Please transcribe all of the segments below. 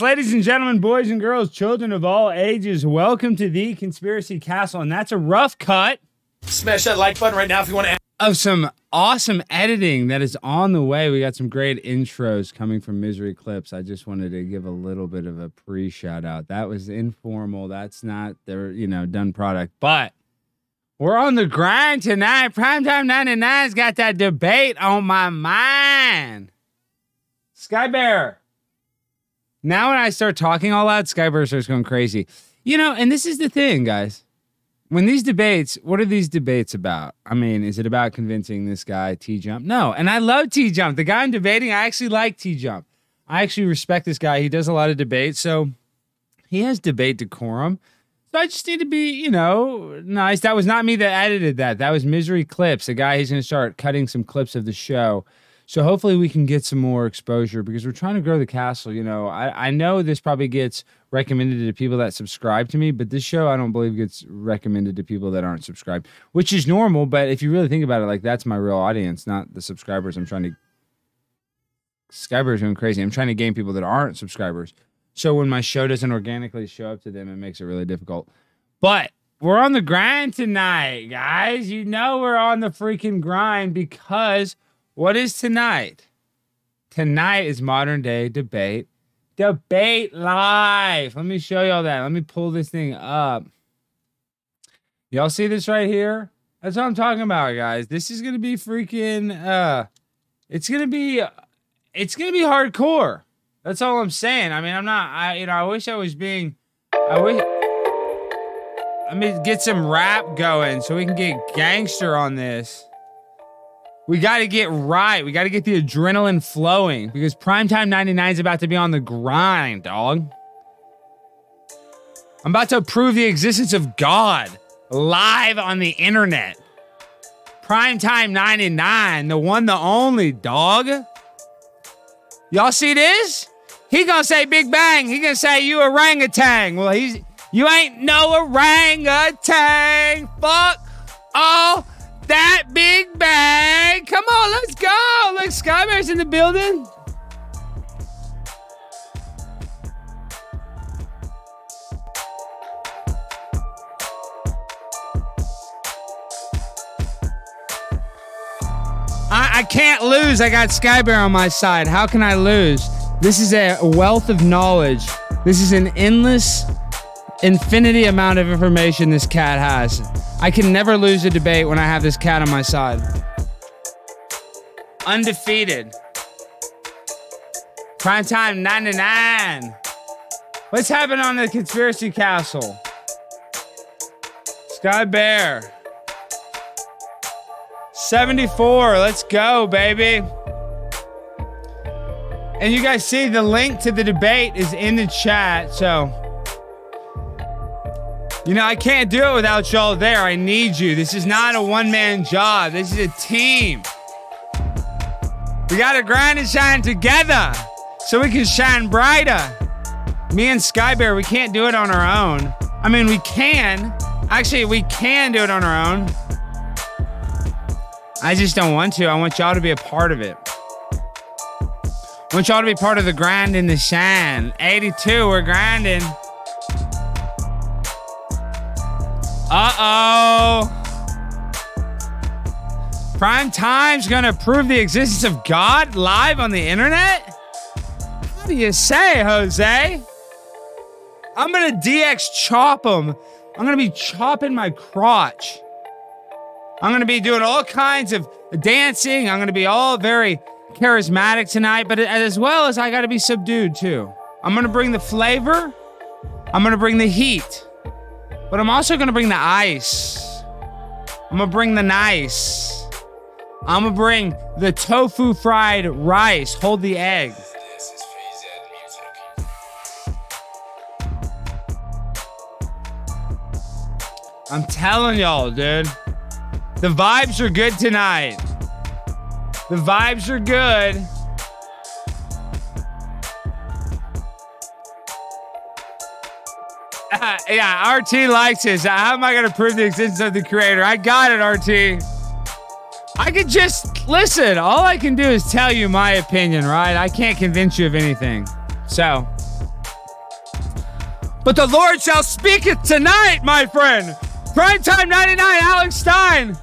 Yes, ladies and gentlemen, boys and girls, children of all ages, welcome to the Conspiracy Castle. And that's a rough cut Smash that like button right now if you want to. of some awesome editing that is on the way. We got some great intros coming from Misery Clips. I just wanted to give a little bit of a pre shout out. That was informal. That's not their, you know, done product. But we're on the grind tonight. Primetime 99's got that debate on my mind. Sky Bear. Now when I start talking all loud, Skybear starts going crazy. You know, and this is the thing, guys. When these debates, what are these debates about? I mean, is it about convincing this guy T Jump? No. And I love T Jump. The guy I'm debating, I actually like T Jump. I actually respect this guy. He does a lot of debates, so he has debate decorum. So I just need to be, you know, nice. That was not me that edited that. That was Misery Clips, a guy who's going to start cutting some clips of the show. So hopefully we can get some more exposure because we're trying to grow the castle. You know, I, I know this probably gets recommended to people that subscribe to me, but this show I don't believe gets recommended to people that aren't subscribed, which is normal. But if you really think about it, like that's my real audience, not the subscribers. I'm trying to subscribers going crazy. I'm trying to gain people that aren't subscribers. So when my show doesn't organically show up to them, it makes it really difficult. But we're on the grind tonight, guys. You know we're on the freaking grind because what is tonight? Tonight is modern day debate. Debate live. Let me show y'all that. Let me pull this thing up. Y'all see this right here? That's what I'm talking about, guys. This is gonna be freaking uh it's gonna be it's gonna be hardcore. That's all I'm saying. I mean, I'm not I you know, I wish I was being I wish let me get some rap going so we can get gangster on this. We got to get right. We got to get the adrenaline flowing because Primetime 99 is about to be on the grind, dog. I'm about to prove the existence of God live on the internet. Primetime 99, the one, the only, dog. Y'all see this? He gonna say Big Bang. He gonna say you orangutan. Well, he's you ain't no orangutan. Fuck all that Big bag. Come on, let's go. Look, Skybear's in the building. I, I can't lose. I got Skybear on my side. How can I lose? This is a wealth of knowledge. This is an endless, infinity amount of information this cat has. I can never lose a debate when I have this cat on my side. Undefeated. Prime time 99. What's happening on the conspiracy castle? Sky Bear. 74. Let's go, baby. And you guys see the link to the debate is in the chat. So, you know, I can't do it without y'all there. I need you. This is not a one man job, this is a team. We got to grind and shine together so we can shine brighter. Me and Skybear, we can't do it on our own. I mean, we can. Actually, we can do it on our own. I just don't want to. I want y'all to be a part of it. I want y'all to be part of the grind and the shine. 82, we're grinding. Uh oh. Prime Time's gonna prove the existence of God live on the internet? What do you say, Jose? I'm gonna DX chop him. I'm gonna be chopping my crotch. I'm gonna be doing all kinds of dancing. I'm gonna be all very charismatic tonight, but as well as I gotta be subdued too. I'm gonna bring the flavor, I'm gonna bring the heat, but I'm also gonna bring the ice. I'm gonna bring the nice. I'm gonna bring the tofu fried rice. Hold the egg. I'm telling y'all, dude. The vibes are good tonight. The vibes are good. Uh, yeah, RT likes this. How am I going to prove the existence of the creator? I got it, RT. I could just listen. All I can do is tell you my opinion, right? I can't convince you of anything. So, but the Lord shall speak it tonight, my friend. Primetime 99, Alex Stein.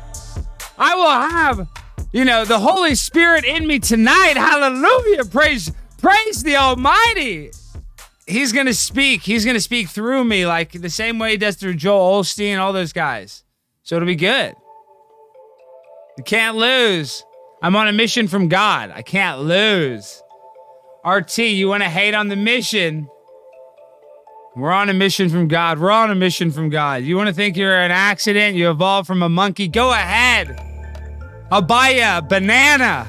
I will have, you know, the Holy Spirit in me tonight. Hallelujah. Praise, praise the Almighty. He's going to speak. He's going to speak through me like the same way he does through Joel Osteen, all those guys. So it'll be good. You can't lose. I'm on a mission from God. I can't lose. RT, you want to hate on the mission? We're on a mission from God. We're on a mission from God. You want to think you're an accident? You evolved from a monkey? Go ahead. I'll buy you a banana.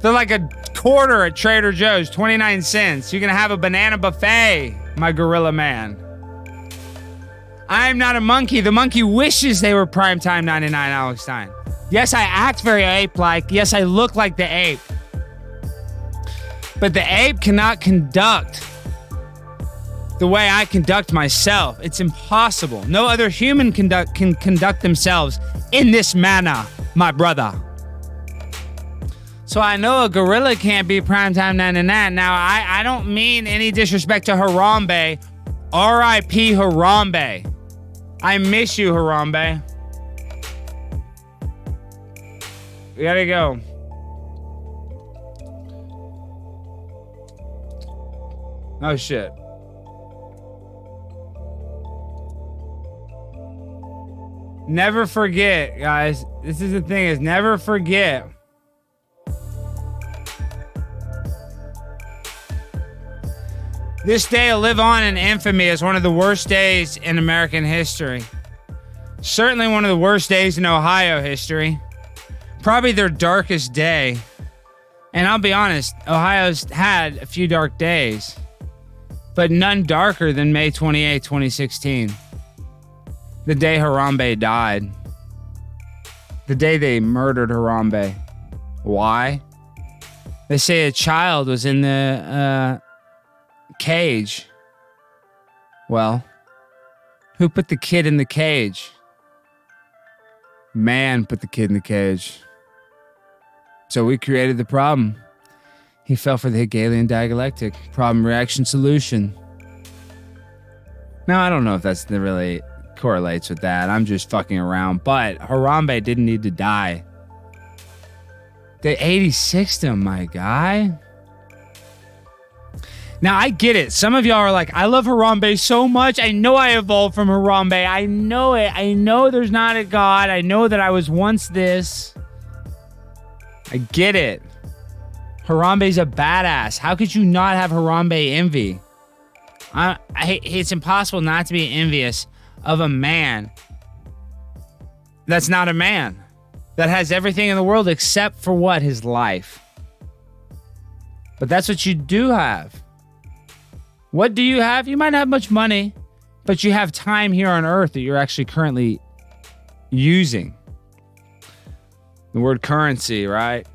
They're like a quarter at Trader Joe's, 29 cents. You can have a banana buffet, my gorilla man. I'm not a monkey. The monkey wishes they were primetime 99 Alex Stein. Yes, I act very ape like. Yes, I look like the ape. But the ape cannot conduct the way I conduct myself. It's impossible. No other human conduct, can conduct themselves in this manner, my brother. So I know a gorilla can't be primetime 99. Now, I, I don't mean any disrespect to Harambe. R.I.P. Harambe. I miss you, Harambe. We gotta go. Oh shit. Never forget, guys. This is the thing is never forget. This day will live on in infamy as one of the worst days in American history. Certainly one of the worst days in Ohio history. Probably their darkest day. And I'll be honest, Ohio's had a few dark days, but none darker than May 28, 2016 the day Harambe died. The day they murdered Harambe. Why? They say a child was in the uh, cage. Well, who put the kid in the cage? Man put the kid in the cage. So we created the problem. He fell for the Hegelian dialectic problem reaction solution. Now, I don't know if that's really correlates with that. I'm just fucking around. But Harambe didn't need to die. They 86 him, my guy. Now I get it. Some of y'all are like, I love Harambe so much. I know I evolved from Harambe. I know it. I know there's not a god. I know that I was once this. I get it. Harambe's a badass. How could you not have Harambe envy? I, I, it's impossible not to be envious of a man that's not a man, that has everything in the world except for what? His life. But that's what you do have. What do you have? You might not have much money, but you have time here on earth that you're actually currently using. The word currency, right?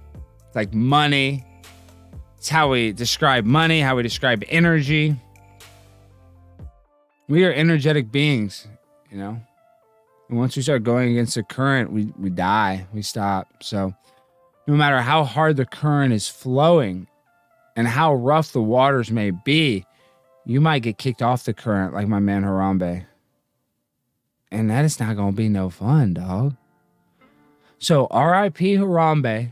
It's like money. It's how we describe money, how we describe energy. We are energetic beings, you know? And once we start going against the current, we, we die, we stop. So no matter how hard the current is flowing and how rough the waters may be, you might get kicked off the current like my man Harambe. And that is not going to be no fun, dog. So, RIP Harambe.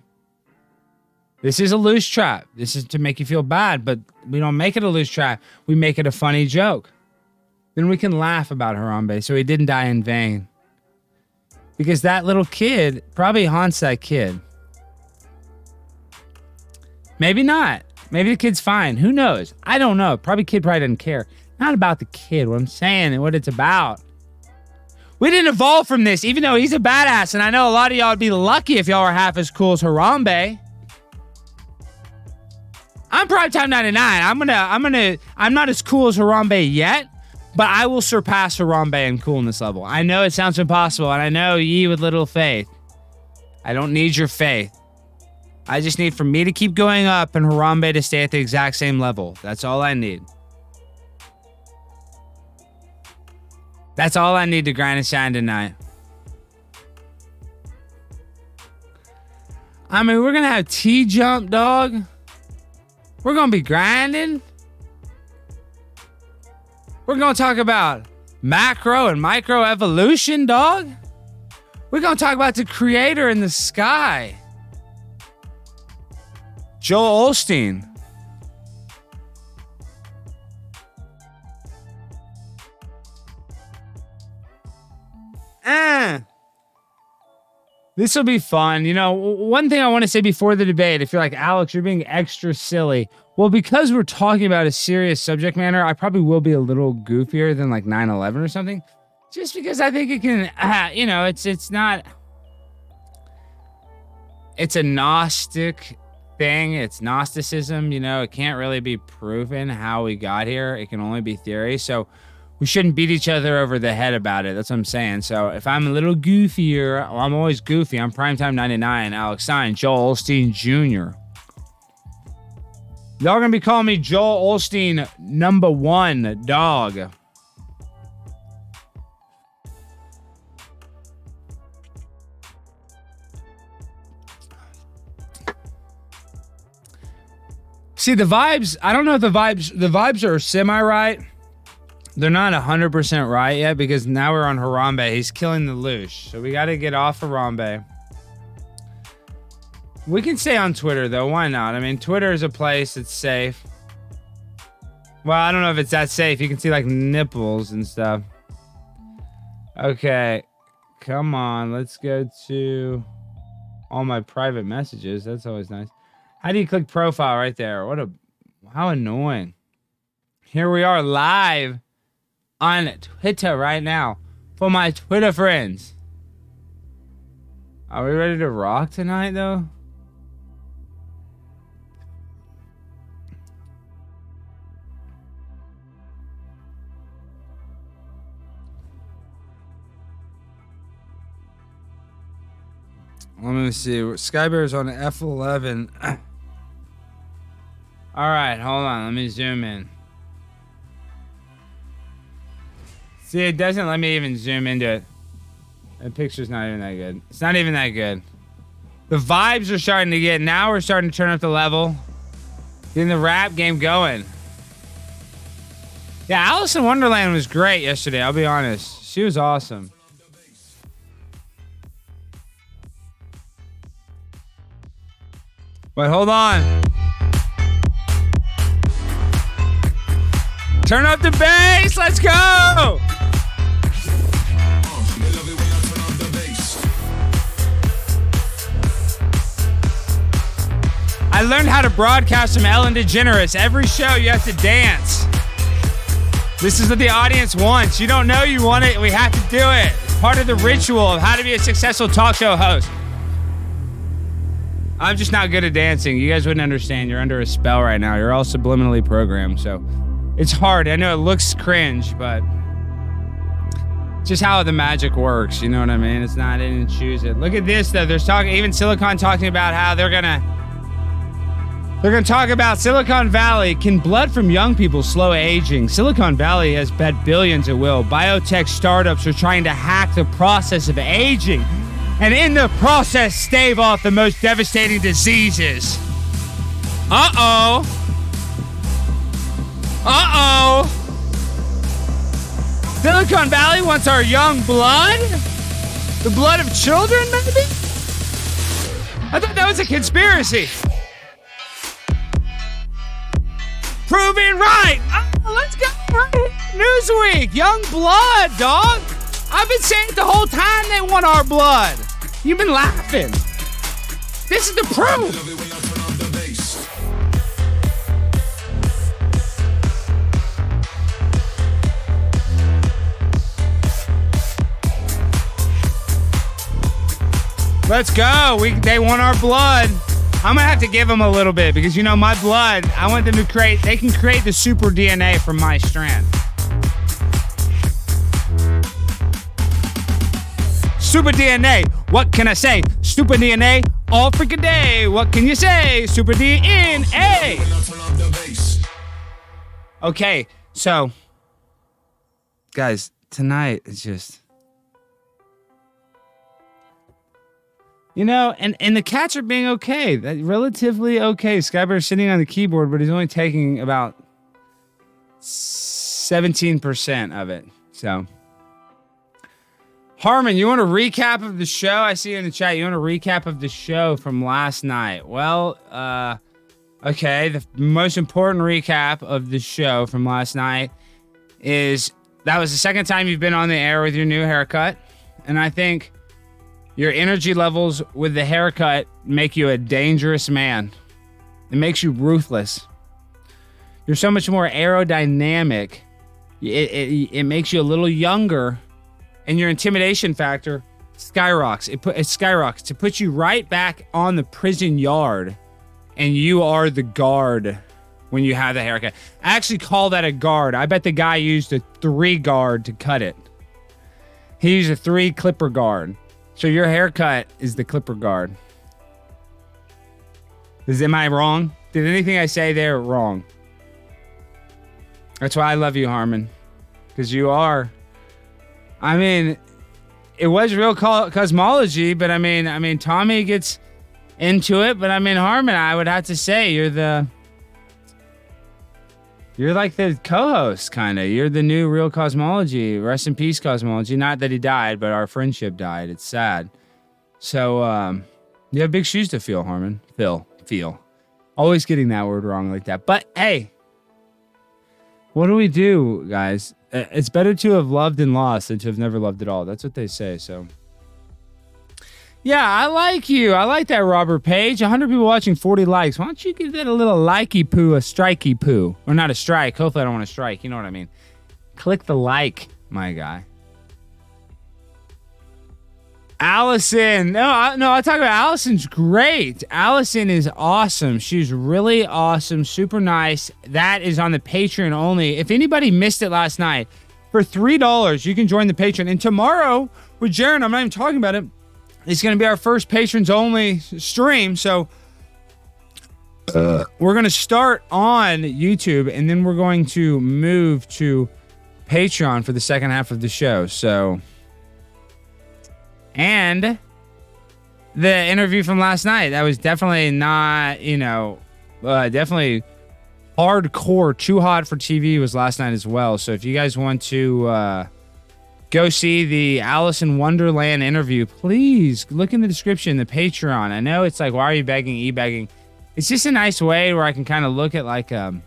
This is a loosh trap. This is to make you feel bad, but we don't make it a loosh trap. We make it a funny joke. Then we can laugh about Harambe so he didn't die in vain. Because that little kid probably haunts that kid. Maybe not. Maybe the kid's fine. Who knows? I don't know. Probably kid probably doesn't care. Not about the kid. What I'm saying and what it's about. We didn't evolve from this, even though he's a badass, and I know a lot of y'all would be lucky if y'all were half as cool as Harambe. I'm Primetime 99. I'm gonna, I'm gonna, I'm not as cool as Harambe yet, but I will surpass Harambe in coolness level. I know it sounds impossible, and I know ye with little faith. I don't need your faith. I just need for me to keep going up and Harambe to stay at the exact same level. That's all I need. That's all I need to grind and shine tonight. I mean, we're gonna have T jump, dog. We're gonna be grinding. We're gonna talk about macro and micro evolution, dog. We're gonna talk about the creator in the sky. Joel Osteen. Eh. This will be fun. You know, one thing I want to say before the debate, if you're like, Alex, you're being extra silly. Well, because we're talking about a serious subject matter, I probably will be a little goofier than like 9 11 or something. Just because I think it can, uh, you know, it's it's not. It's a Gnostic thing. It's Gnosticism. You know, it can't really be proven how we got here. It can only be theory. So we shouldn't beat each other over the head about it. That's what I'm saying. So if I'm a little goofier, well, I'm always goofy. I'm Primetime 99, Alex Stein, Joel Osteen Jr. Y'all gonna be calling me Joel Osteen number one dog. See the vibes. I don't know if the vibes. The vibes are semi right. They're not 100% right yet because now we're on Harambe. He's killing the Loosh. So we got to get off Harambe. We can stay on Twitter though. Why not? I mean, Twitter is a place that's safe. Well, I don't know if it's that safe. You can see like nipples and stuff. Okay. Come on. Let's go to all my private messages. That's always nice. How do you click profile right there? What a how annoying. Here we are live on Twitter right now for my Twitter friends. Are we ready to rock tonight, though? Let me see. Skybear's on F11. All right, hold on. Let me zoom in. See, it doesn't let me even zoom into it. The picture's not even that good. It's not even that good. The vibes are starting to get. Now we're starting to turn up the level. Getting the rap game going. Yeah, Alice in Wonderland was great yesterday. I'll be honest. She was awesome. But hold on. Turn up the bass. Let's go. I learned how to broadcast from Ellen DeGeneres. Every show you have to dance. This is what the audience wants. You don't know you want it. We have to do it. Part of the ritual of how to be a successful talk show host. I'm just not good at dancing. You guys wouldn't understand. You're under a spell right now. You're all subliminally programmed. So it's hard. I know it looks cringe, but just how the magic works. You know what I mean? It's not, I didn't choose it. Look at this, though. There's talking, even Silicon talking about how they're to they're to talk about Silicon Valley. Can blood from young people slow aging? Silicon Valley has bet billions it will. Biotech startups are trying to hack the process of aging and in the process stave off the most devastating diseases. Uh oh. Uh oh. Silicon Valley wants our young blood? The blood of children, maybe? I thought that was a conspiracy. Proven right. Oh, let's go. Right. Newsweek, young blood, dog. I've been saying it the whole time they want our blood. You've been laughing. This is the proof. Let's go. We they want our blood. I'm gonna have to give them a little bit because you know my blood. I want them to create. They can create the super DNA from my strand. Super DNA. What can I say? Super DNA all freaking day. What can you say? Super DNA. Okay, so guys, tonight is just You know, and, and the cats are being okay, that- relatively okay. Skybear's sitting on the keyboard, but he's only taking about 17% of it. So, Harmon, you want a recap of the show? I see you in the chat. You want a recap of the show from last night? Well, uh, okay. The most important recap of the show from last night is that was the second time you've been on the air with your new haircut. And I think your energy levels with the haircut make you a dangerous man. It makes you ruthless. You're so much more aerodynamic. It, it, it makes you a little younger, and your intimidation factor skyrockets. It put it. It puts you right back on the prison yard, and you are the guard when you have the haircut. I actually call that a guard. I bet the guy used a three guard to cut it. He used a three clipper guard. So your haircut is the clipper guard. Is am I wrong? Did anything I say there wrong? That's why I love you, Harmon, because you are. I mean, it was real co- cosmology, but I mean, I mean, Tommy gets into it, but I mean, Harmon, I would have to say you're the. You're like the co-host, kind of. You're the new real cosmology. Rest in peace, cosmology. Not that he died, but our friendship died. It's sad. So, um, you have big shoes to fill, Harmon. Fill, feel. Always getting that word wrong like that. But hey, what do we do, guys? It's better to have loved and lost than to have never loved at all. That's what they say. So, yeah, I like you. I like that, Robert Page. 100 people watching, 40 likes. Why don't you give that a little likey poo, a strikey poo? Or not a strike. Hopefully, I don't want to strike. You know what I mean? Click the like, my guy. Allison. No, I, no, I talk about Allison's great. Allison is awesome. She's really awesome, super nice. That is on the Patreon only. If anybody missed it last night, for $3, you can join the Patreon. And tomorrow with Jaron, I'm not even talking about it, it's going to be our first patrons only stream. So we're going to start on YouTube and then we're going to move to Patreon for the second half of the show. So and the interview from last night that was definitely not you know uh, definitely hardcore too hot for tv was last night as well so if you guys want to uh, go see the alice in wonderland interview please look in the description the patreon i know it's like why are you begging e-begging it's just a nice way where i can kind of look at like um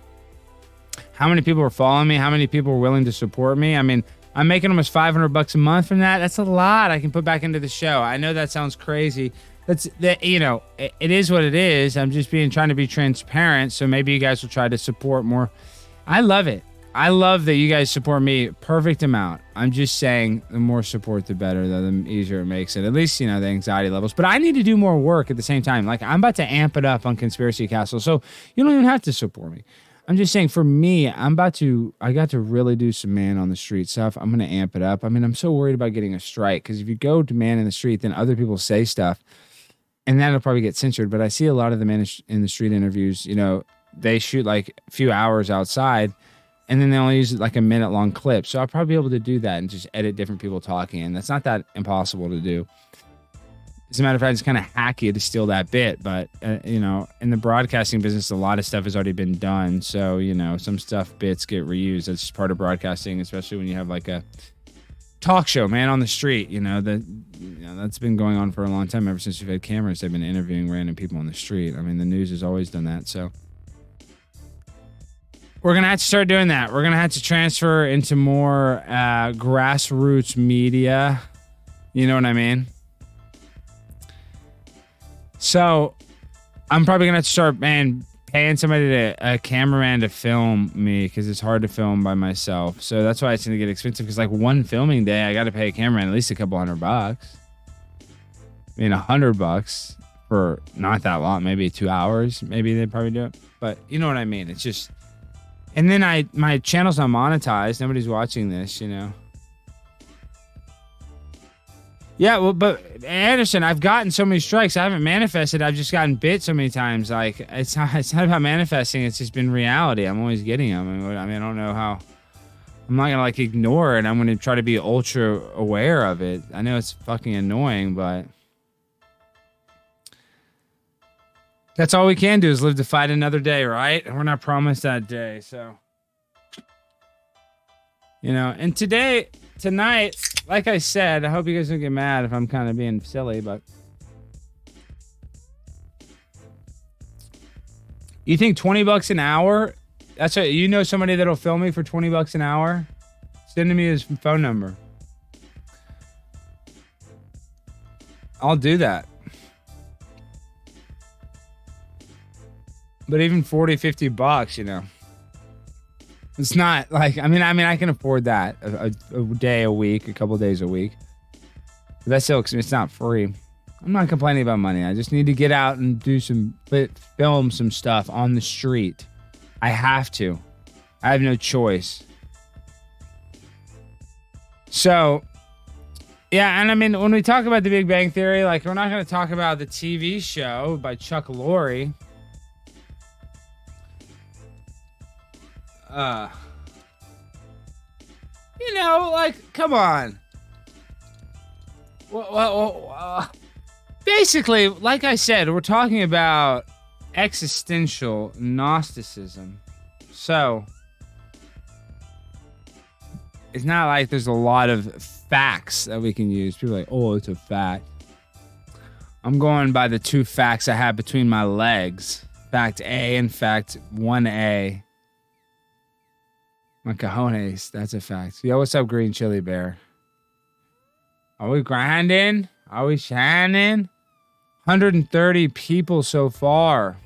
how many people are following me how many people are willing to support me i mean I'm making almost 500 bucks a month from that. That's a lot I can put back into the show. I know that sounds crazy. That's that you know, it, it is what it is. I'm just being trying to be transparent, so maybe you guys will try to support more. I love it. I love that you guys support me. Perfect amount. I'm just saying the more support, the better, though, the easier it makes it. At least, you know, the anxiety levels. But I need to do more work at the same time. Like, I'm about to amp it up on Conspiracy Castle. So you don't even have to support me. I'm just saying for me, I'm about to, I got to really do some man on the street stuff. I'm to amp it up. I mean, I'm so worried about getting a strike because if you go to man in the street, then other people say stuff and that'll probably get censored. But I see a lot of the man in the street interviews, you know, they shoot like a few hours outside and then they only use it like a minute long clip. So I'll probably be able to do that and just edit different people talking. And that's not that impossible to do. As a matter of fact, it's kind of hacky to steal that bit, but uh, you know, in the broadcasting business, a lot of stuff has already been done. So you know, some stuff bits get reused. That's just part of broadcasting, especially when you have like a talk show, man, on the street. You know that you know, that's been going on for a long time. Ever since we've had cameras, they've been interviewing random people on the street. I mean, the news has always done that. So we're gonna have to start doing that. We're gonna have to transfer into more uh, grassroots media. You know what I mean? So I'm probably gonna have to start, man, paying somebody to a cameraman to film me because it's hard to film by myself. So that's why it's gonna get expensive. Because like one filming day, I got to pay a cameraman at least a couple hundred bucks. I mean, a hundred bucks for not that long, maybe two hours. Maybe they'd probably do it, but you know what I mean. It's just and then I my channel's not monetized. Nobody's watching this, you know. Yeah, well, but Anderson, I've gotten so many strikes. I haven't manifested. I've just gotten bit so many times. Like it's not. It's not about manifesting. It's just been reality. I'm always getting them. I mean, I, mean, I don't know how. I'm not gonna like ignore it. I'm gonna try to be ultra aware of it. I know it's fucking annoying, but That's all we can do is live to fight another day, right? And we're not promised that day. So, you know, and today, tonight, like I said, I hope you guys don't get mad if I'm kind of being silly, but you think 20 bucks an hour? That's a, you know somebody that'll film me for 20 bucks an hour? Send me his phone number. I'll do that. But even 40, 50 bucks, you know. It's not like I mean I mean I can afford that a, a, a day a week, a couple days a week. But that's still it's not free. I'm not complaining about money. I just need to get out and do some film some stuff on the street. I have to. I have no choice. So, yeah, and I mean when we talk about the Big Bang Theory, like we're not going to talk about the TV show by Chuck Lorre Uh, you know, like, come on. Well, well, uh, basically, like I said, we're talking about existential Gnosticism. So, it's not like there's a lot of facts that we can use. People are like, oh, it's a fact. I'm going by the two facts I have between my legs fact A and fact 1A. My cojones, that's a fact. Yo, what's up, Green Chili Bear? Are we grinding? Are we shining? 130 people so far.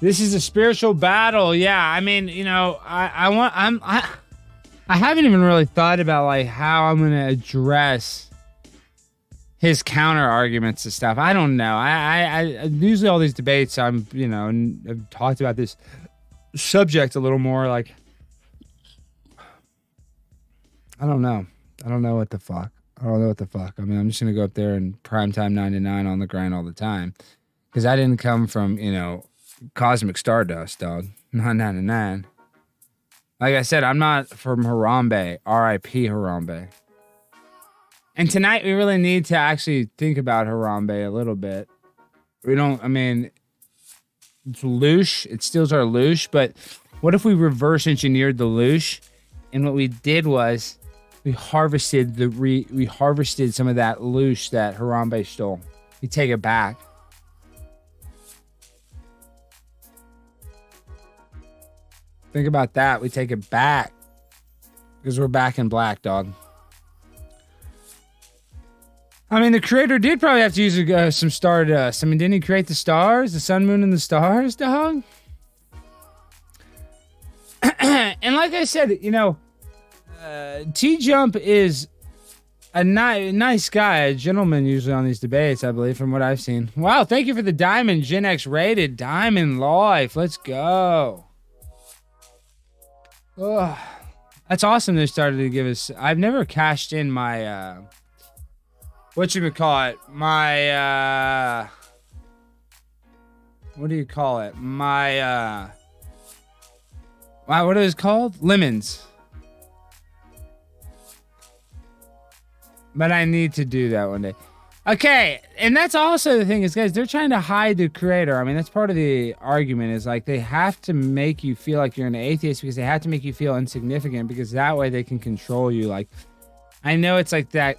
This is a spiritual battle. Yeah, I mean, you know, I, I want, I'm, I, I haven't even really thought about like how I'm gonna address his counter arguments and stuff. I don't know. I, I, I usually all these debates. I'm, you know, I've talked about this subject a little more. Like, I don't know. I don't know what the fuck. I don't know what the fuck. I mean, I'm just gonna go up there and prime primetime 99 on the grind all the time, because I didn't come from you know cosmic stardust, dog. 999. Like I said, I'm not from Harambe. R.I.P. Harambe. And tonight we really need to actually think about Harambe a little bit. We don't. I mean, it's loosh. It steals our loosh. But what if we reverse engineered the loosh? And what we did was we harvested the re, we harvested some of that loosh that Harambe stole. We take it back. Think about that. We take it back because we're back in black, dog. I mean, the creator did probably have to use uh, some stardust. I mean, didn't he create the stars, the sun, moon, and the stars, dog? and like I said, you know, uh, T Jump is a ni- nice guy, a gentleman usually on these debates, I believe, from what I've seen. Wow, thank you for the diamond, Gen X rated diamond life. Let's go. That's awesome. They started to give us. I've never cashed in my. uh what you call it? My uh what do you call it? My uh wow, what is it called? Lemons. But I need to do that one day. Okay, and that's also the thing is, guys, they're trying to hide the creator. I mean, that's part of the argument is like they have to make you feel like you're an atheist because they have to make you feel insignificant because that way they can control you. Like, I know it's like that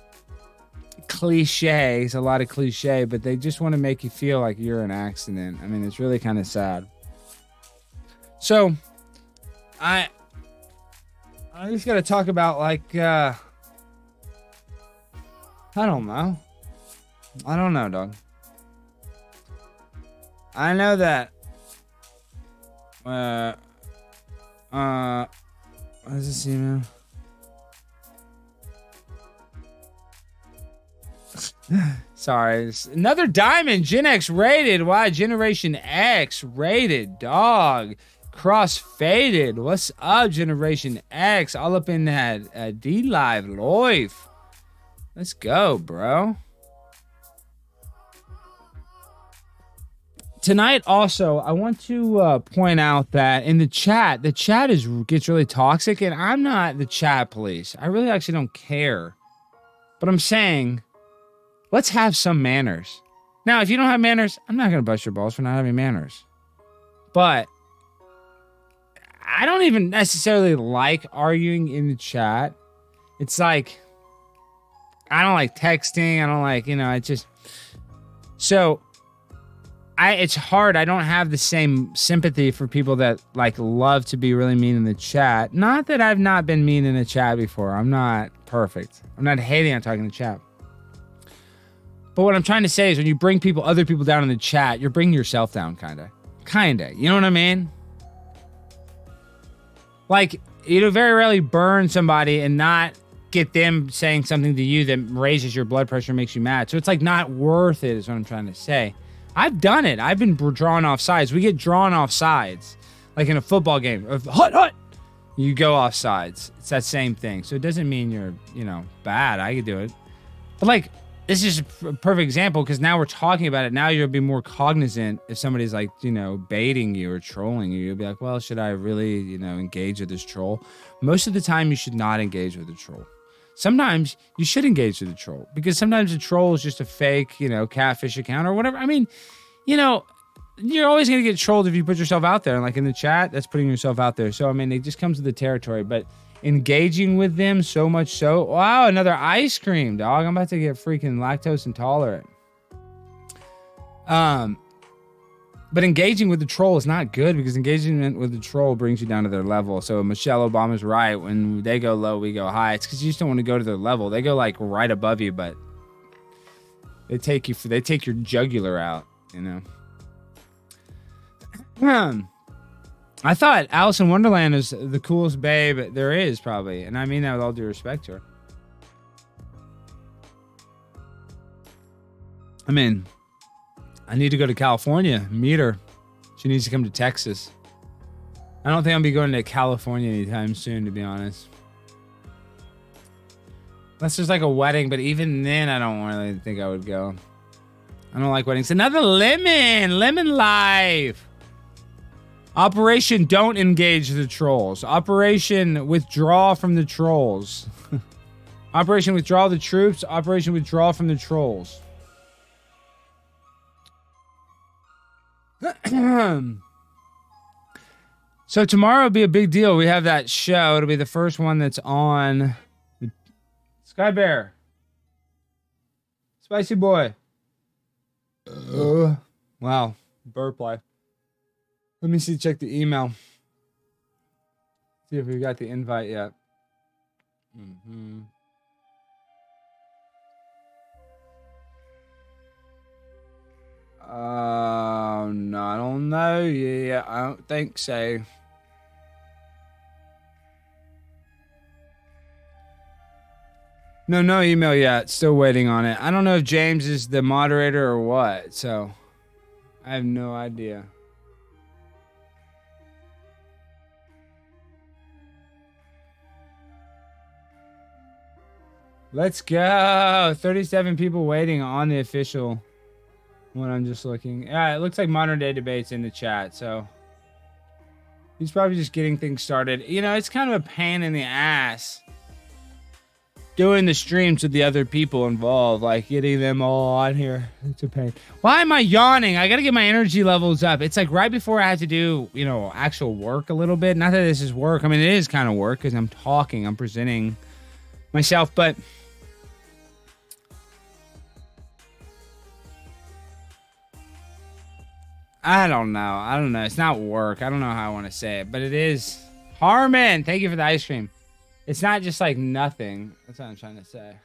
cliche. It's a lot of cliche, but they just want to make you feel like you're an accident. I mean, it's really kind of sad. So, I I just got to talk about like uh I don't know. I don't know, dog. I know that uh uh what does this email? Sorry. Another diamond. Gen X rated. Why? Generation X rated. Dog. Cross faded. What's up, Generation X? All up in that uh, D Live life. Let's go, bro. Tonight, also, I want to uh, point out that in the chat, the chat is gets really toxic, and I'm not the chat police. I really actually don't care. But I'm saying Let's have some manners. Now, if you don't have manners, I'm not going to bust your balls for not having manners. But I don't even necessarily like arguing in the chat. It's like, I don't like texting. I don't like, you know, I just. So I it's hard. I don't have the same sympathy for people that like love to be really mean in the chat. Not that I've not been mean in the chat before. I'm not perfect. I'm not hating on talking to chat. But what I'm trying to say is when you bring people, other people down in the chat, you're bringing yourself down, kind of. Kind of. You know what I mean? Like, you very rarely burn somebody and not get them saying something to you that raises your blood pressure, and makes you mad. So it's like not worth it, is what I'm trying to say. I've done it. I've been drawn off sides. We get drawn off sides, like in a football game. Hut, hut. You go off sides. It's that same thing. So it doesn't mean you're, you know, bad. I could do it. But like, this is a perfect example because now we're talking about it. Now you'll be more cognizant if somebody's like, you know, baiting you or trolling you. You'll be like, well, should I really, you know, engage with this troll? Most of the time, you should not engage with a troll. Sometimes you should engage with a troll because sometimes a troll is just a fake, you know, catfish account or whatever. I mean, you know, you're always going to get trolled if you put yourself out there. And like in the chat, that's putting yourself out there. So, I mean, it just comes with the territory. But engaging with them so much so. Wow, another ice cream, dog. I'm about to get freaking lactose intolerant. Um, but engaging with the troll is not good because engagement with the troll brings you down to their level. So Michelle Obama's right. When they go low, we go high. It's because you just don't want to go to their level. They go like right above you, but they take you for they take your jugular out. You know. Um. I thought Alice in Wonderland is the coolest babe there is, probably. And I mean that with all due respect to her. I mean, I need to go to California, meet her. She needs to come to Texas. I don't think I'll be going to California anytime soon, to be honest. Unless there's like a wedding, but even then, I don't really think I would go. I don't like weddings. Another lemon, lemon life. Operation Don't Engage the Trolls. Operation Withdraw from the Trolls. Operation Withdraw the Troops. Operation Withdraw from the Trolls. so tomorrow will be a big deal. We have that show. It'll be the first one that's on Sky Bear. Spicy boy. Uh, wow. Burp life. Let me see, check the email. See if we got the invite yet. Mm-hmm. Uh, no, I don't know. Yeah, I don't think so. No, no email yet. Still waiting on it. I don't know if James is the moderator or what, so I have no idea. Let's go. 37 people waiting on the official one. I'm just looking. Yeah, it looks like modern day debates in the chat. So he's probably just getting things started. You know, it's kind of a pain in the ass doing the streams with the other people involved, like getting them all on here. It's a pain. Why am I yawning? I got to get my energy levels up. It's like right before I have to do, you know, actual work a little bit. Not that this is work. I mean, it is kind of work because I'm talking, I'm presenting myself, but I don't know. I don't know. It's not work. I don't know how I want to say it, but it is. Harmon, thank you for the ice cream. It's not just like nothing. That's what I'm trying to say.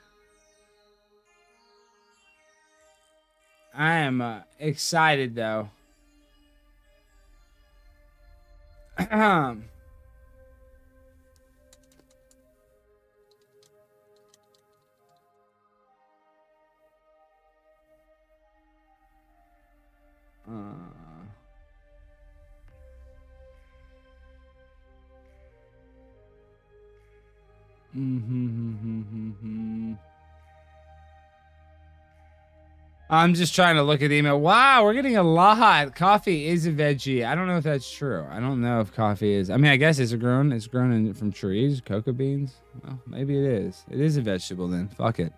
I am uh, excited though. uh. Mm-hmm, mm-hmm, mm-hmm, mm-hmm. I'm just trying to look at the email. Wow, we're getting a lot. Coffee is a veggie. I don't know if that's true. I don't know if coffee is. I mean, I guess it's grown. It's grown in, from trees, cocoa beans. Well, maybe it is. It is a vegetable then. Fuck it.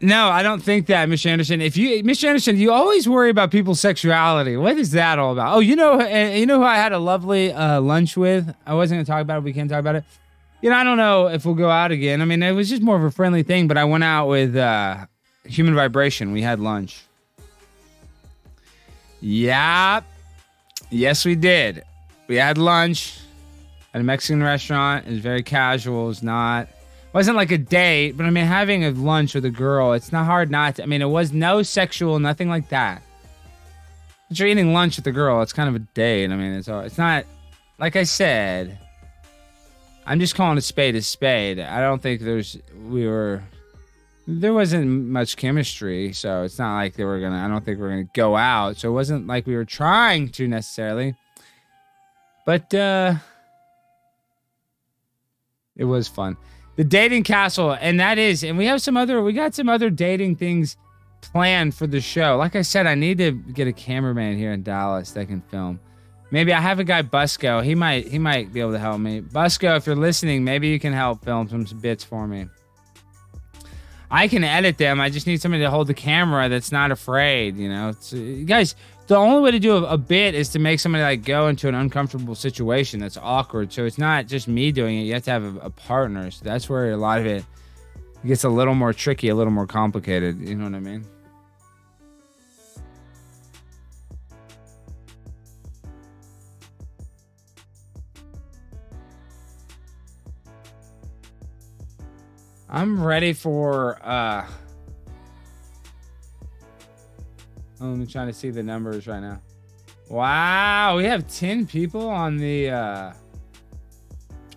No, I don't think that, Mr. Anderson. If you, Mr. Anderson, you always worry about people's sexuality. What is that all about? Oh, you know, you know who I had a lovely uh, lunch with. I wasn't gonna talk about it. We can't talk about it. You know, I don't know if we'll go out again. I mean, it was just more of a friendly thing. But I went out with uh, Human Vibration. We had lunch. Yeah, yes, we did. We had lunch at a Mexican restaurant. It was very casual. It's not wasn't like a date, but I mean, having a lunch with a girl, it's not hard not to. I mean, it was no sexual, nothing like that. But you're eating lunch with a girl, it's kind of a date. I mean, it's all, it's not like I said. I'm just calling a spade a spade. I don't think there's we were there wasn't much chemistry, so it's not like they were gonna. I don't think we're gonna go out. So it wasn't like we were trying to necessarily. But uh it was fun the dating castle, and that is, and we have some other, we got some other dating things planned for the show. Like I said, I need to get a cameraman here in Dallas that can film. Maybe I have a guy Busco. He might he might be able to help me. Busco, if you're listening, maybe you can help film some bits for me. I can edit them. I just need somebody to hold the camera that's not afraid. You know, it's, you guys the only way to do a, bit is to make somebody like go into an uncomfortable situation that's awkward. So it's not just me doing it. You have to have a, a partner. So that's where a lot of it gets a little more tricky, a little more complicated. You know what I mean? I'm ready for uh I'm trying to see the numbers right now. Wow, we have 10 people on the uh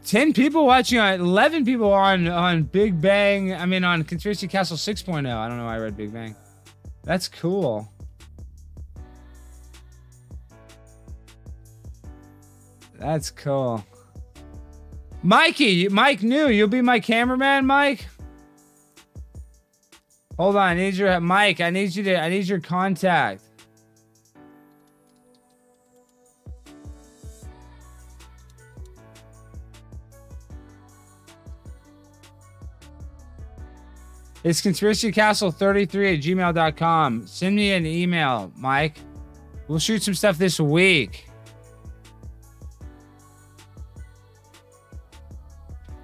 10 people watching on 11 people on on Big Bang. I mean on Conspiracy Castle 6.0. I don't know why I read Big Bang. That's cool. That's cool. Mikey, Mike new. You'll be my cameraman, Mike? Hold on, I need your Mike. I need you to. I need your contact. It's conspiracycastle33 at gmail.com. Send me an email, Mike. We'll shoot some stuff this week.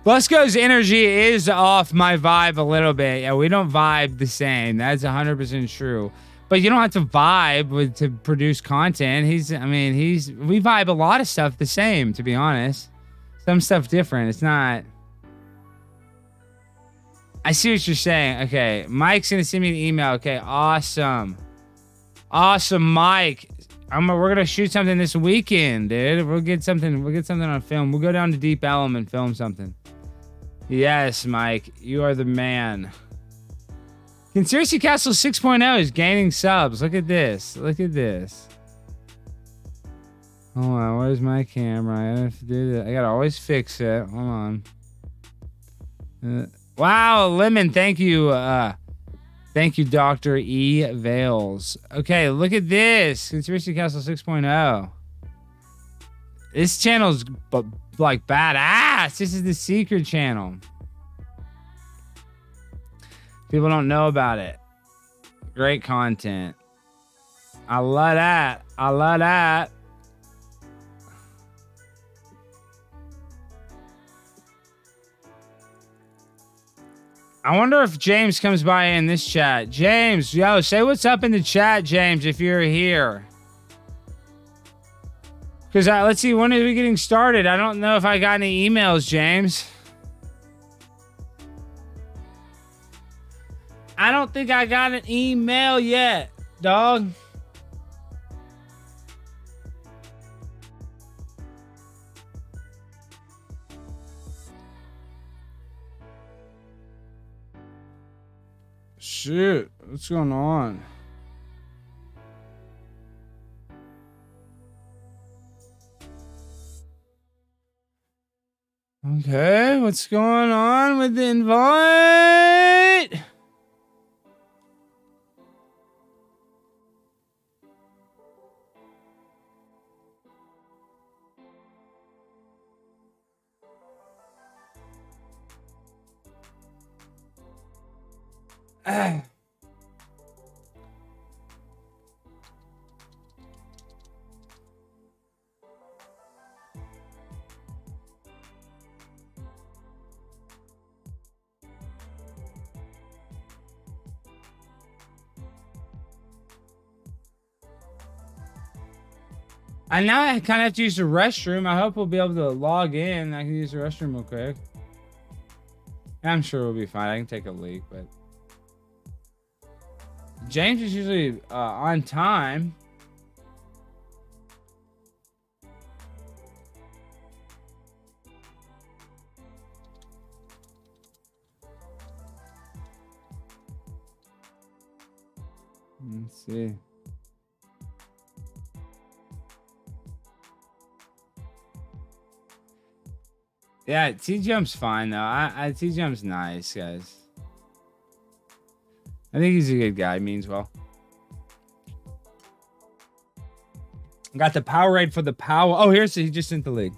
Busco's energy is off my vibe a little bit. Yeah, we don't vibe the same. That's 100% true. But you don't have to vibe with to produce content. He's I mean, he's we vibe a lot of stuff the same, to be honest. Some stuff different. It's not I see what you're saying. Okay, Mike's gonna send me an email. Okay, awesome, awesome, Mike. I'm we're gonna shoot something this weekend, dude. We'll get something. We'll get something on film. We'll go down to Deep Ellum and film something. Yes, Mike, you are the man. Conspiracy Castle 6.0 is gaining subs. Look at this. Look at this. Hold on, where's my camera? I have to do that. I gotta always fix it. Hold on. Uh, wow, lemon. Thank you. Uh, thank you, Doctor E Vales. Okay, look at this. Conspiracy Castle 6.0. This channel's like badass. This is the secret channel. People don't know about it. Great content. I love that. I love that. I wonder if James comes by in this chat. James, yo, say what's up in the chat, James, if you're here. Because uh, let's see, when are we getting started? I don't know if I got any emails, James. I don't think I got an email yet, dog. Shit, what's going on? Okay, what's going on with the invite? Ah. And now I kind of have to use the restroom. I hope we'll be able to log in. I can use the restroom real quick. I'm sure we'll be fine. I can take a leak, but James is usually uh, on time. Yeah, T Jump's fine though. I, I T Jump's nice, guys. I think he's a good guy. Means well. Got the power Powerade for the power. Oh, here's he just sent the league.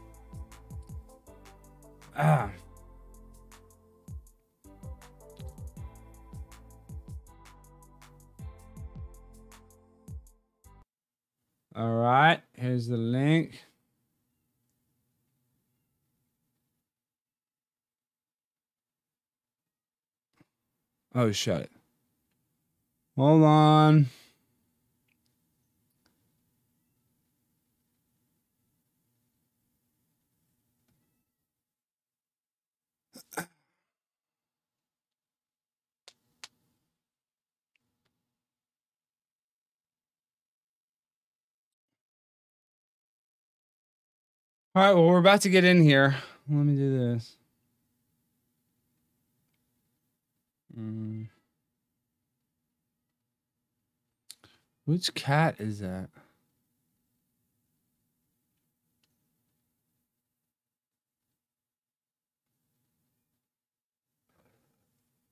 Oh, shut it. Hold on. All right, well, we're about to get in here. Let me do this. Mm. Which cat is that?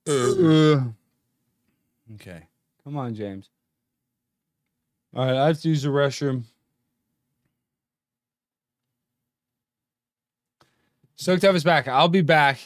Uh, okay. Come on, James. All right, I have to use the restroom. Stoked to have us back. I'll be back.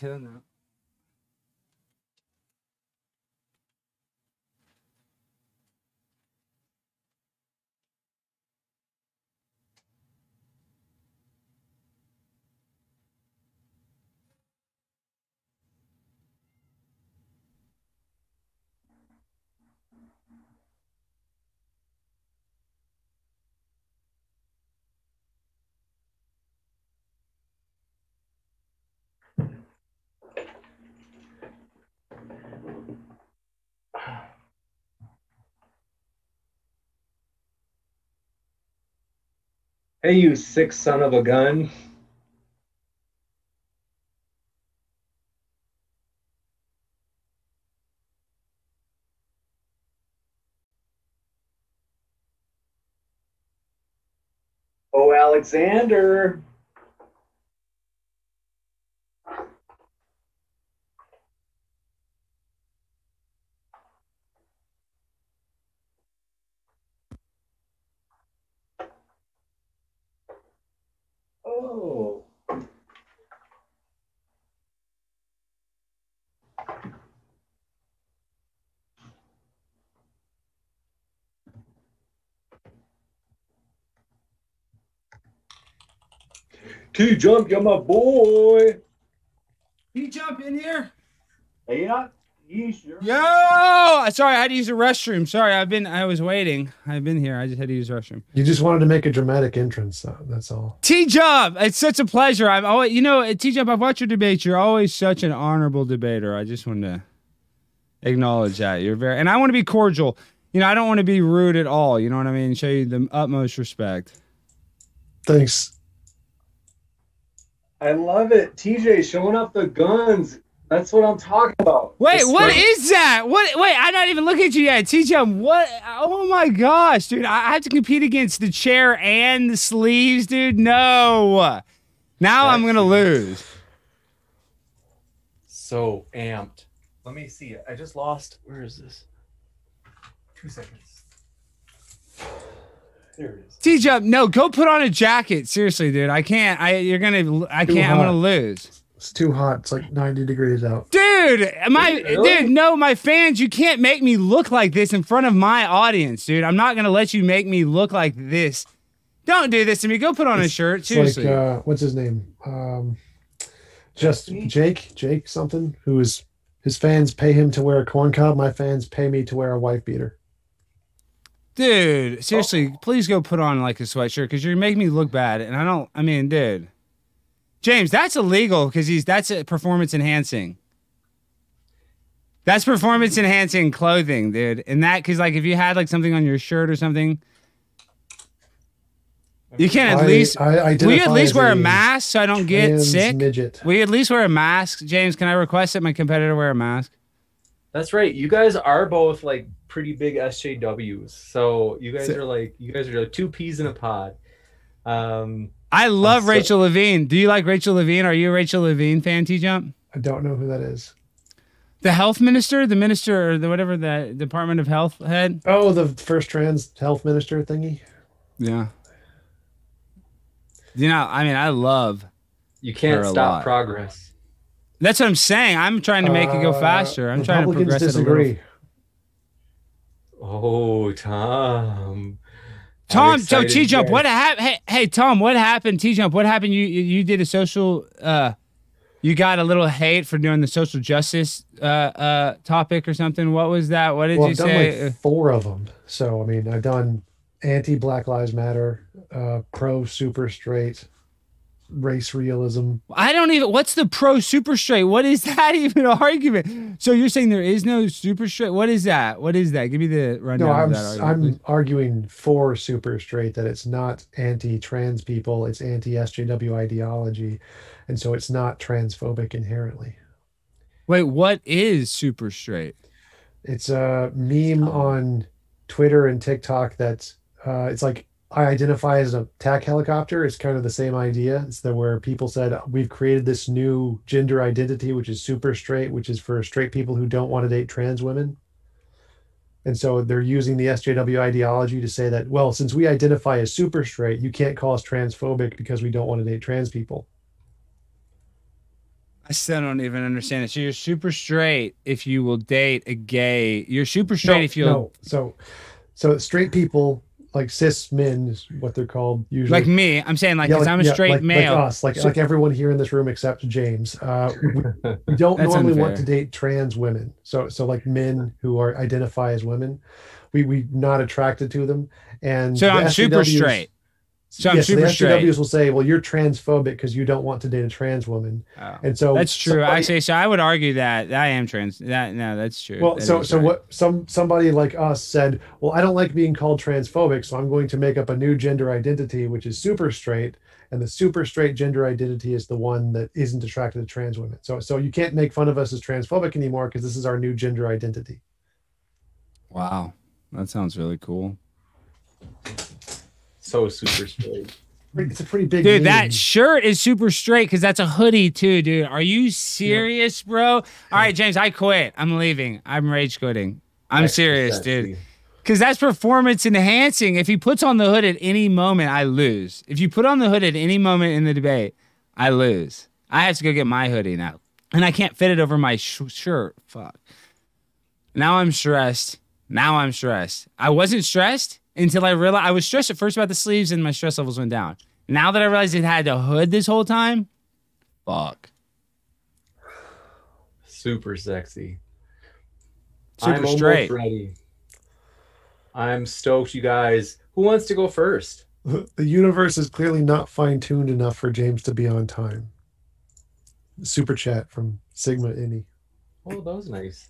Hey, you sick son of a gun. Oh, Alexander. Oh. T jump, you're my boy. Can you jump in here? Hey, not you sure? Yo, sorry, I had to use the restroom. Sorry, I've been, I was waiting. I've been here. I just had to use the restroom. You just wanted to make a dramatic entrance. though, That's all. T Jump, it's such a pleasure. I'm always, you know, T Jump, I've watched your debates. You're always such an honorable debater. I just want to acknowledge that. You're very, and I want to be cordial. You know, I don't want to be rude at all. You know what I mean? Show you the utmost respect. Thanks. I love it. TJ showing up the guns. That's what I'm talking about. Wait, The what strength. is that? What? Wait, I'm not even looking at you yet. T Jump, what? Oh my gosh, dude! I I have to compete against the chair and the sleeves, dude. No, now I'm gonna lose. so amped. Let me see it. I just lost. Where is this? Two seconds. There it is. T Jump, no, go put on a jacket. Seriously, dude. I can't. I you're gonna. I can't. I'm gonna lose. It's too hot. It's like 90 degrees out. Dude, my Really? dude, no, my fans, you can't make me look like this in front of my audience, dude. I'm not gonna let you make me look like this. Don't do this to me. Go put on a shirt. It's Seriously. like uh, what's his name? Um, just Jake, Jake something. Who is his fans pay him to wear a corn cob. My fans pay me to wear a wife beater. Dude, seriously, please go put on like a sweatshirt because you're making me look bad. And I don't, I mean, dude. James, that's illegal because he's that's a performance enhancing. That's performance enhancing clothing, dude. And that because like if you had like something on your shirt or something, you can at I, least I will you at least wear a mask so I don't get sick? Midget. Will you at least wear a mask? James, can I request that my competitor wear a mask? That's right. You guys are both like pretty big SJWs. So you guys So- are like you guys are like two peas in a pod. Um I love so- Rachel Levine. Do you like Rachel Levine? Are you a Rachel Levine fan, T Jump? I don't know who that is. The health minister, the minister, or the whatever the Department of Health head. Oh, the first trans health minister thingy. Yeah. You know, I mean, I love. you can't Are a stop lot. progress. That's what I'm saying. I'm trying to make it go Uh, faster. I'm trying to Republicans progress it a disagree. little. Oh, Tom. Tom, so T Jump, what happened? Hey, hey, Tom, what happened? T Jump, what happened? You you you did a social. uh You got a little hate for doing the social justice uh uh topic or something. What was that? What did Well, you I've done say? like four of them. So I mean, I've done anti Black Lives Matter, uh, pro super straight, race realism. I don't even. What's the pro super straight? What is that even an argument? So you're saying there is no super straight? What is that? What is that? Give me the rundown No, of I'm that s- argument. I'm arguing for super straight that it's not anti trans people, it's anti SJW ideology, and so it's not transphobic inherently. Wait, what is super straight? It's a meme on Twitter and TikTok that uh, it's like I identify as a TAC helicopter. It's kind of the same idea. It's that where people said we've created this new gender identity, which is super straight, which is for straight people who don't want to date trans women. And so they're using the SJW ideology to say that, well, since we identify as super straight, you can't call us transphobic because we don't want to date trans people. I still don't even understand it. So you're super straight if you will date a gay. You're super straight no, if you'll no. So, so straight people like cis men is what they're called usually. like me. I'm saying like Yeah, because I'm a yeah, straight like, male. like us, like So- like everyone here in this room except James. Uh, we, we don't That's normally want to date trans women. So so like men who are identify as women, we we not attracted to them. And So the I'm super straight. So yeah, so the straight. SJWs will say, "Well, you're transphobic because you don't want to date a trans woman," Oh. and so That's true. somebody- Actually, so I would argue that I am trans. That no, that's true. Well, That so so right. what? Some somebody like us said, "Well, I don't like being called transphobic, so I'm going to make up a new gender identity, which is super straight." And the super straight gender identity is the one that isn't attracted to trans women. So so you can't make fun of us as transphobic anymore because this is our new gender identity. Wow, that sounds really cool, So super straight. It's a pretty big dude. That shirt is super straight because that's a hoodie too, dude. Are you serious, bro? All right, James, I quit. I'm leaving. I'm rage quitting. I'm Extra serious, sexy. dude. Because that's performance enhancing. If he puts on the hood at any moment, I lose. If you put on the hood at any moment in the debate, I lose. I have to go get my hoodie now. And I can't fit it over my sh- shirt. Fuck. Now I'm stressed. Now I'm stressed. I wasn't stressed until I realized I was stressed at first about the sleeves and my stress levels went down. Now that I realized it had a hood this whole time, fuck. Super sexy. Super I'm straight. ready. I'm stoked, you guys. Who wants to go first? the universe is clearly not fine tuned enough for James to be on time. Super chat from Sigma Innie. Oh, that was nice.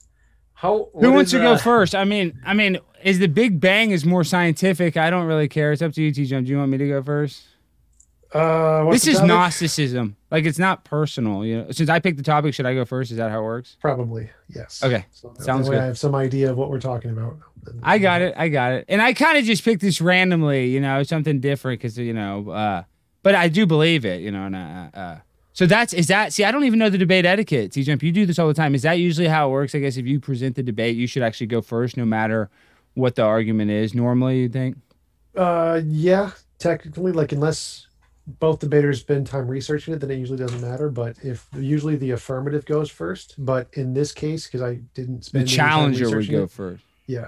How? Who wants to go first? I mean, I mean, is the Big Bang is more scientific? I don't really care. It's up to you, T. Jump. Do you want me to go first? Uh, this is topic? Gnosticism. Like it's not personal. You know, since I picked the topic, should I go first? Is that how it works? Probably yes. Okay, So sounds good. I have some idea of what we're talking about. I got it. I got it. And I kind of just picked this randomly. You know, something different because you know. uh But I do believe it. You know, and uh, uh so that's is that. See, I don't even know the debate etiquette. T. Jump, you do this all the time. Is that usually how it works? I guess if you present the debate, you should actually go first, no matter what the argument is. Normally, you think. Uh, yeah, technically, like unless both debaters spend time researching it, then it usually doesn't matter. But if usually the affirmative goes first, but in this case, because I didn't The spend time challenger would go it, first. yeah,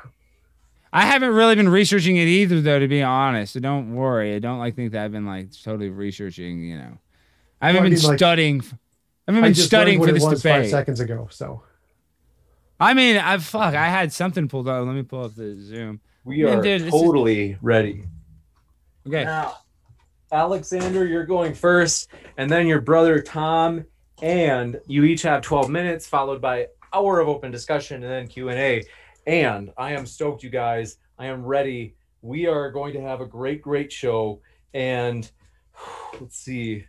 I haven't really been researching it either, though, to be honest. So don't worry. I don't like think that I've been like totally researching. You know, I haven't Well, I been like, studying. f- I haven't I been studying for this was five debate. seconds ago. So I mean, I fuck. I had something pulled up. Let me pull up the Zoom. We Man, are dude, this is- totally ready. Okay. Now, Alexander, you're going first, and then your brother Tom, and you each have 12 minutes, followed by hour of open discussion and then Q and A. And I am stoked, you guys. I am ready. We are going to have a great, great show. And let's see,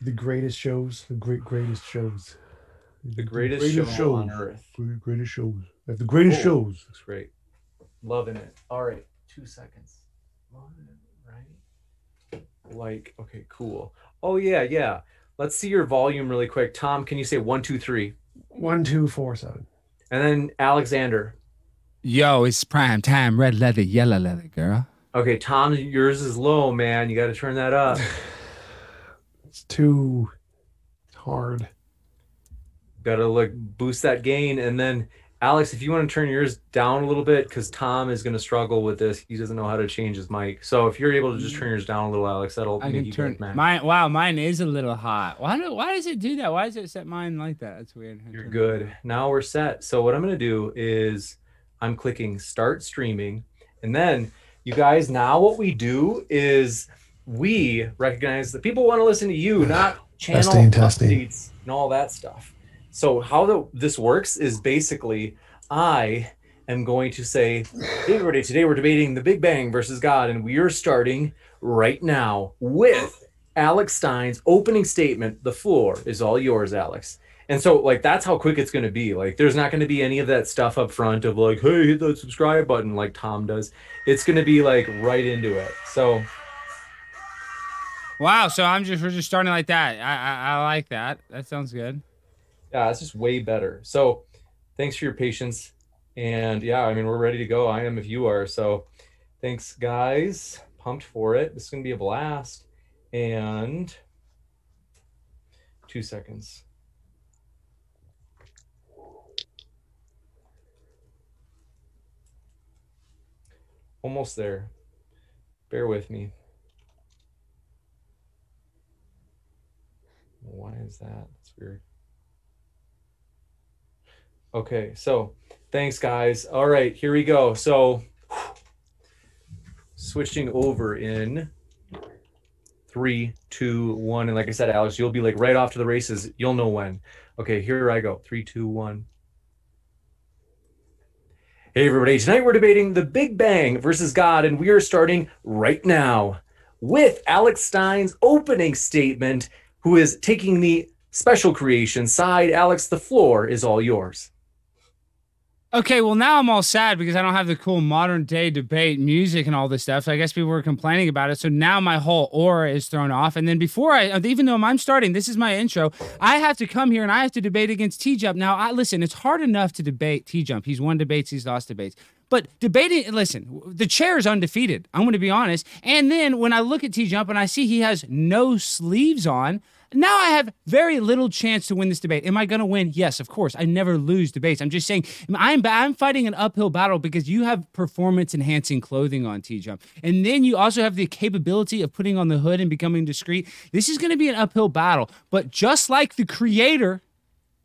the greatest shows, the great greatest shows, the greatest, show on earth. Great- greatest shows, the greatest Oh. shows. Looks great. Loving it. All right, two seconds. One, Right. Like, okay, cool. Oh yeah, yeah. Let's see your volume really quick. Tom, can you say one, two, three? One, two, four, seven. And then Alexander. Yo, it's prime time. Red leather, yellow leather, girl. Okay, Tom, yours is low, man. You got to turn that up. It's too hard. got to like boost that gain. And then Alex, if you want to turn yours down a little bit, because Tom is going to struggle with this. He doesn't know how to change his mic. So if you're able to just turn yours down a little, Alex, that'll I make can you turn guys mad. mine. Wow, mine is a little hot. Why do? Why does it do that? Why does it set mine like that? That's weird. I You're turn- good. Now we're set. So what I'm going to do is I'm clicking start streaming. And then you guys, now what we do is we recognize that people want to listen to you, not channel Testing, testing. updates and all that stuff. So how the, this works is basically I am going to say, hey everybody, today we're debating the Big Bang versus God, and we are starting right now with Alex Stein's opening statement. The floor is all yours, Alex. And so, like, that's how quick it's going to be. Like, there's not going to be any of that stuff up front of like, hey, hit that subscribe button like Tom does. It's going to be like right into it. So, Wow. So I'm just we're just starting like that. I I, I like that. That sounds good. yeah, it's just way better. So, thanks for your patience. And yeah, I mean, we're ready to go. I am if you are. So, thanks, guys. Pumped for it. This is to be a blast. And two seconds. Almost there. Bear with me. That? That's weird. Okay, so thanks, guys. All right, here we go. So switching over in Three, two, one. And like I said, Alex, you'll be like right off to the races. You'll know when. Okay, here I go. Three, two, one. Hey, everybody. Tonight we're debating the Big Bang versus God, and we are starting right now with Alex Stein's opening statement, who is taking the special creation side. Alex, the floor is all yours. Okay, well now I'm all sad because I don't have the cool modern day debate music and all this stuff. So I guess people were complaining about it. So now my whole aura is thrown off. And then before I, even though I'm starting, this is my intro. I have to come here and I have to debate against T Jump. Now, I listen. It's hard enough to debate T Jump. He's won debates. He's lost debates. But debating, listen, the chair is undefeated. I'm going to be honest. And then when I look at T Jump and I see he has no sleeves on, now I have very little chance to win this debate. Am I going to win? Yes, of course. I never lose debates. I'm just saying I'm I'm fighting an uphill battle because you have performance enhancing clothing on T Jump, and then you also have the capability of putting on the hood and becoming discreet. This is going to be an uphill battle. But just like the creator,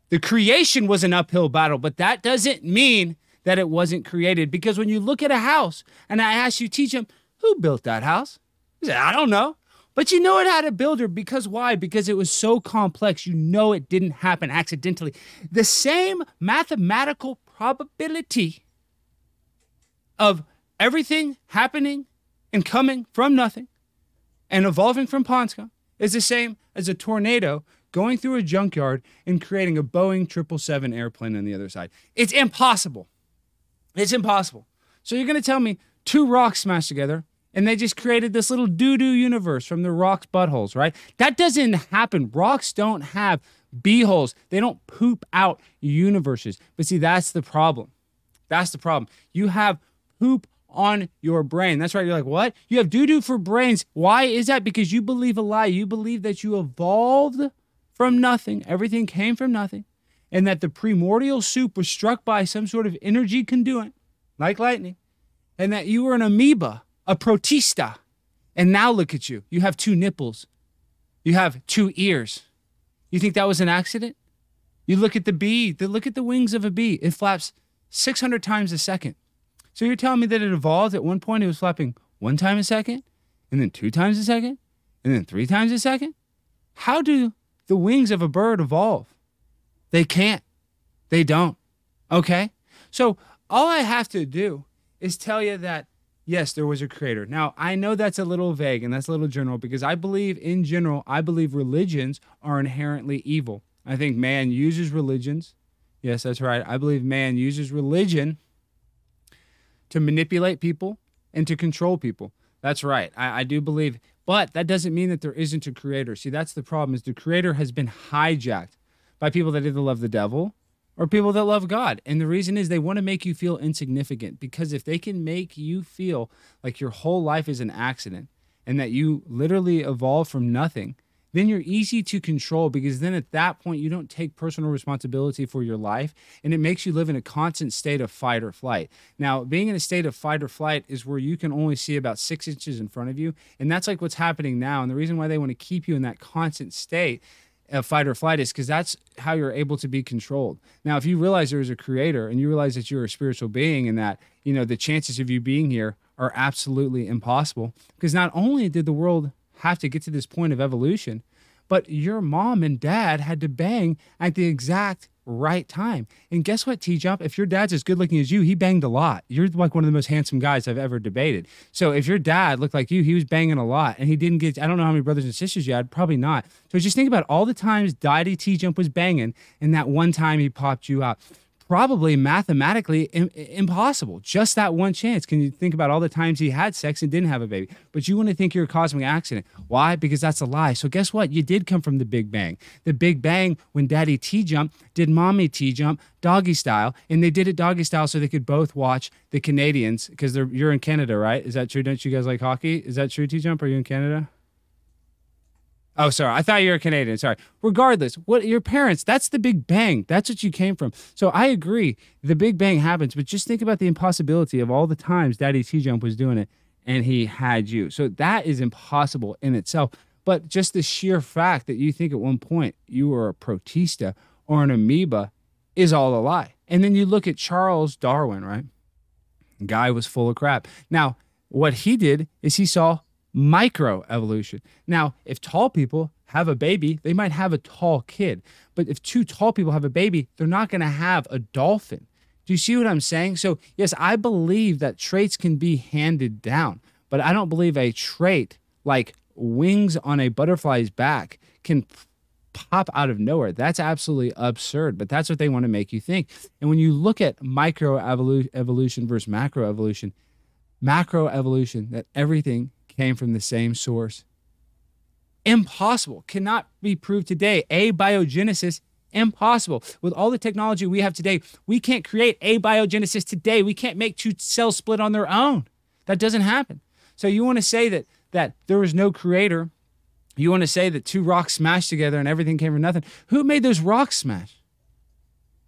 the creation was an uphill battle. But that doesn't mean that it wasn't created because when you look at a house and I ask you, teach Jump, who built that house? He said, I don't know. But you know it had a builder because why? Because it was so complex. You know it didn't happen accidentally. The same mathematical probability of everything happening and coming from nothing and evolving from pond scum is the same as a tornado going through a junkyard and creating a Boeing 777 airplane on the other side. It's impossible. It's impossible. So you're going to tell me two rocks smashed together and they just created this little doo doo universe from the rock's buttholes, right? That doesn't happen. Rocks don't have beeholes, they don't poop out universes. But see, that's the problem. That's the problem. You have poop on your brain. That's right. You're like, what? You have doo doo for brains. Why is that? Because you believe a lie. You believe that you evolved from nothing, everything came from nothing, and that the primordial soup was struck by some sort of energy conduit, like lightning, and that you were an amoeba a protista. And now look at you. You have two nipples. You have two ears. You think that was an accident? You look at the bee, the, look at the wings of a bee. It flaps 600 times a second. So you're telling me that it evolved at one point, it was flapping one time a second, and then two times a second, and then three times a second? How do the wings of a bird evolve? They can't. They don't. Okay? So all I have to do is tell you that yes, there was a creator. Now, I know that's a little vague and that's a little general because I believe, in general, I believe religions are inherently evil. I think man uses religions. Yes, that's right. I believe man uses religion to manipulate people and to control people. That's right. I, I do believe, but that doesn't mean that there isn't a creator. See, that's the problem is the creator has been hijacked by people that either love the devil or people that love God. And the reason is they want to make you feel insignificant because if they can make you feel like your whole life is an accident and that you literally evolved from nothing, then you're easy to control because then at that point you don't take personal responsibility for your life and it makes you live in a constant state of fight or flight. Now, being in a state of fight or flight is where you can only see about six inches in front of you. And that's like what's happening now. And the reason why they want to keep you in that constant state of fight or flight is because that's how you're able to be controlled. Now, if you realize there is a creator and you realize that you're a spiritual being and that, you know, the chances of you being here are absolutely impossible because not only did the world have to get to this point of evolution, but your mom and dad had to bang at the exact right time. And guess what, T Jump? If your dad's as good looking as you, he banged a lot. You're like one of the most handsome guys I've ever debated. So if your dad looked like you, he was banging a lot and he didn't get, I don't know how many brothers and sisters you had, probably not. So just think about all the times Daddy T Jump was banging and that one time he popped you out probably mathematically Im- impossible. Just that one chance. Can you think about all the times he had sex and didn't have a baby? But you want to think you're a cosmic accident. Why? Because that's a lie. So guess what? You did come from the Big Bang. The Big Bang, when Daddy T jump, did Mommy T jump doggy style, and they did it doggy style so they could both watch the Canadians because you're in Canada, right? Is that true? Don't you guys like hockey? Is that true, T jump? Are you in Canada? Oh, sorry. I thought you were a Canadian. Sorry. Regardless, what your parents, that's the Big Bang. That's what you came from. So I agree. The Big Bang happens, but just think about the impossibility of all the times Daddy T Jump was doing it and he had you. So that is impossible in itself. But just the sheer fact that you think at one point you were a protista or an amoeba is all a lie. And then you look at Charles Darwin, right? Guy was full of crap. Now, what he did is he saw microevolution. Now, if tall people have a baby, they might have a tall kid. But if two tall people have a baby, they're not going to have a dolphin. Do you see what I'm saying? So, yes, I believe that traits can be handed down, but I don't believe a trait like wings on a butterfly's back can pop out of nowhere. That's absolutely absurd, but that's what they want to make you think. And when you look at micro evolution versus macro evolution, macro evolution, that everything came from the same source. Impossible, cannot be proved today. Abiogenesis, impossible. With all the technology we have today, we can't create abiogenesis today. We can't make two cells split on their own. That doesn't happen. So you want to say that that there was no creator you want to say that two rocks smashed together and everything came from nothing. Who made those rocks smash?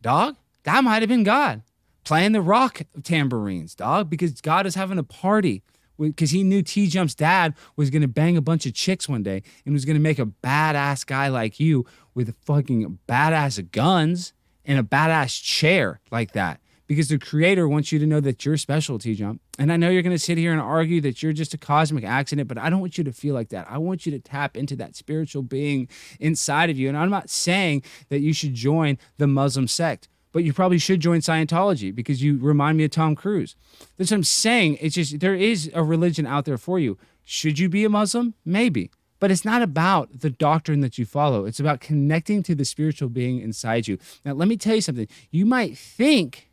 Dog? That might have been God playing the rock tambourines, dog, because God is having a party because he knew T Jump's dad was to bang a bunch of chicks one day and was to make a badass guy like you with fucking badass guns and a badass chair like that because the creator wants you to know that you're special, T Jump. And I know you're to sit here and argue that you're just a cosmic accident, but I don't want you to feel like that. I want you to tap into that spiritual being inside of you. And I'm not saying that you should join the Muslim sect, but you probably should join Scientology because you remind me of Tom Cruise. That's what I'm saying. It's just there is a religion out there for you. Should you be a Muslim? Maybe. But it's not about the doctrine that you follow. It's about connecting to the spiritual being inside you. Now, let me tell you something. You might think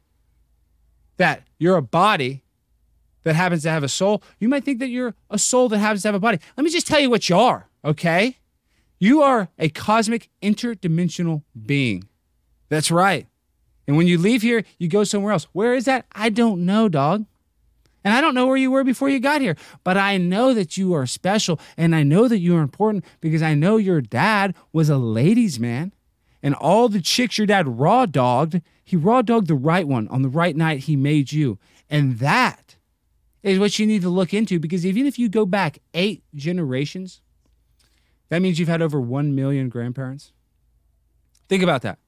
that you're a body that happens to have a soul. You might think that you're a soul that happens to have a body. Let me just tell you what you are, okay? You are a cosmic interdimensional being. That's right. And when you leave here, you go somewhere else. Where is that? I don't know, dog. And I don't know where you were before you got here, but I know that you are special and I know that you are important because I know your dad was a ladies' man and all the chicks your dad raw dogged, he raw dogged the right one on the right night he made you. And that is what you need to look into because even if you go back eight generations, that means you've had over 1 million grandparents. Think about that.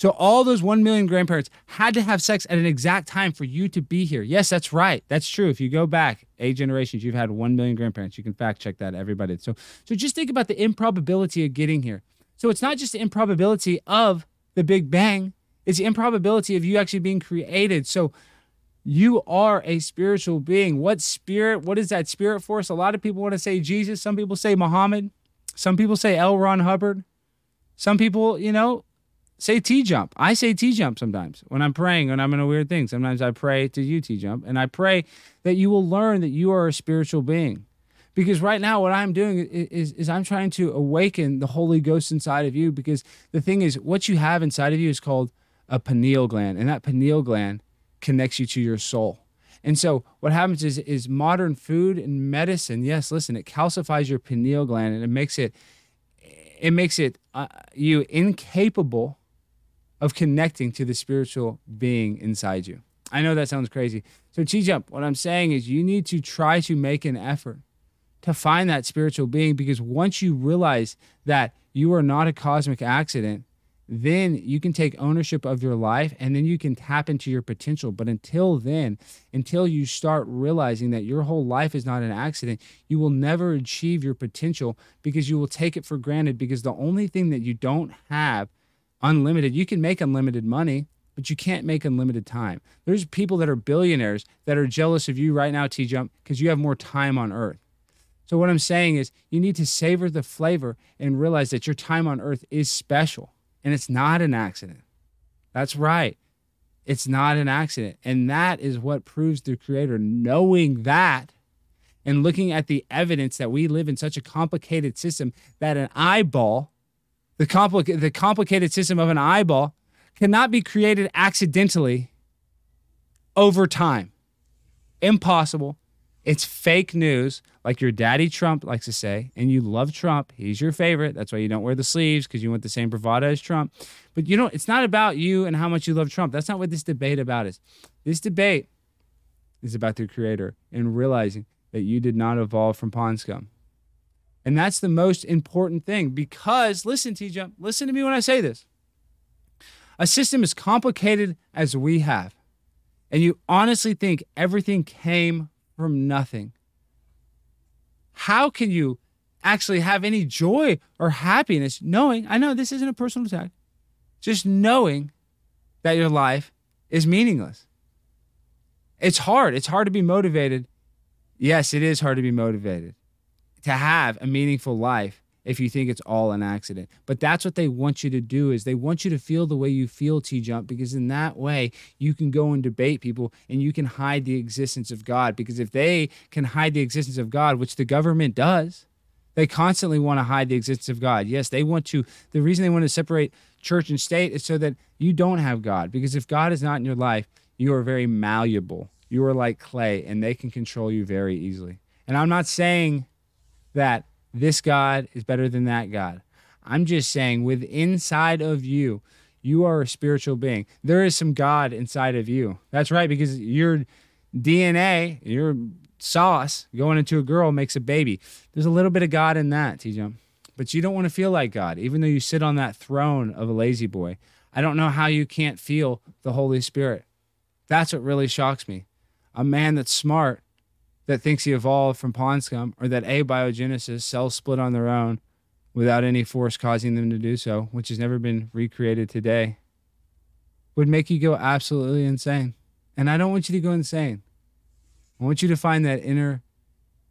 So all those 1 million grandparents had to have sex at an exact time for you to be here. Yes, that's right. That's true. If you go back eight generations, you've had 1 million grandparents. You can fact check that, everybody. So, so just think about the improbability of getting here. So it's not just the improbability of the Big Bang, it's the improbability of you actually being created. So you are a spiritual being. What spirit? What is that spirit force? A lot of people want to say Jesus. Some people say Muhammad. Some people say L. Ron Hubbard. Some people, you know, say T jump. I say T jump sometimes when I'm praying, when I'm in a weird thing. Sometimes I pray to you, T jump, and I pray that you will learn that you are a spiritual being because right now what i'm doing is, is i'm trying to awaken the holy ghost inside of you because the thing is what you have inside of you is called a pineal gland and that pineal gland connects you to your soul and so what happens is is modern food and medicine yes listen it calcifies your pineal gland and it makes it it makes it uh, you incapable of connecting to the spiritual being inside you i know that sounds crazy so Chi jump what i'm saying is you need to try to make an effort to find that spiritual being because once you realize that you are not a cosmic accident, then you can take ownership of your life and then you can tap into your potential. But until then, until you start realizing that your whole life is not an accident, you will never achieve your potential because you will take it for granted. Because the only thing that you don't have unlimited, you can make unlimited money, but you can't make unlimited time. There's people that are billionaires that are jealous of you right now, T Jump, because you have more time on earth. So, what I'm saying is, you need to savor the flavor and realize that your time on earth is special and it's not an accident. That's right. It's not an accident. And that is what proves the creator. Knowing that and looking at the evidence that we live in such a complicated system that an eyeball, the, compli- the complicated system of an eyeball, cannot be created accidentally over time. Impossible. It's fake news, like your daddy Trump likes to say, and you love Trump. He's your favorite. That's why you don't wear the sleeves because you want the same bravado as Trump. But you know, it's not about you and how much you love Trump. That's not what this debate about is. This debate is about the creator and realizing that you did not evolve from pond scum. And that's the most important thing because listen, T Jump, listen to me when I say this. A system as complicated as we have, and you honestly think everything came from nothing. how can you actually have any joy or happiness knowing, I know this isn't a personal attack, just knowing that your life is meaningless? It's hard. It's hard to be motivated. Yes, it is hard to be motivated to have a meaningful life if you think it's all an accident. But that's what they want you to do is they want you to feel the way you feel T jump because in that way you can go and debate people and you can hide the existence of God because if they can hide the existence of God, which the government does, they constantly want to hide the existence of God. Yes, they want to the reason they want to separate church and state is so that you don't have God because if God is not in your life, you are very malleable. You are like clay and they can control you very easily. And I'm not saying that this God is better than that God. I'm just saying, with inside of you, you are a spiritual being. There is some God inside of you. That's right, because your DNA, your sauce going into a girl makes a baby. There's a little bit of God in that, T Jump. But you don't want to feel like God, even though you sit on that throne of a lazy boy. I don't know how you can't feel the Holy Spirit. That's what really shocks me. A man that's smart that thinks he evolved from pond scum or that abiogenesis, cells split on their own without any force causing them to do so, which has never been recreated today, would make you go absolutely insane. And I don't want you to go insane. I want you to find that inner,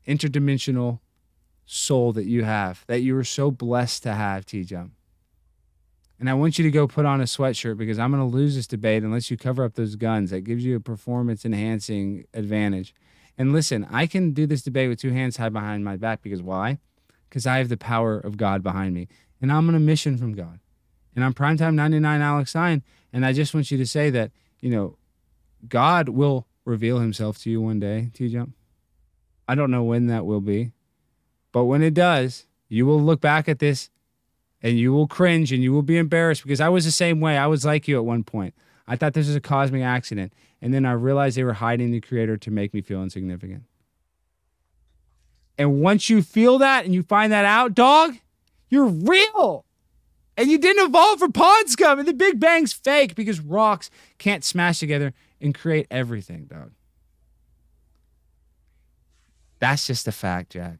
interdimensional soul that you have, that you were so blessed to have, T Jump. And I want you to go put on a sweatshirt because I'm going to lose this debate unless you cover up those guns. That gives you a performance enhancing advantage. And listen, I can do this debate with two hands tied behind my back because why? Because I have the power of God behind me. And I'm on a mission from God. And I'm Primetime 99 Alex Stein. And I just want you to say that, you know, God will reveal himself to you one day, T Jump. I don't know when that will be. But when it does, you will look back at this and you will cringe and you will be embarrassed because I was the same way. I was like you at one point. I thought this was a cosmic accident. And then I realized they were hiding the creator to make me feel insignificant. And once you feel that and you find that out, dog, you're real. And you didn't evolve from pond scum. And the Big Bang's fake because rocks can't smash together and create everything, dog. That's just a fact, Jack.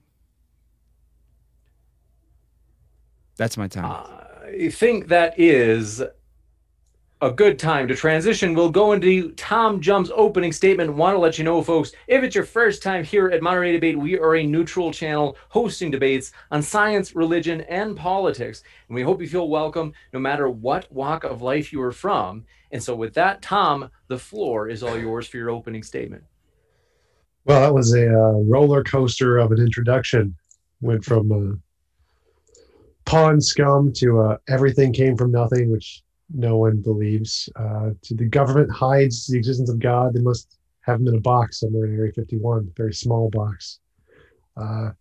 That's my time. I think that is a good time to transition. We'll go into Tom Jump's opening statement. Want to let you know, folks, if it's your first time here at Modern Day Debate, we are a neutral channel hosting debates on science, religion, and politics. And we hope you feel welcome no matter what walk of life you are from. And so, with that, Tom, the floor is all yours for your opening statement. Well, that was a uh, roller coaster of an introduction. Went from uh, pond scum to uh, everything came from nothing, which no one believes. Uh, to the government hides the existence of God. They must have him in a box somewhere in Area 51, a very small box. Uh,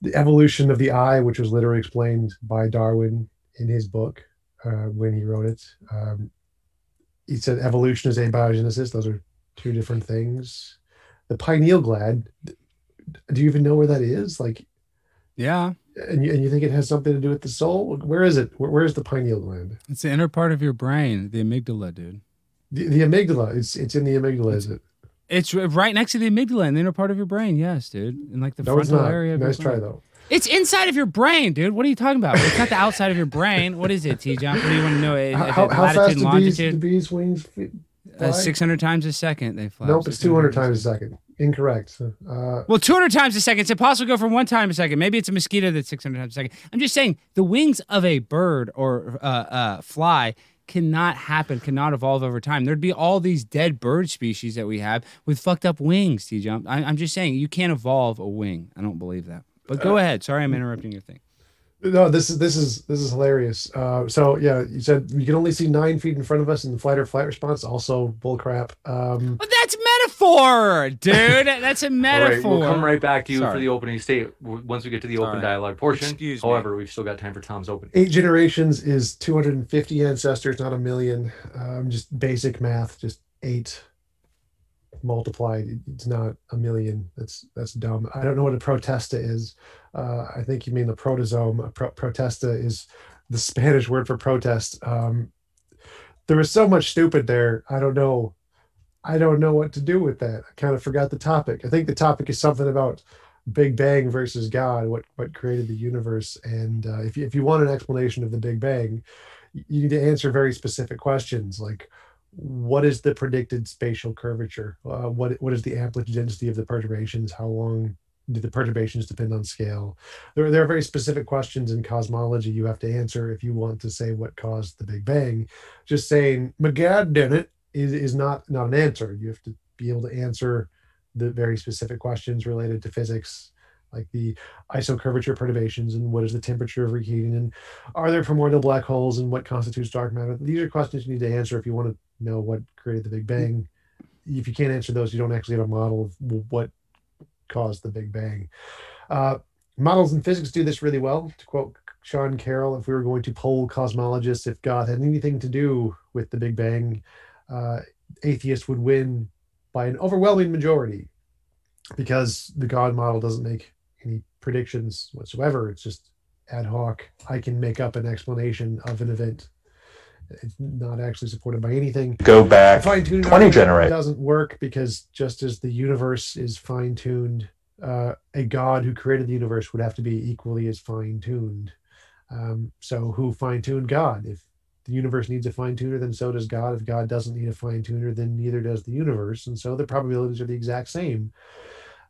the evolution of the eye, which was literally explained by Darwin in his book uh, when he wrote it. Um, he said evolution is abiogenesis. Those are two different things. The pineal gland. Do you even know where that is? Like, yeah. And you, and you think it has something to do with the soul? Where is it? Where, where's the pineal gland? It's the inner part of your brain, the amygdala, dude. The, the amygdala. It's it's in the amygdala, is it? It's right next to the amygdala in the inner part of your brain. Yes, dude. In like the No, it's frontal not. area. Of Nice your try brain. though. It's inside of your brain, dude. What are you talking about? It's not the outside of your brain. What is it, T. John? What do you want to know? Is How, how, fast do bees, do bees wings fly? Uh, Six hundred times a second they fly. Nope, it's 200 times a second. Incorrect. Uh, Well, 200 times a second. It's impossible to go from one time a second. Maybe it's a mosquito that's 600 times a second. I'm just saying the wings of a bird or uh, uh, fly cannot happen, cannot evolve over time. There'd be all these dead bird species that we have with fucked up wings, T Jump. I- I'm just saying you can't evolve a wing. I don't believe that. But go ahead. Sorry, I'm interrupting your thing. no, this is this is this is hilarious. Uh, so yeah, you said we can only see nine feet in front of us in the flight or flight response. Also bullcrap. Um, Well, that's metaphor, dude. That's a All right, metaphor. we'll come right back to you for the opening state once we get to the open Sorry. dialogue portion. Excuse me. However, we've still got time for Tom's opening. eight generations is 250 ancestors, not a million. Um, just basic math, just eight multiplied. It's not a million. That's that's dumb. I don't know what a protesta is. Uh, I think you mean the protozome. A pro- protesta is the Spanish word for protest. Um, there was so much stupid there. I don't know. I don't know what to do with that. I kind of forgot the topic. I think the topic is something about Big Bang versus God, what what created the universe. And uh, if you, if you want an explanation of the Big Bang, you need to answer very specific questions like what is the predicted spatial curvature? Uh, what what is the amplitude density of the perturbations? How long do the perturbations depend on scale? There, there are very specific questions in cosmology you have to answer if you want to say what caused the Big Bang. Just saying McGad did it is, is not not an answer. You have to be able to answer the very specific questions related to physics, like the isocurvature perturbations and what is the temperature of reheating and are there primordial black holes and what constitutes dark matter. These are questions you need to answer if you want to know what created the Big Bang. If you can't answer those, you don't actually have a model of what caused the Big Bang. Uh, models in physics do this really well. To quote Sean Carroll, if we were going to poll cosmologists if God had anything to do with the Big Bang, uh, atheists would win by an overwhelming majority because the God model doesn't make any predictions whatsoever. It's just ad hoc. I can make up an explanation of an event. It's not actually supported by anything. Go back Fine tuning 20 generations. doesn't work because just as the universe is fine tuned, uh, a God who created the universe would have to be equally as fine tuned. Um, so who fine tuned God? If the universe needs a fine tuner, then so does God. If God doesn't need a fine tuner, then neither does the universe. And so the probabilities are the exact same.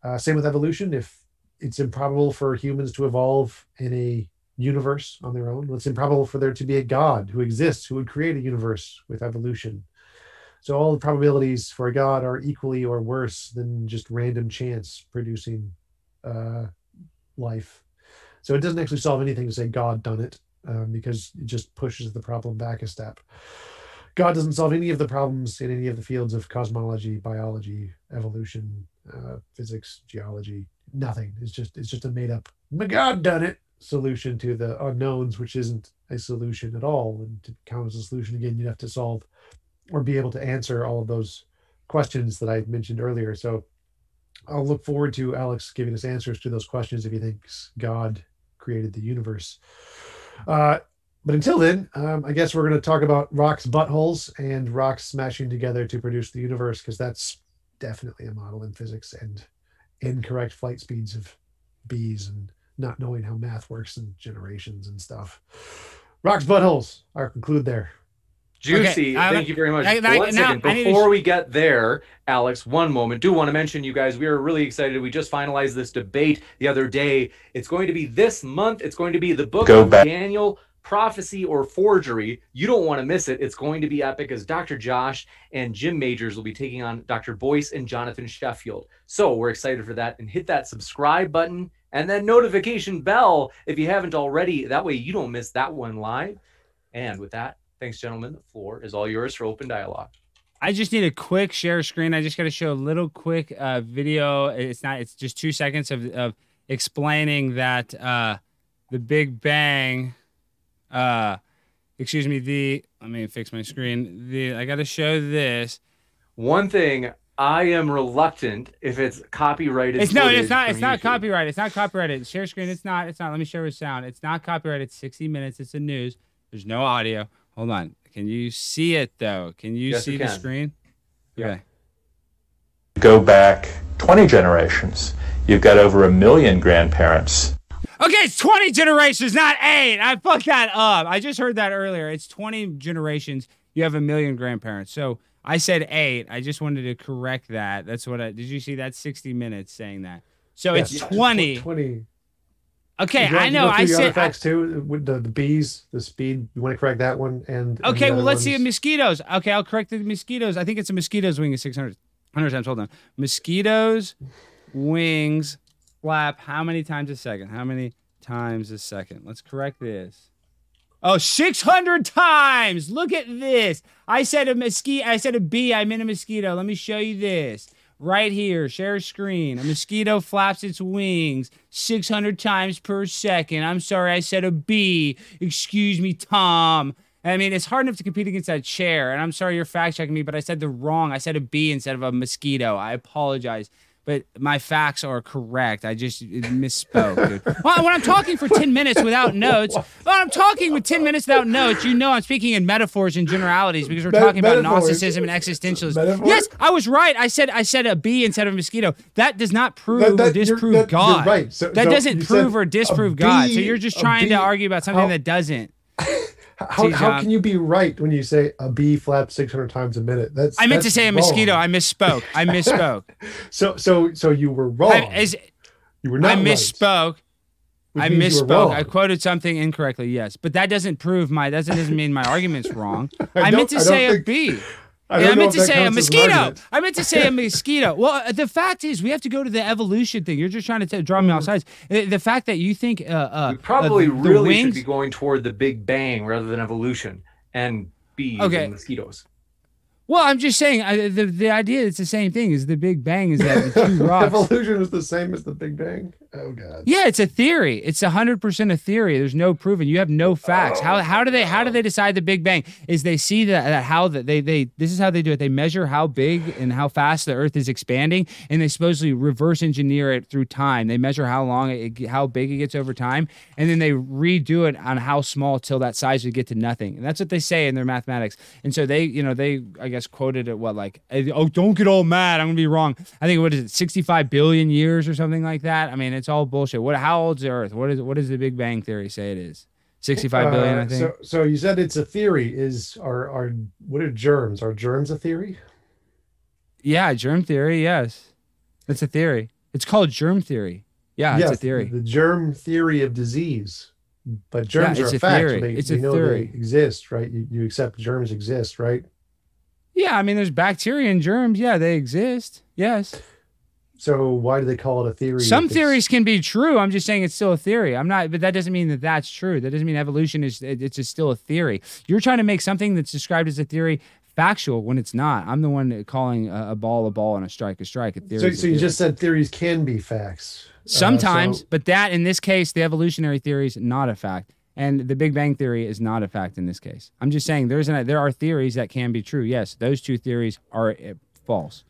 Uh, same with evolution. If it's improbable for humans to evolve in a universe on their own, it's improbable for there to be a God who exists who would create a universe with evolution. So all the probabilities for a God are equally or worse than just random chance producing uh, life. So it doesn't actually solve anything to say God done it um, because it just pushes the problem back a step. God doesn't solve any of the problems in any of the fields of cosmology, biology, evolution, uh, physics, geology. Nothing. It's just it's just a made up "My God done it solution to the unknowns, which isn't a solution at all. And to count as a solution again, you'd have to solve or be able to answer all of those questions that I mentioned earlier. So I'll look forward to Alex giving us answers to those questions if he thinks God created the universe. Uh, but until then, um, I guess we're going to talk about rocks' buttholes and rocks smashing together to produce the universe, because that's definitely a model in physics and incorrect flight speeds of bees and not knowing how math works and generations and stuff. Rocks' buttholes. I'll conclude there. Juicy. I- Thank you very much. I- I- one now, second. I to Before sh- we get there, Alex, one moment. Do want to mention, you guys, we are really excited. We just finalized this debate the other day. It's going to be this month. It's going to be the book Go of back. Daniel. Prophecy or forgery. You don't want to miss it. It's going to be epic as Dr. Josh and Jim Majors will be taking on Dr. Boyce and Jonathan Sheffield. So we're excited for that. And hit that subscribe button and then notification bell if you haven't already. That way you don't miss that one live. And with that, thanks, gentlemen. The floor is all yours for open dialogue. I just need a quick share screen. I just got to show a little quick uh, video. It's not. It's just two seconds of, of explaining that uh, the Big Bang. Uh, excuse me. The let me fix my screen. The I got to show this. One thing I am reluctant if it's copyrighted. It's no. It's not. It's not YouTube. copyrighted. It's not copyrighted. Share screen. It's not. It's not. Let me share with sound. It's not copyrighted. 60 minutes. It's a news. There's no audio. Hold on. Can you see it though? Can you Yes, see we the can. screen? Yeah. Okay. Go back 20 generations. You've got over a million grandparents. Okay, it's 20 generations, not eight. I fucked that up. I just heard that earlier. It's 20 generations. You have a million grandparents. So I said eight. I just wanted to correct that. That's what I did. You see that 60 minutes saying that? So Yes, it's just 20. 20. Okay, I know. I said. I- artifacts too with the, the bees, the speed. You want to correct that one and and okay, the well, let's see ones? mosquitoes. Okay, I'll correct the mosquitoes. I think it's a mosquito's wing is 600 100 times. Hold on. Mosquitoes' wings flap how many times a second? How many times a second? Let's correct this. Oh, 600 times. Look at this. I said a mosquito. I said a bee. I meant a mosquito. Let me show you this. Right here, share screen. A mosquito flaps its wings 600 times per second. I'm sorry, I said a bee. Excuse me, Tom. I mean, it's hard enough to compete against that chair. And I'm sorry you're fact checking me, but I said the wrong. I said a bee instead of a mosquito. I apologize. But my facts are correct. I just misspoke. Dude. Well, when I'm talking for 10 minutes without notes, when I'm talking with 10 minutes without notes, you know I'm speaking in metaphors and generalities because we're Me- talking about metaphors. Gnosticism and existentialism. Yes, I was right. I said I said a bee instead of a mosquito. That does not prove That- or that- you're- disprove that- God. right. So- that so doesn't prove or disprove God. So you're just trying to argue about something how- that doesn't. How, how can you be right when you say a bee flaps 600 times a minute? That's I meant to that's say a wrong. mosquito. I misspoke. I misspoke. So so so you were wrong. I, is, you were not I misspoke. which I means you were misspoke. I quoted something incorrectly. Yes, but that doesn't prove my. That doesn't mean my argument's wrong. I I, meant to I say a bee. I Yeah, I meant to say a counts as an mosquito. I meant to say a mosquito. Well, uh, the fact is, we have to go to the evolution thing. You're just trying to t- draw me off sides. The, the fact that you think uh, uh, We probably uh, the really should wings- be going toward the Big Bang rather than evolution and bees Okay. and mosquitoes. Well, I'm just saying uh, the the idea it's the same thing. Is the Big Bang is that the two rocks? Evolution is the same as the Big Bang. Oh god. Yeah, it's a theory. It's hundred percent a theory. There's no proven. You have no facts. How how do they how do they decide the Big Bang? Is they see that, that how that they they this is how they do it. They measure how big and how fast the Earth is expanding, and they supposedly reverse engineer it through time. They measure how long it how big it gets over time, and then they redo it on how small till that size would get to nothing. And that's what they say in their mathematics. And so they you know they I guess quoted it what like oh don't get all mad. I'm gonna be wrong. I think what is it 65 billion years or something like that. I mean it's all bullshit. What how old's the Earth? What is what does the Big Bang theory say it is? 65 billion, I Uh, think. So so you said it's a theory. Is are are what are germs? Are germs a theory? yeah, germ theory. Yes, it's a theory. It's called germ theory. Yeah, yes, it's a theory. The germ theory of disease. But germs it's are a a fact. theory. They, It's a know theory. they exist, right? You, you accept germs exist, right? Yeah, I mean, there's bacteria and germs. Yeah, they exist. Yes. So why do they call it a theory? Some theories can be true. I'm just saying it's still a theory. I'm not, but that doesn't mean that that's true. That doesn't mean evolution is it- it's just still a theory. You're trying to make something that's described as a theory factual when it's not. I'm the one calling a, a ball a ball and a strike a strike. A theory. So, so you theory. just said theories can be facts. Uh, sometimes, so- but that in this case, the evolutionary theory is not a fact. And the Big Bang theory is not a fact in this case. I'm just saying there's an, there are theories that can be true. Yes, those two theories are uh, false.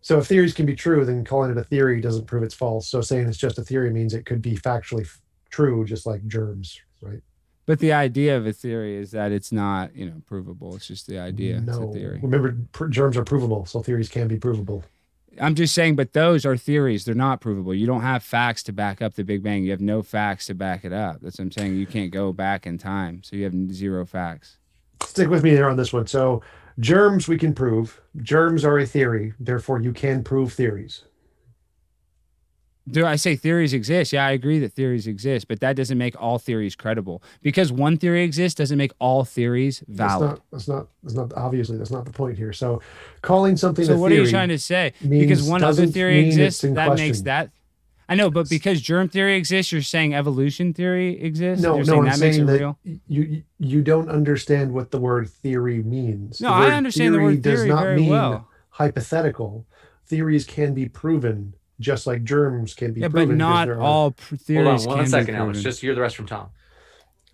So if theories can be true, then calling it a theory doesn't prove it's false. So saying it's just a theory means it could be factually f- true, just like germs, right? But the idea of a theory is that it's not, you know, provable. It's just the idea. It's no, a theory. remember pr- germs are provable, so theories can be provable. I'm just saying, but those are theories. They're not provable. You don't have facts to back up the Big Bang. You have no facts to back it up. That's what I'm saying. You can't go back in time. So you have zero facts. Stick with me there on this one. So germs we can prove. Germs are a theory, therefore you can prove theories. Do I say theories exist? Yeah, I agree that theories exist, but that doesn't make all theories credible. Because one theory exists doesn't make all theories That's valid. not. That's not. That's not. Obviously, that's not the point here. So, calling something So what are you trying to say? Because one other theory exists, that makes that. I know, but because germ theory exists, you're saying evolution theory exists. No, you're no, saying I'm that makes it saying that real. you you don't understand what the word theory means. No, The I understand the word does theory not very mean well. hypothetical. Theories can be proven, just like germs can be Yeah, but proven. because not there are- all pr- theories Hold on can one be second, Alex. Just hear the rest from Tom.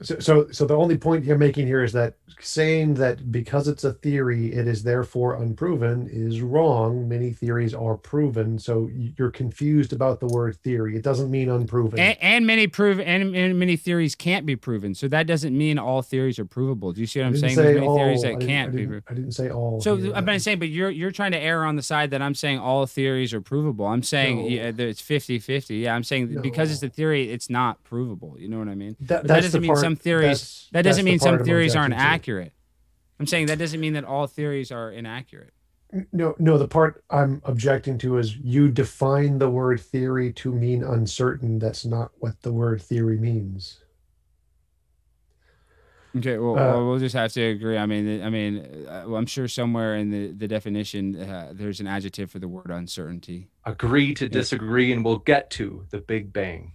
So, so, so the only point you're making here is that saying that because it's a theory, it is therefore unproven is wrong. Many theories are proven, so you're confused about the word theory. It doesn't mean unproven. and, and many prove and, and many theories can't be proven. So that doesn't mean all theories are provable. Do you see what I'm saying? There's many theories all. I that didn't- can't be proven. I didn't say all. So here. I'm not saying, but you're you're trying to err on the side that I'm saying all theories are provable. I'm saying No. yeah, it's 50-50. Yeah, I'm saying that because it's a theory, it's not provable. You know what I mean? That- that doesn't the mean part- some theories. that's- That doesn't mean some theories aren't objecting to. accurate. I'm saying that doesn't mean that all theories are inaccurate. No, no. The part I'm objecting to is you define the word theory to mean uncertain. That's not what the word theory means. Okay, well, Uh, well, we'll just have to agree. I mean, I mean, uh, I'm sure somewhere in the the definition uh, there's an adjective for the word uncertainty. Agree to disagree, and we'll get to the Big Bang.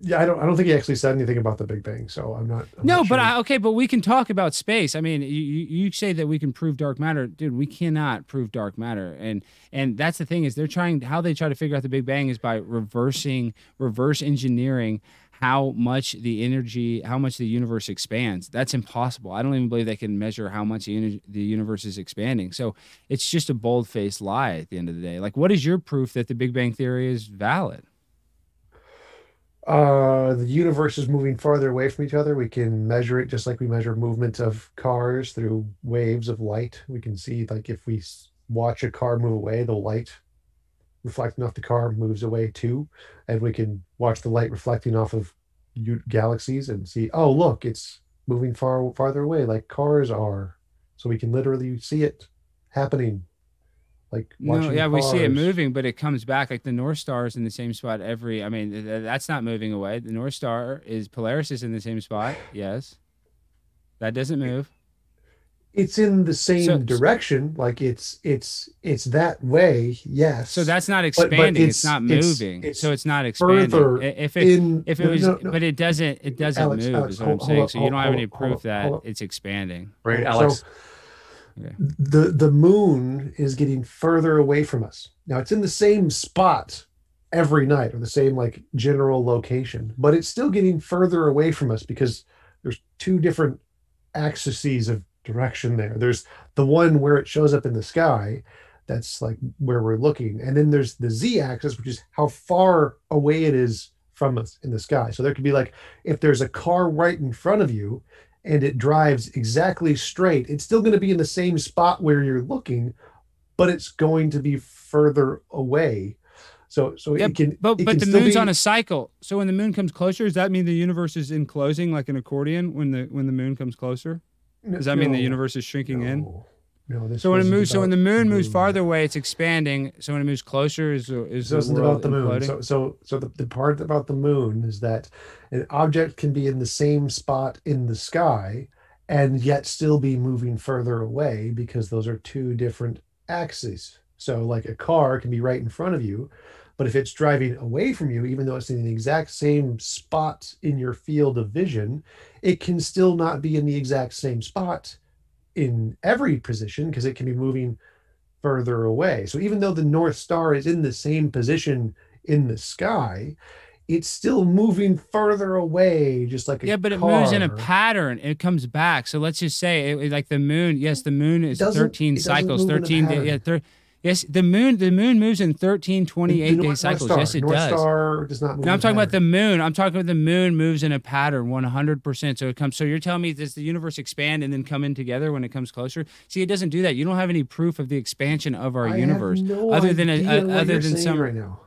Yeah, I don't. I don't think he actually said anything about the Big Bang, so I'm not. I'm No, not but sure. I, okay, but we can talk about space. I mean, you, you say that we can prove dark matter, dude. We cannot prove dark matter, and and that's the thing is they're trying how they try to figure out the Big Bang is by reversing reverse engineering how much the energy, how much the universe expands. That's impossible. I don't even believe they can measure how much the, the universe is expanding. So it's just a bold faced lie at the end of the day. Like, what is your proof that the Big Bang Theory is valid? Uh, the universe is moving farther away from each other. We can measure it just like we measure movement of cars through waves of light. We can see, like, if we watch a car move away, the light reflecting off the car moves away too. And we can watch the light reflecting off of galaxies and see, oh, look, it's moving far farther away, like cars are. So we can literally see it happening. Like No, watching yeah, we see it moving, but it comes back. Like the North Star is in the same spot every. I mean, th- th- that's not moving away. The North Star is Polaris is in the same spot. Yes, that doesn't move. it's in the same So- direction like it's it's it's that way yes So that's not but expanding. it's, it's- not moving. it's so it's not expanding. further If it in if it no, was, no, no. but it doesn't. It doesn't Alex, move. Alex, is what hold- I'm saying. hold so up, you don't have any up, hold proof that hold up. it's expanding. Right, So, Alex? The the moon is getting further away from us. Now it's in the same spot every night or the same like general location but it's still getting further away from us because there's two different axes of direction there. There's the one where it shows up in the sky that's like where we're looking and then there's the z axis which is how far away it is from us in the sky. So there could be like if there's a car right in front of you and it drives exactly straight it's still going to be in the same spot where you're looking but it's going to be further away so so Yeah, it can But it but can the moon's be- on a cycle. So when the moon comes closer, does that mean the universe is enclosing like an accordion when the when the moon comes closer? Does that mean the universe is shrinking in? No, this So when it moves, so when the moon moves farther away, it's expanding. So when it moves closer, is is This the wasn't world about the moon. imploding? So, so, so the, the part about the moon is that an object can be in the same spot in the sky and yet still be moving further away because those are two different axes. So, like a car can be right in front of you, but if it's driving away from you, even though it's in the exact same spot in your field of vision, it can still not be in the exact same spot in every position because it can be moving further away. So even though the North Star is in the same position in the sky, it's still moving further away, just like a yeah, but it moves in a pattern. It comes back. So let's just say, it, like the moon. Yes, the moon is thirteen cycles. move in a Thirteen. Yeah, thir- yes, the moon. The moon moves in 13, The 28 North- day cycles. Star- Yes, it North does. Star does not move. Now I'm talking about the moon. I'm talking about the moon moves in a pattern 100%. So it comes. So you're telling me does the universe expand and then come in together when it comes closer? See, it doesn't do that. You don't have any proof of the expansion of our I universe no other than a, a- uh, what other than some. right now.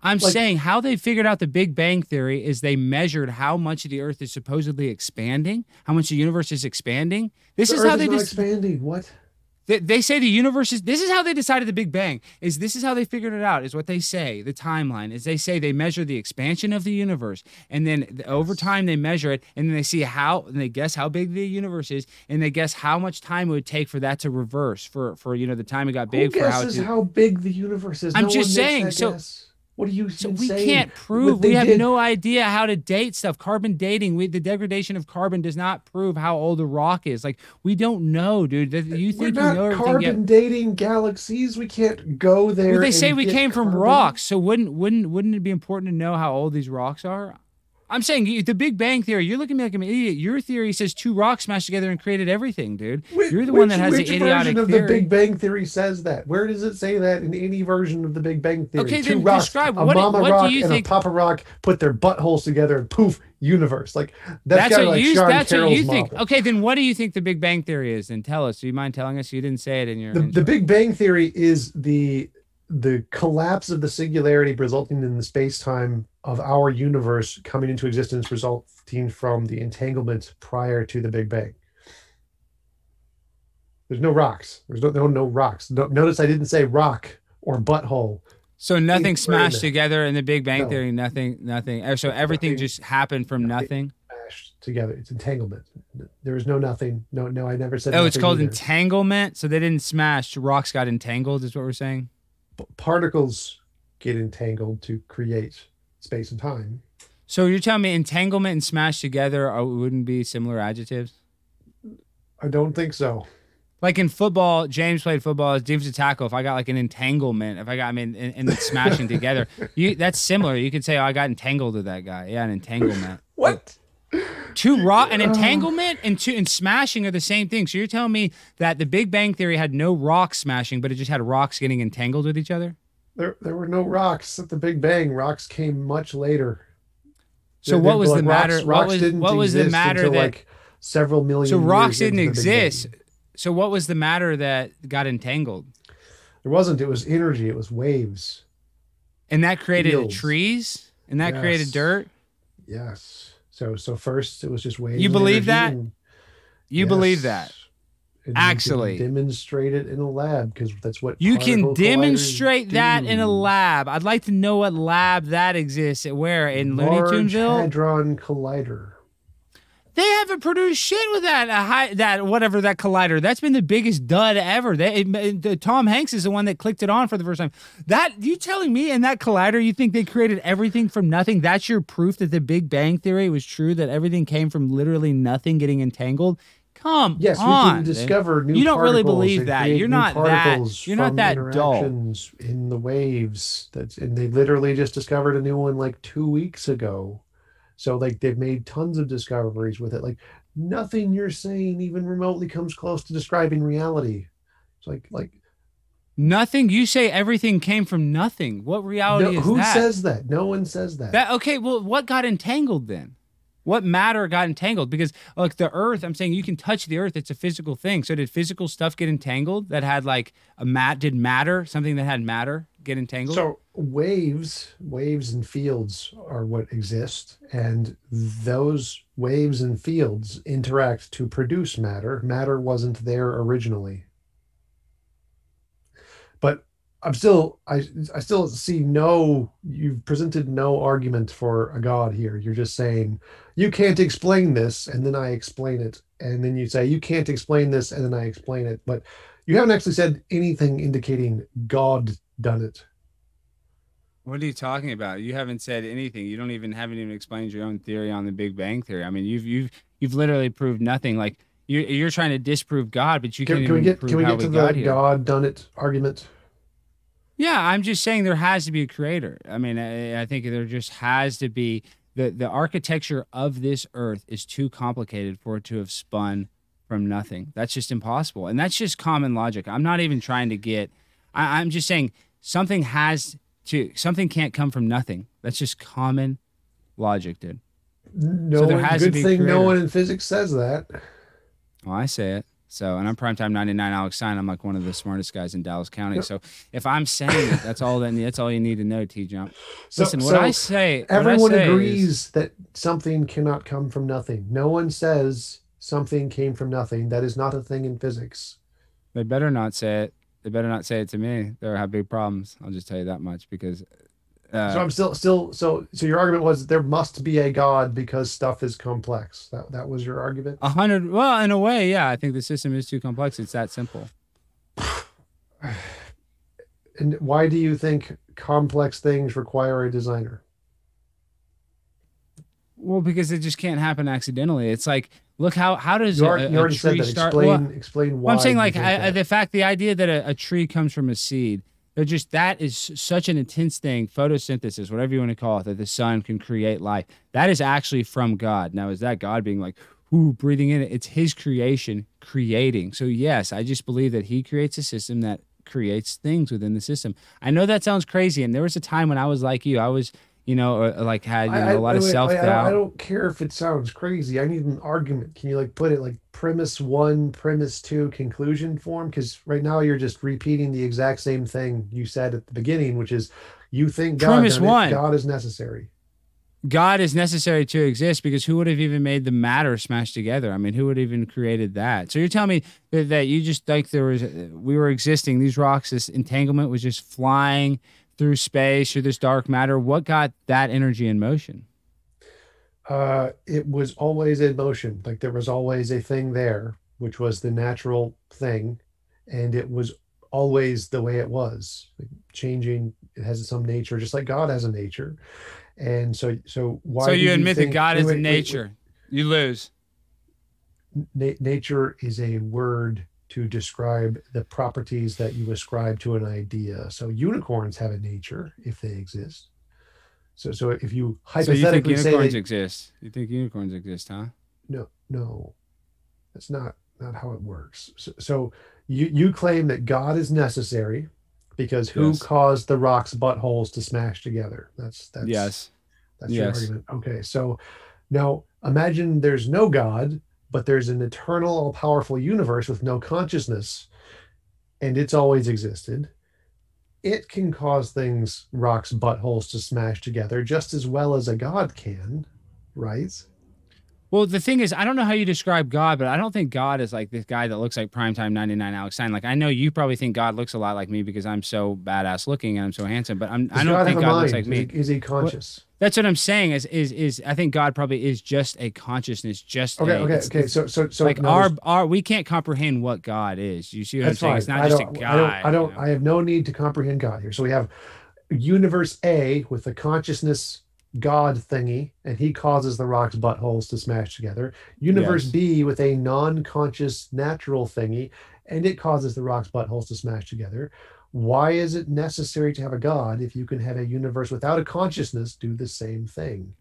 I'm like- saying how they figured out the Big Bang theory is they measured how much the Earth is supposedly expanding, how much the universe is expanding. This is how they just. expanding. What? They, they say the universe is. This is how they decided the Big Bang. Is this is how they figured it out? Is what they say. The timeline is they say they measure the expansion of the universe, and then th- over time they measure it, and then they see how and they guess how big the universe is, and they guess how much time it would take for that to reverse for for you know the time it got big Who for how guesses it. how big the universe is? I'm No just saying, so- guess. What are you So we can't prove. We have did- no idea how to date stuff. Carbon dating. We, the degradation of carbon does not prove how old a rock is. Like we don't know, dude. You We're think you not know carbon yet. dating galaxies. We can't go there. Well, they say we came from rocks, so wouldn't wouldn't wouldn't it be important to know how old these rocks are? I'm saying the Big Bang theory. You're looking at me like an idiot. Your theory says two rocks smashed together and created everything, dude. Which, You're the one that has the which idiotic version of theory. the Big Bang Theory says that? Where does it say that in any version of the Big Bang Theory? Okay, Two then rocks, describe a what do- mama what do rock you and think- a papa rock put their buttholes together and poof, universe. Like that's, That's what like you. That's what you think. model. Okay, then what do you think the Big Bang theory is? Then tell us. Do you mind telling us? You didn't say it in your. The, the Big Bang Theory is the the collapse of the singularity resulting in the space time of our universe coming into existence, resulting from the entanglement prior to the Big Bang. There's no rocks. There's no no, no rocks. No, notice I didn't say rock or butthole. So nothing smashed together in the Big Bang No. Theory. Nothing, nothing. uh, So everything Nothing. just happened from nothing. Mashed together. It's entanglement. There is no nothing. No, no, I never said Oh, it's called either. entanglement. So they didn't smash. Rocks got entangled. Is what we're saying. P- Particles get entangled to create space and time. So you're telling me entanglement and smash together are, wouldn't be similar adjectives? I don't think so. Like in football, James played football as defensive tackle. If I got like an entanglement, if I got I mean, and, and it's smashing together, you that's similar. You could say, "Oh, I got entangled with that guy." Yeah, an entanglement. What? Two rock, an oh. entanglement and two and smashing are the same thing. So you're telling me that the Big Bang Theory had no rocks smashing, but it just had rocks getting entangled with each other? There, there were no rocks at the Big Bang. Rocks came much later. So There- what was the like, matter? Rocks, what was didn't what was the exist matter until that? like several million. so rocks didn't into the Big Bang. exist. So what was the matter that got entangled? There wasn't. It was energy. It was waves. And that created Fields. trees, and that created dirt. Yes. So so first it was just waves. You believe that? and- You believe that? Actually. demonstrate it in a lab because that's what You can demonstrate that in a lab. I'd like to know what lab that exists. At where in Looney Tuneville? Hadron Collider. They haven't produced shit with that uh, a high, that whatever that collider. That's been the biggest dud ever. They, it- the, Tom Hanks is the one that clicked it on for the first time. That you telling me in that collider you think they created everything from nothing? That's your proof that the Big Bang Theory was true. That everything came from literally nothing getting entangled. Come Yes, we on, can discover new You don't really believe that. You're not that- you're not that dull. in the waves. That's and they literally just discovered a new one like two weeks ago. So like they've made tons of discoveries with it. Like nothing you're saying even remotely comes close to describing reality. It's like like Nothing. You say everything came from nothing. What reality no, is who that? says that? No one says that. That okay, well, what got entangled then? What matter got entangled? Because like the earth, I'm saying you can touch the earth, it's a physical thing. So did physical stuff get entangled that had like a mat did matter, something that had matter get entangled? So waves, waves and fields are what exist, and those waves and fields interact to produce matter. Matter wasn't there originally. I'm still I I still see no you've presented no argument for a god here. You're just saying you can't explain this and then I explain it and then you say you can't explain this and then I explain it. But you haven't actually said anything indicating God done it. what are you talking about? You haven't said anything. You don't even haven't even explained your own theory on the Big Bang theory. I mean, you've you've you've literally proved nothing. Like you're you're trying to disprove God, but you Can, can't can we get prove can we how get to the here. God done it argument? Yeah, I'm just saying there has to be a creator. I mean, I, I think there just has to be the the architecture of this earth is too complicated for it to have spun from nothing. That's just impossible, and that's just common logic. I'm not even trying to get. I, I'm just saying something has to. Something can't come from nothing. That's just common logic, dude. No, there one- good thing no one in physics says that. Well, I say it. So, and I'm primetime 99 Alex Stein. I'm like one of the smartest guys in Dallas County. So, if I'm saying it, that's all that that's all you need to know, T Jump. So- Listen, what so I say, what I Everyone say is- agrees that something cannot come from nothing. No one says something came from nothing. That is not a thing in physics. They better not say it. They better not say it to me. They'll have big problems. I'll just tell you that much because. Uh, so I'm still still so so your argument was there must be a god because stuff is complex. That that was your argument. a hundred. Well, in a way, yeah. I think the system is too complex. It's that simple. And why do you think complex things require a designer? Well, because it just can't happen accidentally. It's like, look how how does You, a, already, a you already said tree that. start? Explain well, explain why. Well, I'm saying like I- the fact, the idea that a, a tree comes from a seed. They're just that is such an intense thing. Photosynthesis, whatever you want to call it, that the sun can create life. That is actually from God. Now, is that God being like, ooh, breathing in it? It's His creation creating. So yes, I just believe that He creates a system that creates things within the system. I know that sounds crazy, and there was a time when I was like you. I was, you know, uh, like had you know, a lot I- of self doubt. I, don't, I don't care if it sounds crazy. I need an argument. Can you like put it like premise one, premise two, conclusion form? Because right now you're just repeating the exact same thing you said at the beginning, which is you think God, Premise it, one. God is necessary. God is necessary to exist because who would have even made the matter smash together? I mean, who would have even created that? So you're telling me that, that you just think there was we were existing these rocks, this entanglement was just flying through space through this dark matter. What got that energy in motion? Uh, it was always in motion. Like there was always a thing there, which was the natural thing, and it was always the way it was. Like changing, it has some nature, just like God has a nature. And so, so why? so you admit think- that God wait, is wait, in wait, wait. nature. You lose. Na- nature is a word to describe the properties that you ascribe to an idea. So unicorns have a nature if they exist. So so if you hypothetically So you think unicorns that, exist? You think unicorns exist, huh? no no that's not not how it works so, so you you claim that god is necessary because who Yes. caused the rocks buttholes to smash together that's that's yes. that's your argument okay so now imagine there's no god but there's an eternal all-powerful universe with no consciousness and it's always existed it can cause things rocks buttholes to smash together just as well as a god can right Well, the thing is, I don't know how you describe God, but I don't think God is like this guy that looks like primetime 99 Alex Stein. Like, I know you probably think God looks a lot like me because I'm so badass looking and I'm so handsome, but I'm, I don't God think God looks like me. Is he, is he conscious? That's what I'm saying. Is is is I think God probably is just a consciousness, just Okay, a, okay, it's- okay. it's So, so, so like no, our our we can't comprehend what God is. You see what that's I'm saying? fine. It's not I just a don't. I don't, I don't, know? I have no need to comprehend God here. So we have universe A with the consciousness God thingy, and he causes the rocks buttholes to smash together. Universe Yes. B with a non-conscious natural thingy, and it causes the rocks buttholes to smash together. Why is it necessary to have a God if you can have a universe without a consciousness do the same thing?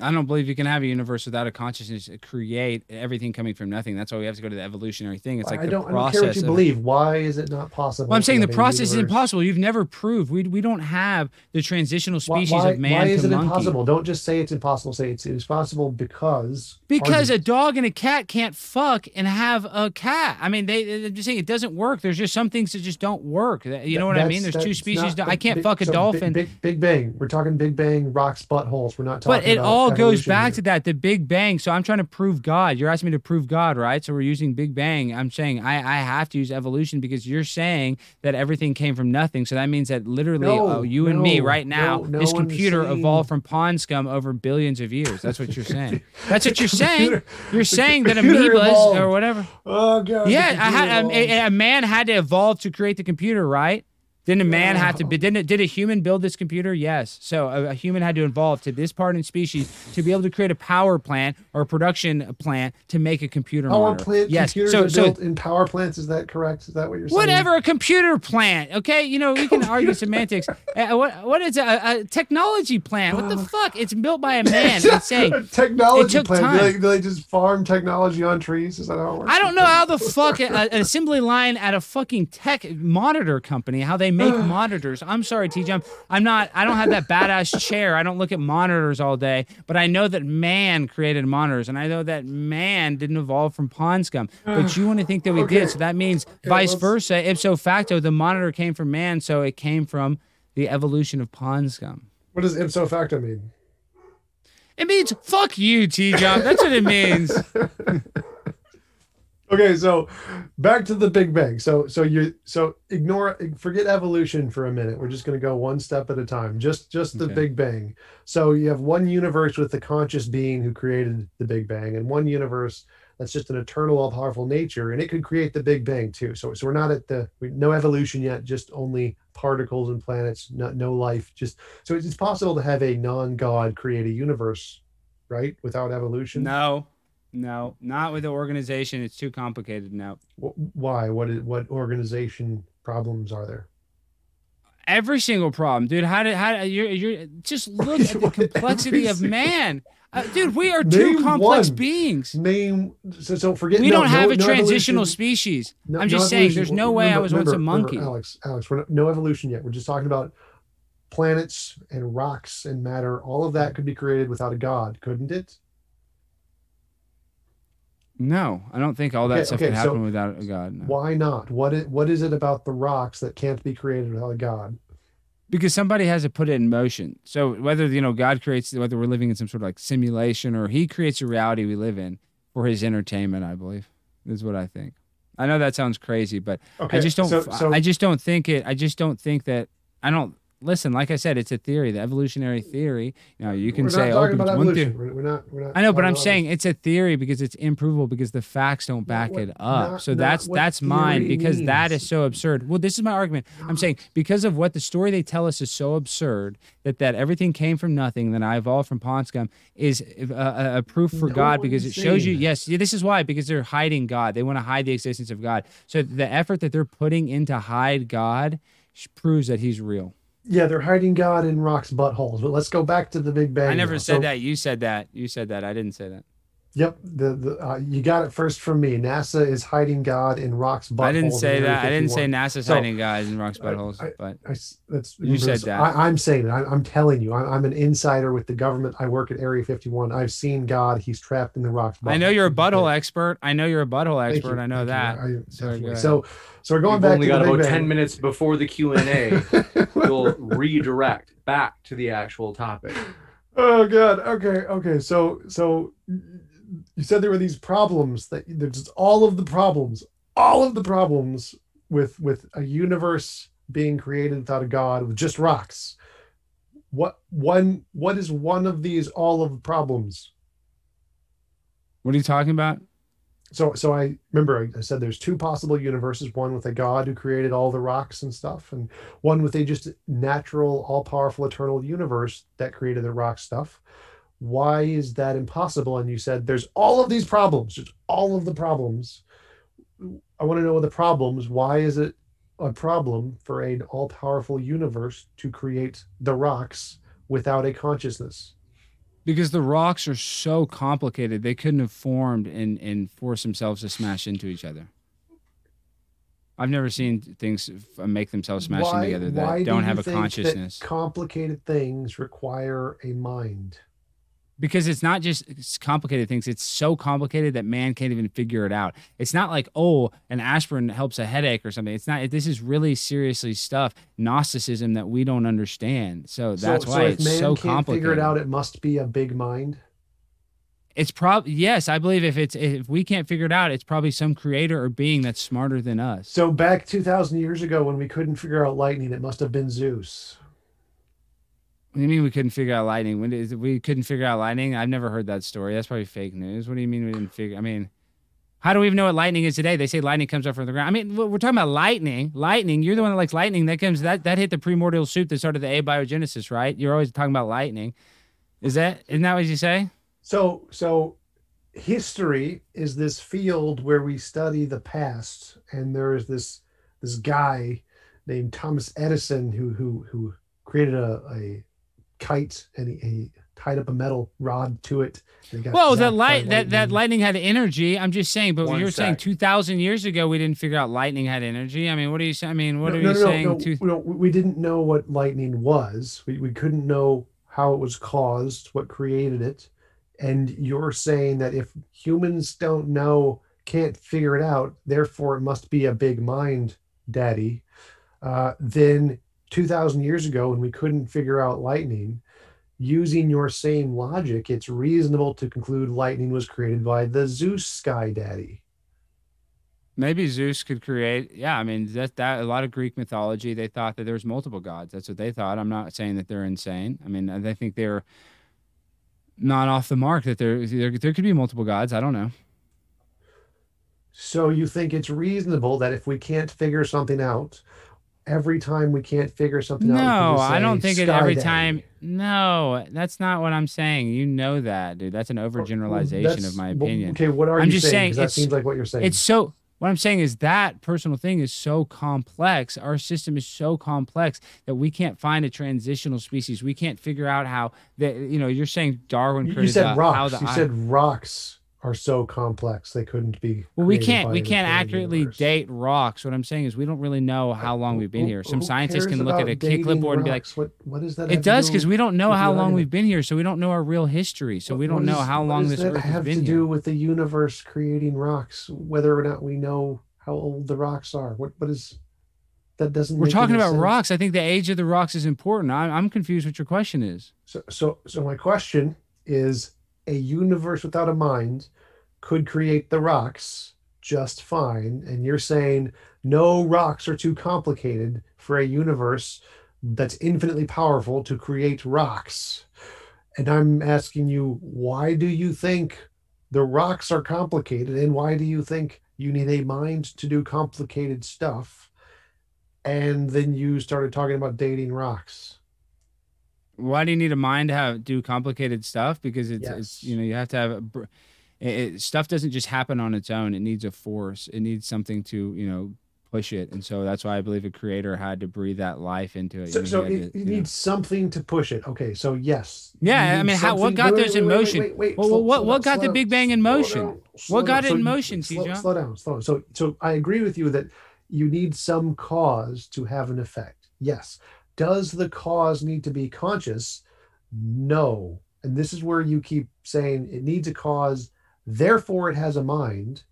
I don't believe you can have a universe without a consciousness uh, create everything coming from nothing. That's why we have to go to the evolutionary thing. It's like I the don't, I don't care what you believe. Why is it not possible? Well, I'm saying the process is impossible. You've never proved we we don't have the transitional species why, of man why is to it monkey. impossible? Don't just say it's impossible. Say it's, it's possible because Because a dog and a cat can't fuck and have a cat. I mean, they, they're just saying it doesn't work. There's just some things that just don't work. You know what I mean? There's two species. not I can't big- fuck a so big- dolphin. Big, big Bang. We're talking Big Bang rocks buttholes. We're not talking. But it about all goes back to that, the Big Bang. So I'm trying to prove God. You're asking me to prove God, right? So we're using Big Bang. I'm saying I, I have to use evolution because you're saying that everything came from nothing. So that means that literally No, uh, you and me right now, no, no this computer evolved from pond scum over billions of years. That's what you're saying. That's what you're saying. You're saying that amoebas evolved. or whatever. Oh god. Yeah, I had, a, a man had to evolve to create the computer, right? Didn't a man have to be? Didn't did a human build this computer? Yes. So a, a human had to evolve to this part in species to be able to create a power plant or a production plant to make a computer Power monitor. plant yes. computers So are so built in power plants. Is that correct? Is that what you're saying? whatever a computer plant. Okay, you know we can argue semantics. Uh, what what is a, a technology plant? What the fuck? It's built by a man. It's saying a technology it took plant. Do they, do they just farm technology on trees? Is that how it works? I don't know how the fuck a, an assembly line at a fucking tech monitor company how they make monitors. I'm sorry, TJ. I'm, I'm not. I don't have that badass chair. I don't look at monitors all day. But I know that man created monitors, and I know that man didn't evolve from pond scum. But you want to think that we Okay. did, so that means vice let's- versa. Ipso facto, the monitor came from man, so it came from the evolution of pond scum. What does ipso facto mean? It means fuck you, T Jump. That's what it means. Okay, so back to the Big Bang. So so you so ignore forget evolution for a minute. We're just going to go one step at a time. Just just the Okay. Big Bang. So you have one universe with the conscious being who created the Big Bang and one universe that's just an eternal all powerful nature and it could create the Big Bang too. So so we're not at the we, no evolution yet, just only particles and planets, not no life. Just so it's, it's possible to have a non-god create a universe, right? Without evolution. No, no, not with the organization. It's too complicated. No. Why? What is, what organization problems are there? Every single problem, dude. How did how you're you're just look at the complexity of man, uh, dude. We are two complex one. beings. Name so, so forget. We no, don't have no- a transitional evolution. species. No- I'm no just saying, there's no way I Remember- was once a remember- remember, monkey. Alex, Alex, we're not, no evolution yet. We're just talking about planets and rocks and matter. All of that could be created without a god, couldn't it? No, I don't think all that Okay, stuff okay, can so happen without a god. no. Why not? What is, what is it about the rocks that can't be created without a god? Because somebody has to put it in motion. So whether you know God creates, whether we're living in some sort of like simulation or He creates a reality we live in for His entertainment, I believe is what I think. I know that sounds crazy, but Okay, I just don't. So, so I just don't think it. I just don't think that. I don't. Listen, like I said, it's a theory, the evolutionary theory. You know, you can we're say, oh, but about one theory. We're, not. We're not. I know, but I'm saying it's a theory because it's improvable because the facts don't back what- it up. not- so that's that's mine because that means. is so absurd. Well, this is my argument. I'm saying because of what the story they tell us is so absurd that that everything came from nothing, that I evolved from pond scum is a, a, a proof for No God because it shows you. that. Yes, yeah, this is why because they're hiding God. They want to hide the existence of God. So the effort that they're putting in to hide God proves that He's real. Yeah, they're hiding God in rocks' buttholes. But let's go back to the Big Bang. I never now. said So- that. You said that. You said that. I didn't say that. Yep, the the uh, you got it first from me. NASA is hiding God in rocks' buttholes. I didn't say that. I didn't say NASA's So, hiding guys in rocks buttholes, I- but I that's You said that. I, I'm saying it. I, I'm telling you. I, I'm an insider with the government. I work at Area 51. I've seen God. He's trapped in the rocks. I know you're a buttholes. butthole expert. I know you're a butthole expert. I know thank that. I- So, definitely. go ahead. so, so we're going You've back only to got the Big about Bang. 10 minutes before the Q&A. We'll redirect back to the actual topic. Oh god. Okay. Okay. So so you said there were these problems that there's just all of the problems, all of the problems with with a universe being created without a god with just rocks. What one what is one of these all of the problems? what are you talking about? So so I remember I said there's two possible universes, one with a god who created all the rocks and stuff, and one with a just natural, all-powerful, eternal universe that created the rock stuff. Why is that impossible? And you said there's all of these problems, just all of the problems. I want to know the problems. Why is it a problem for an all-powerful universe to create the rocks without a consciousness? Because the rocks are so complicated, they couldn't have formed and and forced themselves to smash into each other. I've never seen things f- make themselves smash in together that do don't you have a think that consciousness. complicated things require a mind. Because it's not just it's complicated things it's so complicated that man can't even figure it out. It's not like oh an aspirin helps a headache or something. It's not this is really seriously stuff gnosticism that we don't understand. So that's so, why so if it's man so can't complicated figure it out, it must be a big mind. it's probably yes i believe if it's if we can't figure it out it's probably some creator or being that's smarter than us. So back two thousand years ago, when we couldn't figure out lightning, it must have been Zeus. What do you mean we couldn't figure out lightning when did, we couldn't figure out lightning i've never heard that story that's probably fake news what do you mean we didn't figure i mean how do we even know what lightning is today? They say lightning comes up from the ground. I mean, we're we're talking about lightning. Lightning. You're the one that likes lightning. That comes that that hit the primordial soup that started the abiogenesis, right? You're always talking about lightning. Is that isn't that what you say? So so history is this field where we study the past, and there is this this guy named Thomas Edison who who who created a, a kite and he, he tied up a metal rod to it. and got Well, that zapped by light that that lightning. lightning had energy. I'm just saying, but One you're saying two thousand years ago we didn't figure out lightning had energy. I mean, what are you saying? I mean, what no, are no, you no, no, saying? no, two- no, we didn't know what lightning was. We, we couldn't know how it was caused, what created it. And you're saying that if humans don't know, can't figure it out, therefore it must be a big mind, daddy. Uh, then 2,000 years ago, when we couldn't figure out lightning, using your same logic, it's reasonable to conclude lightning was created by the Zeus sky daddy. Maybe Zeus could create. Yeah, I mean that that a lot of Greek mythology they thought that there was multiple gods. That's what they thought. I'm not saying that they're insane. I mean, I think they're not off the mark. That there there, there could be multiple gods. I don't know. So you think it's reasonable that if we can't figure something out, every time we can't figure something out, No, I don't think it every Daddy." time. No, that's not what I'm saying. You know that, dude. That's an oh, overgeneralization that's- of my opinion. okay, what are I'm you just saying saying? that seems like what you're saying. It's so. What I'm saying is that personal thing is so complex. Our system is so complex that we can't find a transitional species. We can't figure out how that. You know, you're saying Darwin you, said the, rocks. the You said rocks are so complex they couldn't be. Well, we can't we can't accurately universe. date rocks. What I'm saying is we don't really know how long we've been Who- here. Some scientists can look at a clipboard and be like, "What what is that?" it does because we don't know how long we've been here, so we don't know our real history. So we don't know how long this earth has have been to here. do with the universe creating rocks, whether or not we know how old the rocks are. What what is that? Doesn't We're talking about sense. rocks. I think the age of the rocks is important. I, I'm confused what your question is. So, so, so my question is: A universe without a mind could create the rocks just fine, and you're saying no rocks are too complicated for a universe that's infinitely powerful to create rocks. And I'm asking you, why do you think the rocks are complicated? And why do you think you need a mind to do complicated stuff? And then you started talking about dating rocks. Why do you need a mind to have do complicated stuff? Because it's, Yes. it's you know you have to have a, it, it, stuff doesn't just happen on its own. It needs a force. It needs something to you know push it, and so that's why I believe a creator had to breathe that life into it. So, You so it, to, you know- needs something to push it. Okay, so yes. Yeah, I mean, how- what got wait, those wait, in motion? Wait, wait, Well, slow- what- slow what down, got the Big Bang in motion? down, What got it in So- motion, slow, T. John? slow down, slow. So, so I agree with you that you need some cause to have an effect. Yes. Does the cause need to be conscious? No. And this is where you keep saying it needs a cause, therefore it has a mind,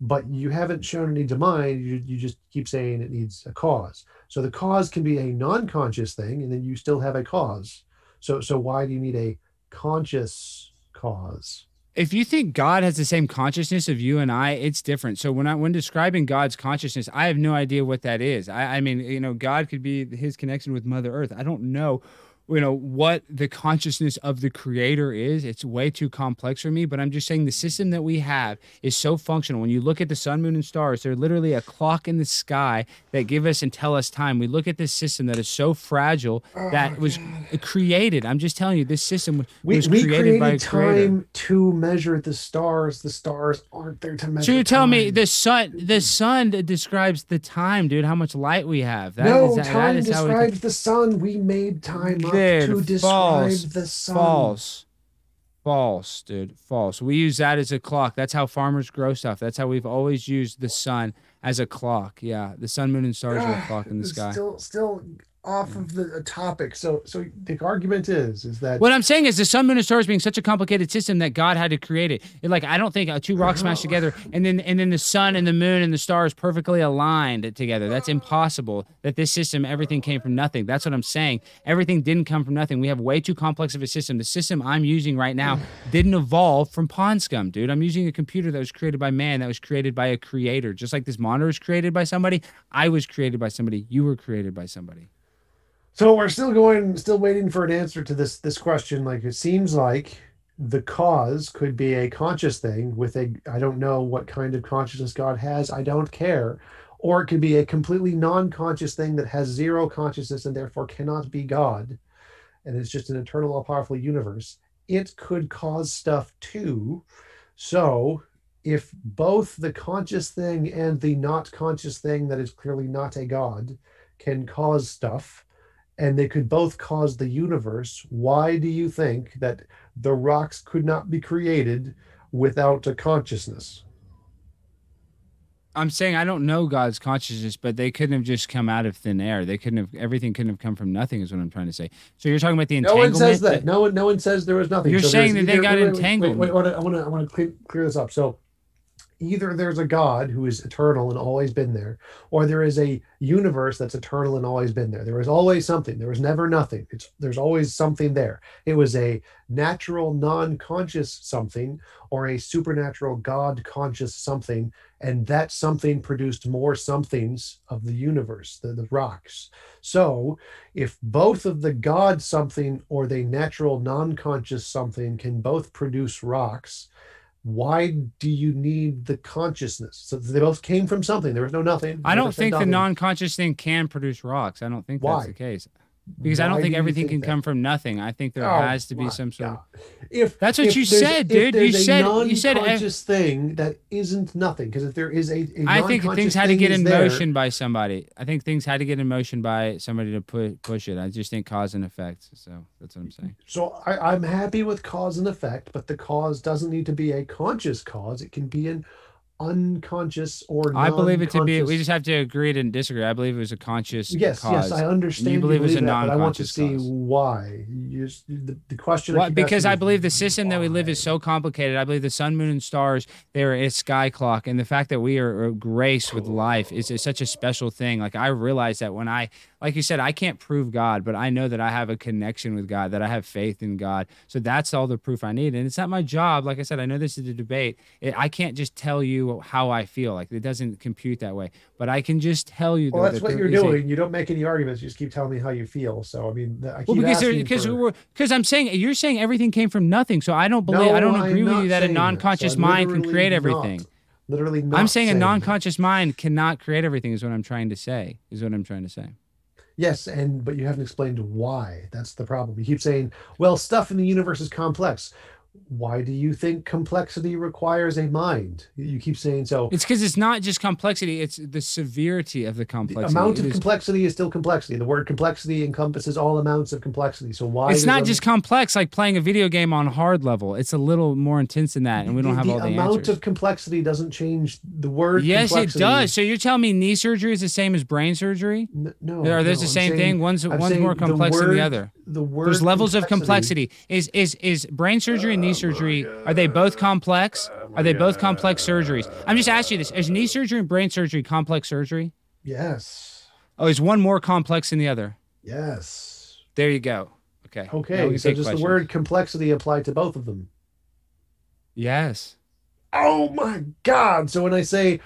but you haven't shown it needs a mind. You, you just keep saying it needs a cause. So the cause can be a non-conscious thing, and then you still have a cause. So so why do you need a conscious cause? if you think God has the same consciousness of you and I, it's different. So when I when describing God's consciousness, I have no idea what that is. I, I mean, you know, God could be his connection with Mother Earth. I don't know, you know, what the consciousness of the creator is. It's way too complex for me, but I'm just saying the system that we have is so functional. When you look at the sun, moon, and stars, they're literally a clock in the sky that give us and tell us time. We look at this system that is so fragile oh, that was created. I'm just telling you, this system We, was we created, created by a creator. time to measure the stars. The stars aren't there to measure. So you're telling me the sun, the sun describes the time, dude. How much light we have. That no is- that- that time is how we- describes the sun. We made time up To describe false, the sun. false, false, dude, false. We use that as a clock. That's how farmers grow stuff. That's how we've always used the sun as a clock. Yeah, the sun, moon, and stars are a clock in the sky. Still, still off of the topic. So, so the argument is, is that What I'm saying is the sun, moon, and stars being such a complicated system that God had to create it. It, like I don't think uh, two rocks smashed together and then and then the sun and the moon and the stars perfectly aligned together. That's impossible. That this system, everything came from nothing. That's what I'm saying. Everything didn't come from nothing. We have way too complex of a system. The system I'm using right now didn't evolve from pond scum, dude. I'm using a computer that was created by man, that was created by a creator. Just like this monitor was created by somebody, I was created by somebody. You were created by somebody. So we're still going, still waiting for an answer to this this question. Like it seems like the cause could be a conscious thing with a I don't know what kind of consciousness God has. I don't care. Or it could be a completely non-conscious thing that has zero consciousness and therefore cannot be God. And it's just an eternal, all powerful universe. It could cause stuff too. So if both the conscious thing and the not conscious thing that is clearly not a God can cause stuff, and they could both cause the universe, why do you think that the rocks could not be created without a consciousness? I'm saying I don't know God's consciousness, but they couldn't have just come out of thin air. They couldn't have everything couldn't have come from nothing. Is what I'm trying to say. So you're talking about the No entanglement. one says that. No one. No one says there was nothing. You're there's saying that they got wait, wait, wait, entangled. Wait, wait, I want to. I want to clear, clear this up. So, either there's a God who is eternal and always been there, or there is a universe that's eternal and always been there. There was always something. There was never nothing. It's there's always something there. It was a natural, non-conscious something, or a supernatural, God-conscious something, and that something produced more somethings of the universe, the, the rocks. So, if both of the God something or the natural non-conscious something can both produce rocks, why do you need the consciousness? So they both came from something. There was no nothing. I don't think the non-conscious thing can produce rocks. I don't think Why? that's the case. Because I don't think everything think can that? come from nothing. I think there Oh, has to be some sort of. God. If That's what if you said, dude. You said- you said thing that isn't nothing. Because if there is a, a I think things had to get in there- motion by somebody. I think things had to get in motion by somebody to push push it. I just think cause and effect. So that's what I'm saying. So I, I'm happy with cause and effect, but the cause doesn't need to be a conscious cause. It can be an unconscious or I believe it to be. We just have to agree to disagree. I believe it was a conscious Yes, cause. yes, I understand. You believe it's a that, but I want to see cause. why. You just, the, the question. Well, because I believe the system that we live is so complicated. I believe the sun, moon, and stars they're a sky clock, and the fact that we are are graced with life is, is such a special thing. Like I realize that when I, like you said, I can't prove God, but I know that I have a connection with God, that I have faith in God. So that's all the proof I need, and it's not my job. Like I said, I know this is a debate. It, I can't just tell you how I feel. Like it doesn't compute that way. But I can just tell you. Well, though, that's that what you're is a- doing. You don't make any arguments. You just keep telling me how you feel. So I mean, I keep Well, because because for- because I'm saying you're saying everything came from nothing. So I don't believe I don't I'm agree with you that a saying that. So non-conscious I'm mind can create not- everything. Literally, not I'm saying a non-conscious mind cannot create everything. Is what I'm trying to say. Is what I'm trying to say. Yes, and but you haven't explained why. That's the problem. You keep saying, "Well, stuff in the universe is complex." Why do you think complexity requires a mind? You keep saying so. It's because it's not just complexity; it's the severity of the complexity. The complexity. amount It of is- complexity is still complexity. The word complexity encompasses all amounts of complexity. So why? it's not a- just complex like playing a video game on hard level. It's a little more intense than that, and we don't have the all the amount answers. of complexity doesn't change the word. yes, it does. So you're telling me knee surgery is the same as brain surgery? N- No, Are those no, the same saying- thing? One's I'm one's more the complex than the other. The word There's levels of complexity. Is is is brain surgery and knee surgery are they both complex? Are they both complex surgeries? I'm just asking you this: Is knee surgery and brain surgery complex surgery? Yes. Oh, is one more complex than the other? Yes. There you go. Okay. Okay. So just questions. the word complexity applied to both of them? Yes. Oh my God! So when I say,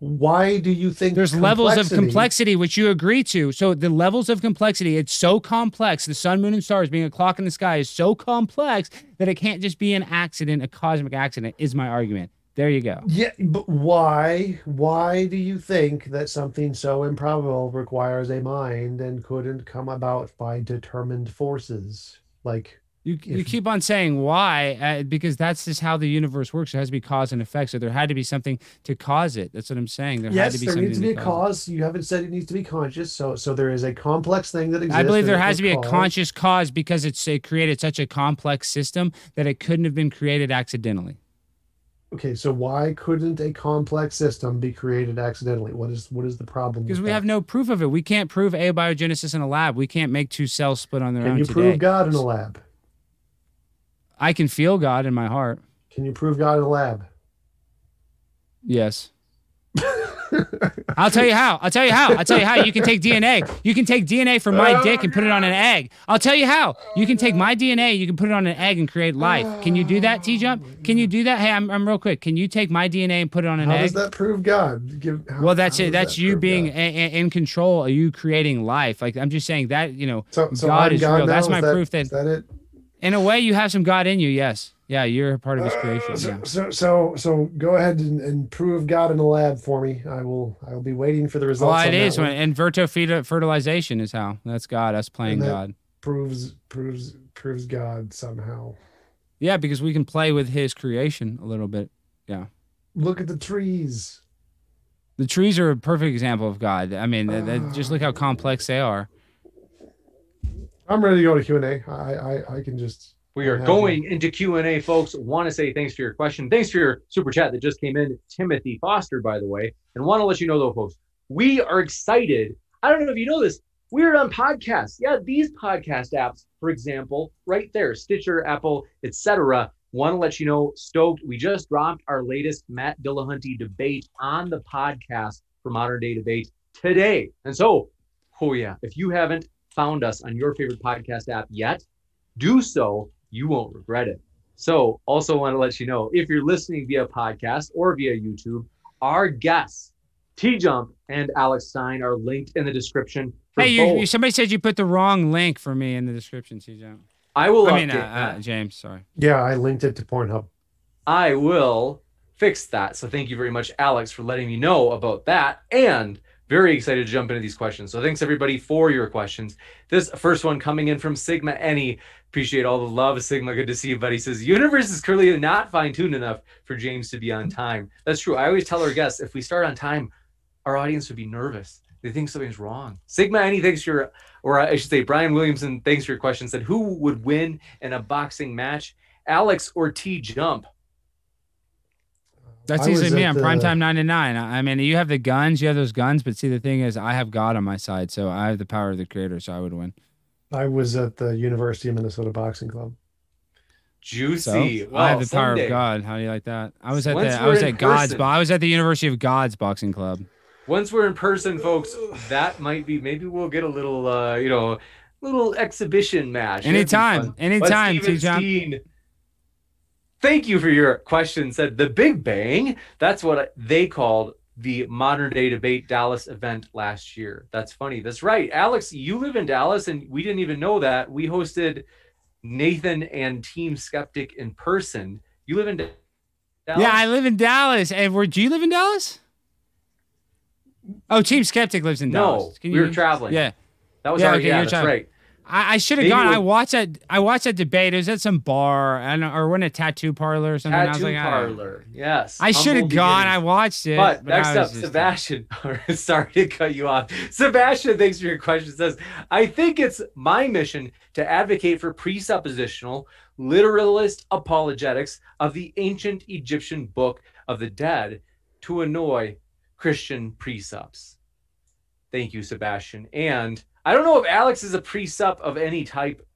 why do you think There's levels of complexity which you agree to. So the levels of complexity, it's so complex. The sun, moon, and stars being a clock in the sky is so complex that it can't just be an accident, a cosmic accident, is my argument. There you go. Yeah, but why? Why do you think that something so improbable requires a mind and couldn't come about by determined forces? Like, You, you keep on saying why uh, because that's just how the universe works. It has to be cause and effect. So there had to be something to cause it. That's what I'm saying. There had yes, to be there something needs to be a cause cause. You haven't said it needs to be conscious. So, so there is a complex thing that exists. I believe there has to be a conscious cause because it's it created such a complex system that it couldn't have been created accidentally. Okay, so why couldn't a complex system be created accidentally? What is what is the problem? Because we that? have no proof of it. We can't prove abiogenesis in a lab. We can't make two cells split on their Can own you today. prove God in a lab? I can feel God in my heart. Can you prove God in the lab? Yes. I'll tell you how. I'll tell you how. I'll tell you how. You can take DNA. You can take DNA from my oh, dick and put it on an egg. I'll tell you how. You can take my DNA, you can put it on an egg and create life. Can you do that, T Jump? Can you do that? Hey, I'm, I'm real quick. Can you take my DNA and put it on an How egg? How does that prove God? Give, how- well, that's it. That's that you being a, a- in control. Are you creating life? Like I'm just saying that you know, So, so God I'm is God real. now? That's Is my that- proof that, is that it? In a way, you have some God in you. Yes. Yeah, you're a part of His creation. Uh, so, Yeah. so so so go ahead and, and prove God in the lab for me. I will I will be waiting for the results. Well, it is when and vertofeta- fertilization is how. That's God. Us playing God. proves proves proves God somehow. Yeah, because we can play with His creation a little bit. Yeah. Look at the trees. The trees are a perfect example of God. I mean, th- just look how complex they are. I'm ready to go to Q and A. I I I can just We are going into Q&A, folks. Want to say thanks for your question. Thanks for your super chat that just came in, Timothy Foster, by the way. And want to let you know, though, folks, we are excited. I don't know if you know this. We're on podcasts. Yeah, these podcast apps, for example, right there, Stitcher, Apple, etc. Want to let you know, stoked. We just dropped our latest Matt Dillahunty debate on the podcast for Modern Day Debate today. And so, oh yeah, if you haven't found us on your favorite podcast app yet, do so. You won't regret it. So, also want to let you know if you're listening via podcast or via YouTube, our guests, T Jump and Alex Stein, are linked in the description. For Hey, you, you, somebody said you put the wrong link for me in the description, T Jump. I will I update mean, uh, that. uh, James. Sorry. yeah. I linked it to Pornhub. I will fix that. So thank you very much, Alex, for letting me know about that. And very excited to jump into these questions. So thanks everybody for your questions. This first one coming in from Sigma Any. Appreciate all the love, Sigma. Good to see you, buddy. Says universe is clearly not fine-tuned enough for James to be on time. That's true. I always tell our guests if we start on time, our audience would be nervous. They think something's wrong. Sigma Any, thanks for your, or I should say, Brian Williamson, thanks for your question. Said who would win in a boxing match, Alex or T Jump? That's I was easily me. at I'm the- primetime nine to nine. I I mean, you have the guns, you have those guns, but see, the thing is, I have God on my side, so I have the power of the Creator, so I would win. I was at the University of Minnesota Boxing Club. Juicy. So well, I have the power of God. How do you like that? I was at Once the I was in at God's, person- but I was at the University of God's boxing club. Once we're in person, folks, that might be maybe we'll get a little, uh, you know, little exhibition match. Anytime, anytime, T-John. Steen- Thank you for your question. Said the Big Bang. That's what they called the modern day debate Dallas event last year. That's funny. That's right. Alex, you live in Dallas and we didn't even know that. We hosted Nathan and Team Skeptic in person. You live in Dallas? Yeah, I live in Dallas. And where do you live in Dallas? Oh, Team Skeptic lives in Dallas. No, we were traveling. Yeah. That was Yeah, our okay, yeah, that's trying- right. I, I should have gone. I watched that. I watched that debate. It was at some bar, and or in a tattoo parlor or something. I was Tattoo like, I- parlor. Yes. I should have gone. I watched it. But, but next up, uh, Sebastian. Sorry to cut you off. Sebastian, thanks for your question. Says, I think it's my mission to advocate for presuppositional, literalist apologetics of the ancient Egyptian book of the dead to annoy Christian presups. Thank you, Sebastian. And I don't know if Alex is a presup of any type.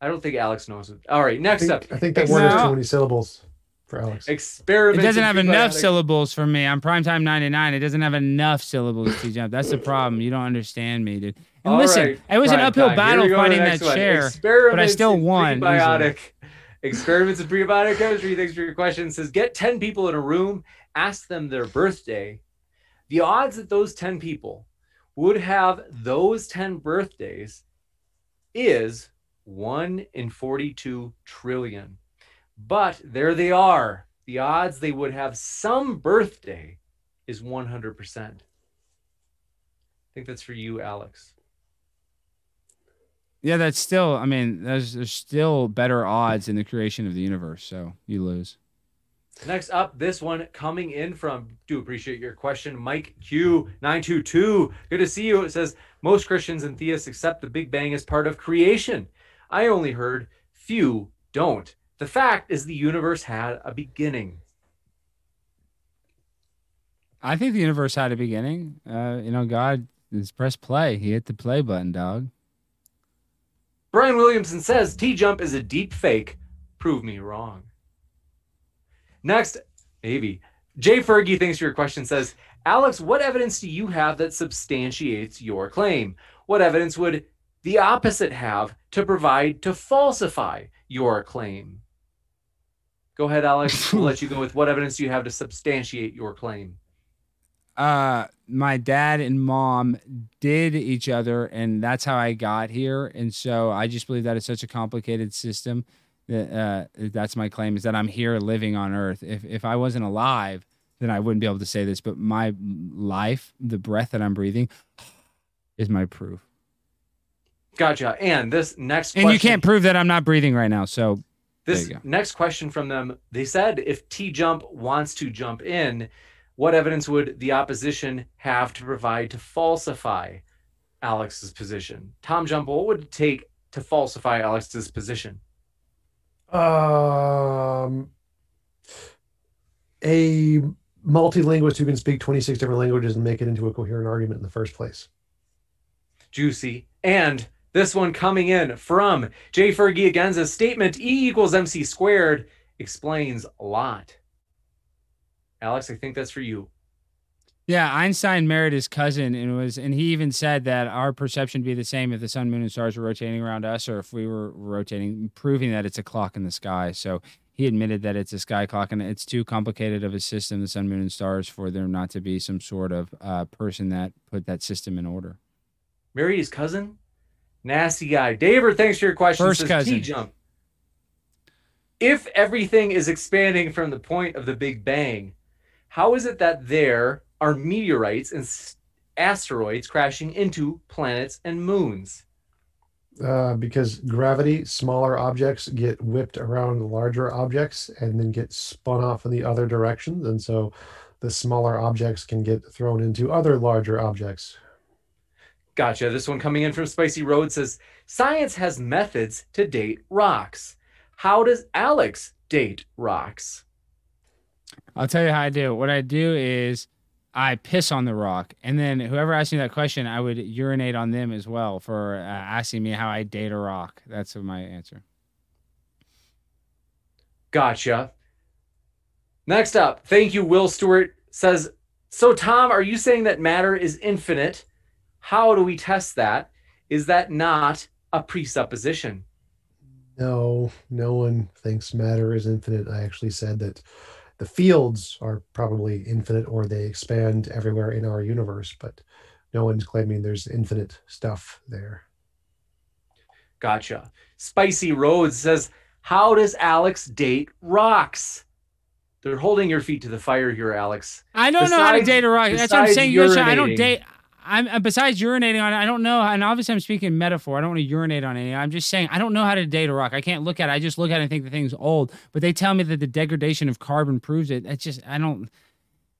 I don't think Alex knows it. All right, I next think, up. I think that word is No. too many syllables for Alex. Experiment. It doesn't have enough syllables for me. I'm primetime 99. It doesn't have enough syllables to jump. That's the problem. You don't understand me, dude. And All listen, right, it was an uphill time. Battle we go to the fighting that next one. chair. Experiments still in won easily. Prebiotic. Experiments in prebiotic chemistry. Thanks for your question. Says get 10 people in a room, ask them their birthday. The odds that those 10 people would have those 10 birthdays is 1 in 42 trillion. But there they are. The odds they would have some birthday is 100%. I think that's for you, Alex. Yeah, that's still. I mean, there's there's still better odds in the creation of the universe. So you lose. Next up, this one coming in from, do appreciate your question, Mike Q922. Good to see you. It says, most Christians and theists accept the Big Bang as part of creation. I only heard few don't. The fact is, the universe had a beginning. I think the universe had a beginning. Uh, you know, God is press play. He hit the play button, dog. Brian Williamson says, T Jump is a deep fake. Prove me wrong. Next, maybe. Jay Fergie, thanks for your question, says, Alex, what evidence do you have that substantiates your claim? What evidence would the opposite have to provide to falsify your claim? Go ahead, Alex. We'll let you go with what evidence do you have to substantiate your claim? uh my dad and mom did each other and that's how I got here and so I just believe that it's such a complicated system uh that's my claim is that I'm here living on earth if if I wasn't alive then I wouldn't be able to say this but my life the breath that I'm breathing is my proof Gotcha. And this next and you can't prove that I'm not breathing right now so This There you go. next question from them, they said if T Jump wants to jump in, what evidence would the opposition have to provide to falsify Alex's position? Tom Jump, what would it take to falsify Alex's position? Um, a multilingualist who can speak 26 different languages and make it into a coherent argument in the first place. Juicy. And this one coming in from J. Fergie again says statement E equals MC squared explains a lot. Alex, I think that's for you. Yeah, Einstein married his cousin and was and he even said that our perception would be the same if the sun, moon, and stars were rotating around us or if we were rotating, proving that it's a clock in the sky. So he admitted that it's a sky clock and it's too complicated of a system, the sun, moon, and stars, for there not to be some sort of uh, person that put that system in order. Married his cousin? Nasty guy. David, thanks for your question. First Says, cousin. T-jump. If everything is expanding from the point of the Big Bang, how is it that there are meteorites and s- asteroids crashing into planets and moons? Uh, because gravity, smaller objects get whipped around larger objects and then get spun off in the other directions. And so the smaller objects can get thrown into other larger objects. Gotcha. This one coming in from Spicy Road says science has methods to date rocks. How does Alex date rocks? I'll tell you how I do. it. What I do is I piss on the rock, and then whoever asked me that question, I would urinate on them as well for uh, asking me how I date a rock. That's my answer. Gotcha. Next up, thank you, Will Stewart says, So, Tom, are you saying that matter is infinite? How do we test that? Is that not a presupposition? No, no one thinks matter is infinite. I actually said that the fields are probably infinite or they expand everywhere in our universe, but no one's claiming there's infinite stuff there. Gotcha. Spicy Roads says, How does Alex date rocks? They're holding your feet to the fire here, Alex. I don't know how to date a rock. That's what I'm saying. You're I don't urinating. date. I'm uh, besides urinating on it. I don't know. And obviously, I'm speaking metaphor. I don't want to urinate on any. I'm just saying I don't know how to date a rock. I can't look at it. I just look at it and think the thing's old. But they tell me that the degradation of carbon proves it. It's just I don't.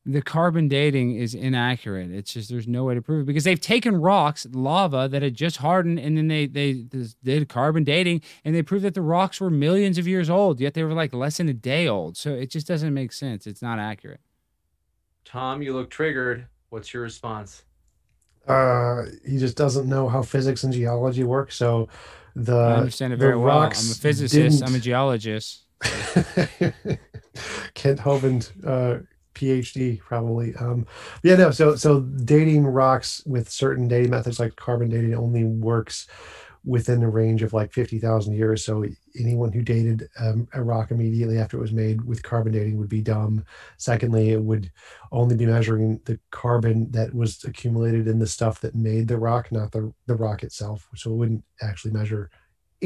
The carbon dating is inaccurate. It's just there's no way to prove it because they've taken rocks, lava that had just hardened, and then they they did carbon dating, and they proved that the rocks were millions of years old. Yet they were like less than a day old. So it just doesn't make sense. It's not accurate. Tom, you look triggered. What's your response? Uh, he just doesn't know how physics and geology work. So the I understand it very well. I'm a physicist. I'm a geologist. Kent Hovind, uh, PhD, probably. Um, yeah, no. So, so dating rocks with certain dating methods like carbon dating only works within a range of like fifty thousand years. So, anyone who dated um, a rock immediately after it was made with carbon dating would be dumb. Secondly, it would only be measuring the carbon that was accumulated in the stuff that made the rock, not the the rock itself. So, it wouldn't actually measure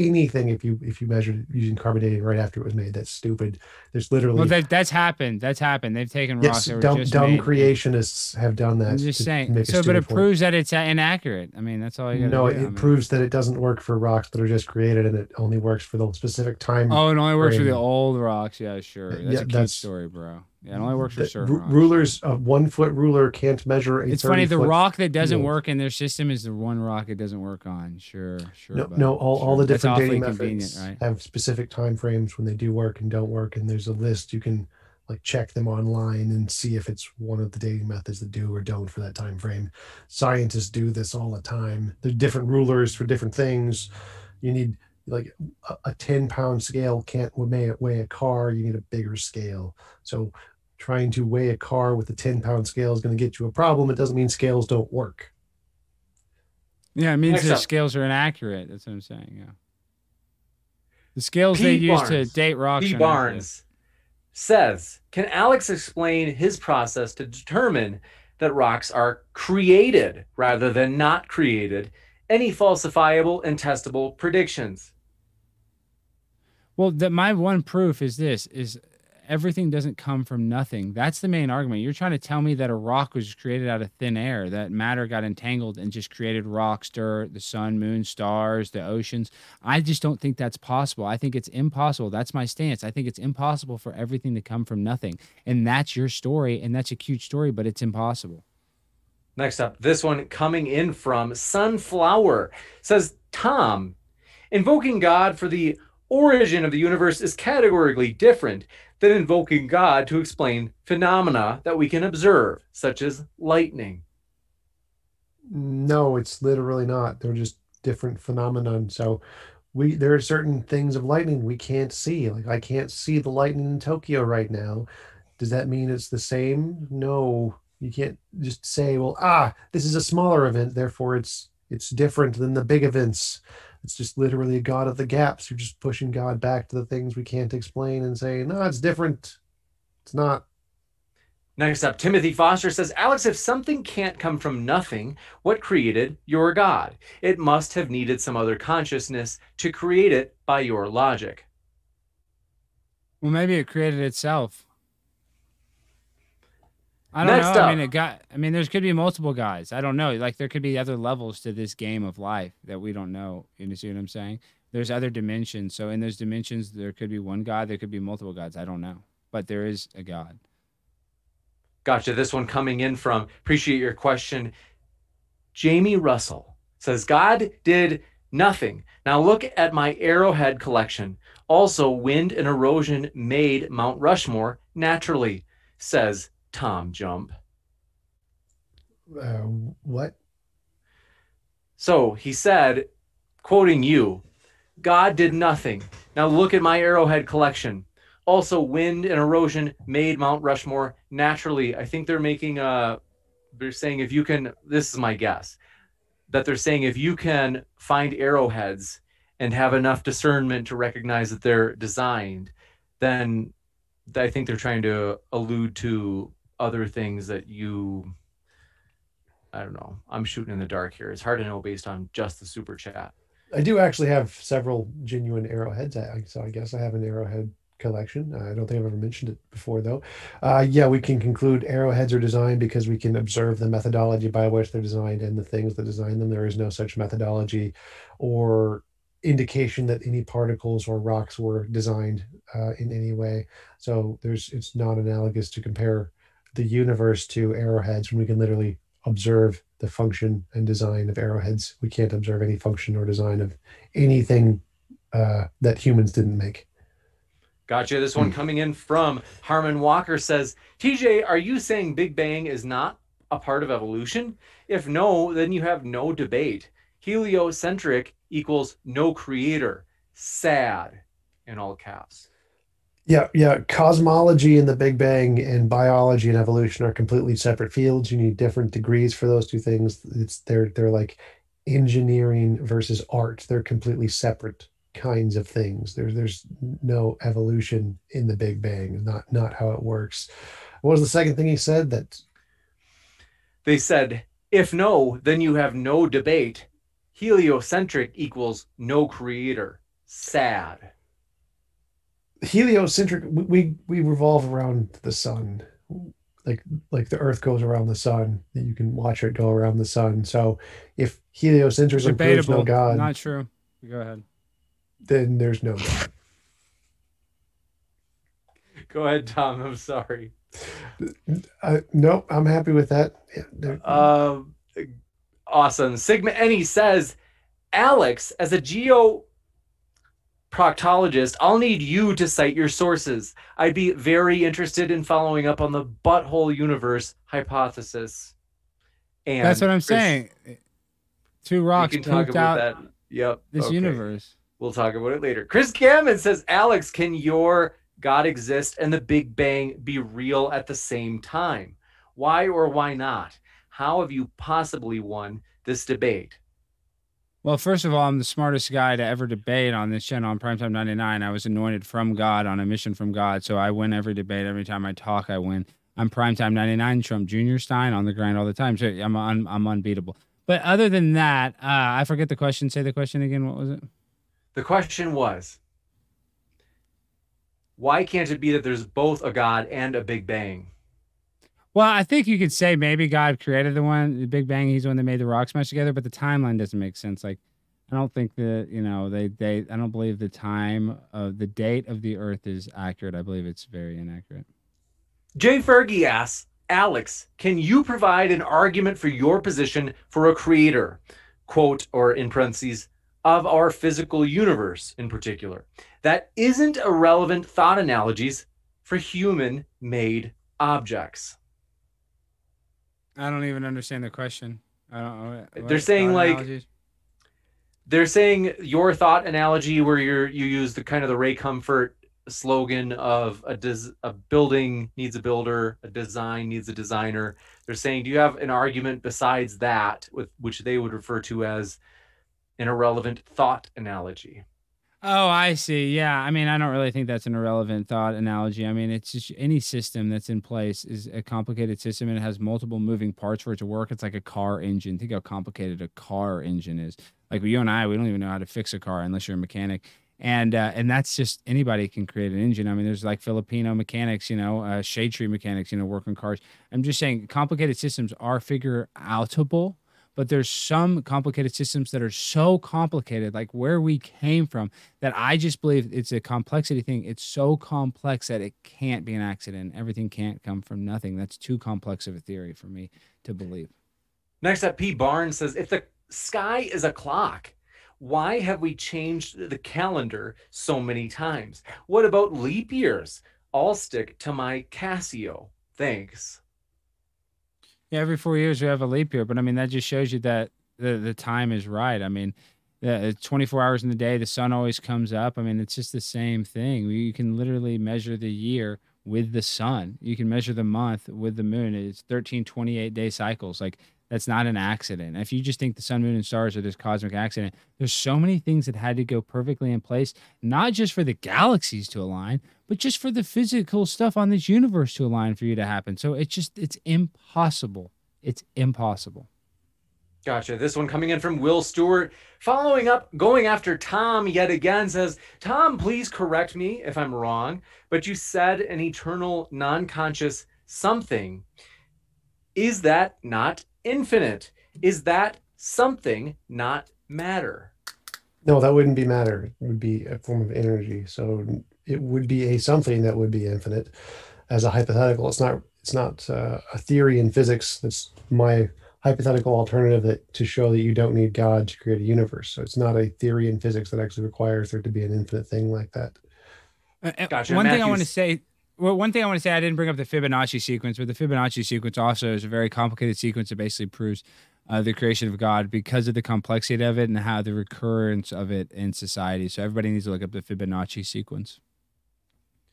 anything if you if you measured using carbon dating right after it was made. That's stupid. There's literally Well, that, that's happened. That's happened. They've taken rocks yes, were dumb, dumb made. creationists have done that. I'm just saying. So, but it point. proves that it's uh, inaccurate. I mean, that's all you No, do. it I mean- proves that it doesn't work for rocks that are just created, and it only works for the specific time. Oh, it only works for the old rocks. Yeah, sure. That's Yeah, a cute that's- story, bro. Yeah, it only works for The certain ru- rocks. rulers, a one foot ruler can't measure a. It's funny. The rock that doesn't field. work in their system is the one rock it doesn't work on. Sure, sure. No, no, all, all the different dating methods right? have specific time frames when they do work and don't work, and there's a list you can like check them online and see if it's one of the dating methods that do or don't for that time frame. Scientists do this all the time. There's different rulers for different things. You need like a, a 10 pound scale can't weigh, weigh a car. You need a bigger scale. So trying to weigh a car with a 10 pound scale is going to get you a problem. It doesn't mean scales don't work. Yeah, it means Next the up. scales are inaccurate. That's what I'm saying. Yeah. The scales P. they use to date rocks. P. are. Barnes says, Can Alex explain his process to determine that rocks are created rather than not created? Any falsifiable and testable predictions? Well, the, my one proof is this: is everything doesn't come from nothing. That's the main argument. You're trying to tell me that a rock was created out of thin air, that matter got entangled and just created rocks, dirt, the sun, moon, stars, the oceans. I just don't think that's possible. I think it's impossible. That's my stance. I think it's impossible for everything to come from nothing. And that's your story, and that's a cute story, but it's impossible. Next up, this one coming in from Sunflower says, Tom, invoking God for the origin of the universe is categorically different than invoking God to explain phenomena that we can observe, such as lightning. No, it's literally not. They're just different phenomenon. So we there are certain things of lightning we can't see. Like I can't see the lightning in Tokyo right now. Does that mean it's the same? No. You can't just say, well, ah, this is a smaller event, therefore it's it's different than the big events. It's just literally a God of the gaps. You're just pushing God back to the things we can't explain and saying, no, it's different. It's not. Next up, Timothy Foster says, Alex, if something can't come from nothing, what created your God? It must have needed some other consciousness to create it by your logic. Well, maybe it created itself. I don't Next know. up. I mean, it got. I mean, there's could be multiple guys. I don't know. Like there could be other levels to this game of life that we don't know. You see what I'm saying? There's other dimensions. So in those dimensions, there could be one God. There could be multiple gods. I don't know, but there is a God. Gotcha. This one coming in from, appreciate your question. Jamie Russell says, God did nothing. Now look at my arrowhead collection. Also, wind and erosion made Mount Rushmore naturally, says Tom Jump. Uh, what? So he said, quoting you, God did nothing. Now look at my arrowhead collection. Also, wind and erosion made Mount Rushmore naturally. I think they're making a, they're saying if you can, this is my guess, that they're saying if you can find arrowheads and have enough discernment to recognize that they're designed, then I think they're trying to allude to other things that you I don't know. I'm shooting in the dark here. It's hard to know based on just the super chat. I do actually have several genuine arrowheads. So I guess I have an arrowhead collection. I don't think I've ever mentioned it before, though. Uh, yeah, we can conclude arrowheads are designed because we can observe the methodology by which they're designed and the things that design them. There is no such methodology or indication that any particles or rocks were designed uh, in any way. So there's it's not analogous to compare the universe to arrowheads when we can literally observe the function and design of arrowheads. We can't observe any function or design of anything uh, that humans didn't make. Gotcha. This one coming in from Harmon Walker says, TJ, are you saying Big Bang is not a part of evolution? If no, then you have no debate. Heliocentric equals no creator. Sad in all caps. Yeah, yeah. Cosmology and the Big Bang and biology and evolution are completely separate fields. You need different degrees for those two things. It's they're they're like engineering versus art. They're completely separate kinds of things. There's there's no evolution in the Big Bang. Not not how it works. What was the second thing he said? That they said, if no, then you have no debate. Heliocentric equals no creator. Sad. Heliocentric. We we revolve around the sun. Like like the Earth goes around the sun, you can watch it go around the sun. So if heliocentrism proves no God, not true. Go ahead then there's no God. Go ahead, Tom. I'm sorry. Uh, nope, I'm happy with that. Yeah, uh, awesome. Sigma Any says, Alex, as a geo proctologist, I'll need you to cite your sources. I'd be very interested in following up on the butthole universe hypothesis. And that's what I'm Chris, saying. Two rocks pooped out that. Yep. This okay. universe. We'll talk about it later. Chris Gammon says, Alex, can your God exist and the Big Bang be real at the same time? Why or why not? How have you possibly won this debate? Well, first of all, I'm the smartest guy to ever debate on this channel on Primetime 99. I was anointed from God on a mission from God. So I win every debate. Every time I talk, I win. I'm Primetime 99, Trump Jr. Stein on the grind all the time. So I'm, un- I'm unbeatable. But other than that, uh, I forget the question. Say the question again. What was it? The question was why can't it be that there's both a God and a Big Bang? Well, I think you could say maybe God created the one, the Big Bang. He's the one that made the rocks smash together, but the timeline doesn't make sense. Like, I don't think that you know they they. I don't believe the time of the date of the Earth is accurate. I believe it's very inaccurate. Jay Fergie asks, Alex, can you provide an argument for your position for a creator? Quote or in parentheses, of our physical universe in particular. That isn't irrelevant thought analogies for human made objects. I don't even understand the question. I don't know. What, they're saying like analogies? they're saying your thought analogy where you're you use the kind of the Ray Comfort slogan of a des- a building needs a builder, a design needs a designer. They're saying, do you have an argument besides that, with which they would refer to as an irrelevant thought analogy. Oh, I see. Yeah. I mean, I don't really think that's an irrelevant thought analogy. I mean, it's just any system that's in place is a complicated system and it has multiple moving parts for it to work. It's like a car engine. Think how complicated a car engine is. Like you and I, we don't even know how to fix a car unless you're a mechanic. And uh, and that's just anybody can create an engine. I mean, there's like Filipino mechanics, you know, uh, shade tree mechanics, you know, work on cars. I'm just saying, complicated systems are figure outable but there's some complicated systems that are so complicated like where we came from that i just believe it's a complexity thing. It's so complex that it can't be an accident. Everything can't come from nothing. That's too complex of a theory for me to believe. Next up p. Barnes says if the sky is a clock why have we changed the calendar so many times? What about leap years? I'll stick to my casio. Thanks yeah, every four years we have a leap year, but I mean that just shows you that the the time is right. I mean, the 24 hours in the day, the sun always comes up. I mean, it's just the same thing. You can literally measure the year with the sun. You can measure the month with the moon. It's 13 28 day cycles. Like That's not an accident. If you just think the sun, moon, and stars are this cosmic accident, there's so many things that had to go perfectly in place, not just for the galaxies to align, but just for the physical stuff on this universe to align for you to happen. So it's just, it's impossible. It's impossible. Gotcha. This one coming in from Will Stewart. Following up, going after Tom yet again says, Tom, please correct me if I'm wrong, but you said an eternal, non conscious something. Is that not infinite? Is that something not matter? No, that wouldn't be matter. It would be a form of energy. So it would be a something that would be infinite as a hypothetical. It's not it's not uh, a theory in physics. That's my hypothetical alternative that to show that you don't need God to create a universe. So it's not a theory in physics that actually requires there to be an infinite thing like that. Uh, uh, Gotcha. One thing I want to say. Well, one thing I want to say, I didn't bring up the Fibonacci sequence, but the Fibonacci sequence also is a very complicated sequence that basically proves uh, the creation of God because of the complexity of it and how the recurrence of it in society. So everybody needs to look up the Fibonacci sequence.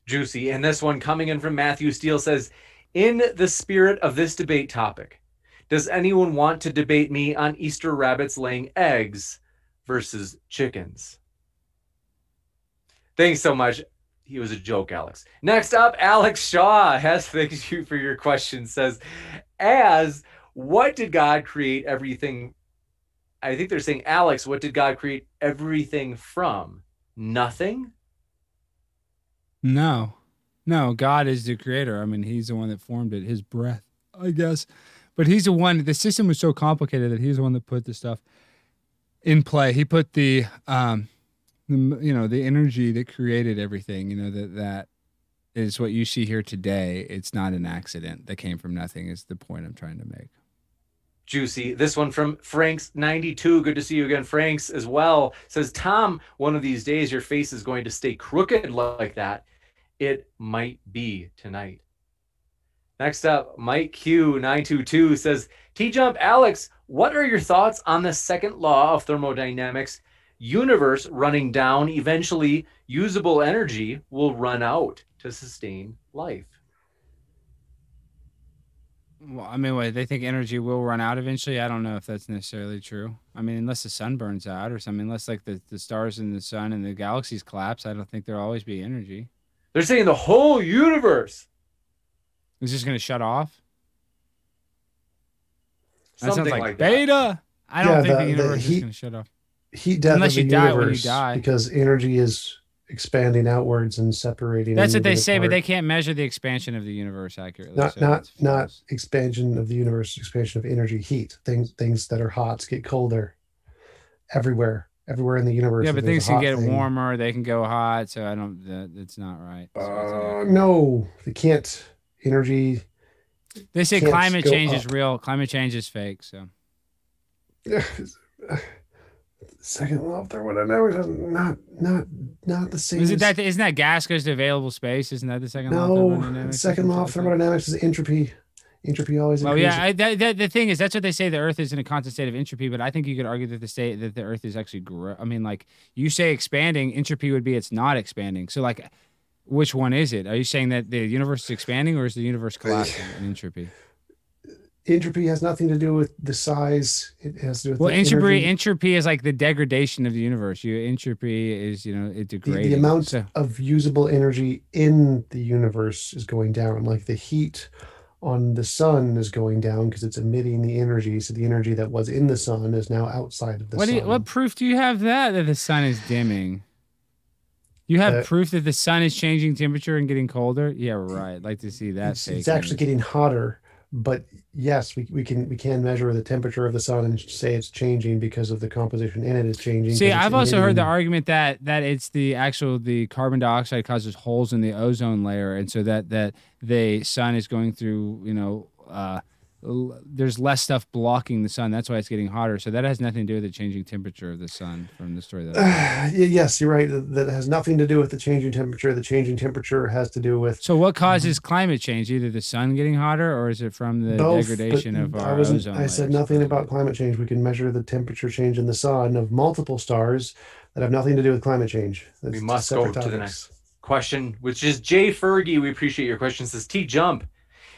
Juicy. And this one coming in from Matthew Steele says, In the spirit of this debate topic, does anyone want to debate me on Easter rabbits laying eggs versus chickens? Thanks so much. He was a joke, Alex. Next up, Alex Shaw has thanks you for your question. Says, as what did God create everything? I think they're saying, Alex, what did God create everything from? Nothing? No, no, God is the creator. I mean, He's the one that formed it, His breath, I guess. But He's the one, the system was so complicated that He's the one that put the stuff in play. He put the, um, the you know, the energy that created everything, you know, that, that is what you see here today. It's not an accident that came from nothing, is the point I'm trying to make. juicy. This one from Frank's 92. Good to see you again, Frank's as well. Says, Tom, one of these days your face is going to stay crooked like that. It might be tonight. Next up, Mike Q922 says, T Jump Alex, what are your thoughts on the second law of thermodynamics? Universe running down, eventually usable energy will run out to sustain life. Well, I mean, what, they think energy will run out eventually. I don't know if that's necessarily true. I mean, unless the sun burns out or something, unless like the, the stars and the sun and the galaxies collapse, I don't think there'll always be energy. They're saying the whole universe. is just going to shut off. That Something sounds like, like that. beta. I don't Yeah, think the, the- the universe is going to shut off. Heat death Unless of the you die when you universe die. because energy is expanding outwards and separating. That's and what they say, but they can't measure the expansion of the universe accurately. not so not not expansion of the universe, expansion of energy, heat. Things things that are hot get colder everywhere, everywhere in the universe. Yeah, but things can get thing. warmer. They can go hot. So I don't. That, that's not right. So Uh, no, they can't. Energy. they say climate change is real. Climate change is fake. So Second law of thermodynamics not not not the same. Is it that isn't that gas goes to available space? Isn't that the second law? of No, thermodynamics second law of something like that? thermodynamics is entropy. Entropy always Well, increases. yeah, I, that, that, the thing is, that's what they say. The Earth is in a constant state of entropy, but I think you could argue that the state that the Earth is actually grow. I mean, like you say, expanding entropy would be it's not expanding. So, like, which one is it? Are you saying that the universe is expanding, or is the universe collapsing in entropy? Entropy has nothing to do with the size. It has to do with Well, the entropy energy. entropy is like the degradation of the universe. You entropy is you know it degrades. the amount So, of usable energy in the universe is going down like the heat on the sun is going down because it's emitting the energy so the energy that was in the sun is now outside of the what sun you, what proof do you have that that the sun is dimming? You have Uh, proof that the sun is changing temperature and getting colder? Yeah, right. I'd like to see that. it's, it's actually getting hotter but yes we, we can we can measure the temperature of the sun and say it's changing because of the composition in it is changing See, I've also heard the argument that that it's the actual the carbon dioxide causes holes in the ozone layer, and so that that the sun is going through, you know, uh, there's less stuff blocking the sun. That's why it's getting hotter. So that has nothing to do with the changing temperature of the sun from the story that. I- Y- yes you're right that that has nothing to do with the changing temperature the changing temperature has to do with so what causes mhm. climate change? Either the sun getting hotter, or is it from the Both, degradation of I our wasn't. ozone? I said layer, nothing about climate change. We can measure the temperature change in the sun of multiple stars that have nothing to do with climate change. That's We two must go separate to the next question, which is Jay Fergie. We appreciate your question. Says T Jump.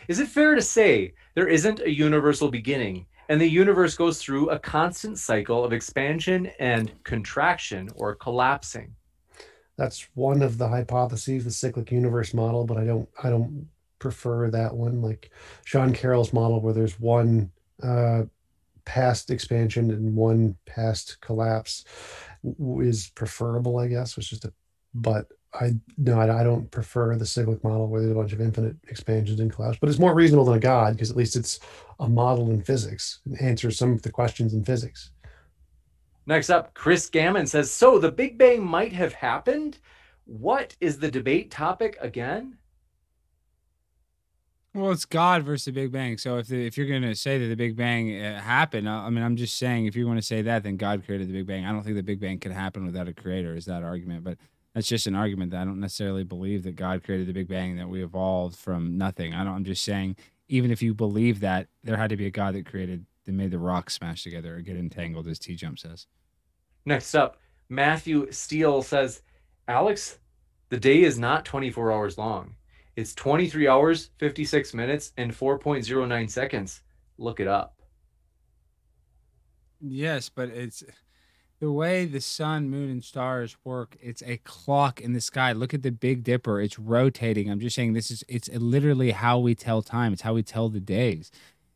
Is it fair to say there isn't a universal beginning and the universe goes through a constant cycle of expansion and contraction or collapsing. That's one of the hypotheses, the cyclic universe model, but I don't I don't prefer that one. Like Sean Carroll's model, where there's one uh, past expansion and one past collapse, is preferable, I guess. It's just a, but I no, I, I don't prefer the cyclic model where there's a bunch of infinite expansions and collapse. But it's more reasonable than a god because at least it's a model in physics and answers some of the questions in physics. Next up, Chris Gammon says, So the Big Bang might have happened. What is the debate topic again? Well, it's God versus the Big Bang. So if the, if you're going to say that the Big Bang uh, happened, I mean, I'm just saying if you want to say that, then God created the Big Bang. I don't think the Big Bang could happen without a creator. Is that argument? But that's just an argument that I don't necessarily believe that God created the Big Bang, that we evolved from nothing. I don't. I'm just saying, even if you believe that, there had to be a God that created, that made the rocks smash together or get entangled, as T Jump says. Next up, Matthew Steele says, Alex, the day is not 24 hours long. It's 23 hours, 56 minutes, and 4.09 seconds. Look it up. Yes, but it's the way the sun, moon, and stars work. It's a clock in the sky. Look at the Big Dipper; it's rotating. I'm just saying this is it's literally how we tell time. It's how we tell the days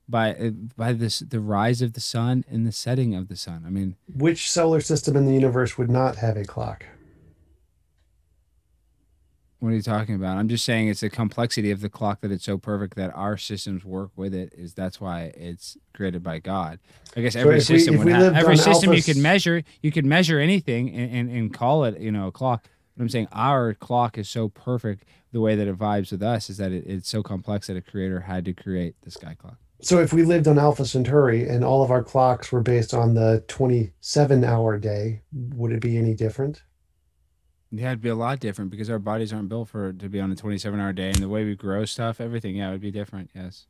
by uh, by this the rise of the sun and the setting of the sun. I mean, Which solar system in the universe would not have a clock? What are you talking about? I'm just saying it's the complexity of the clock that it's so perfect that our systems work with it. Is that's why it's created by God. I guess every we- system if would have every system you could measure. You could measure anything and, and, and call it you know a clock. But I'm saying our clock is so perfect. The way that it vibes with us is that it, it's so complex that a creator had to create the sky clock. So if we lived on Alpha Centauri and all of our clocks were based on the 27 hour day, would it be any different? Yeah, it'd be a lot different because our bodies aren't built for to be on a 27 hour day, and the way we grow stuff, everything, yeah, it would be different. Yes.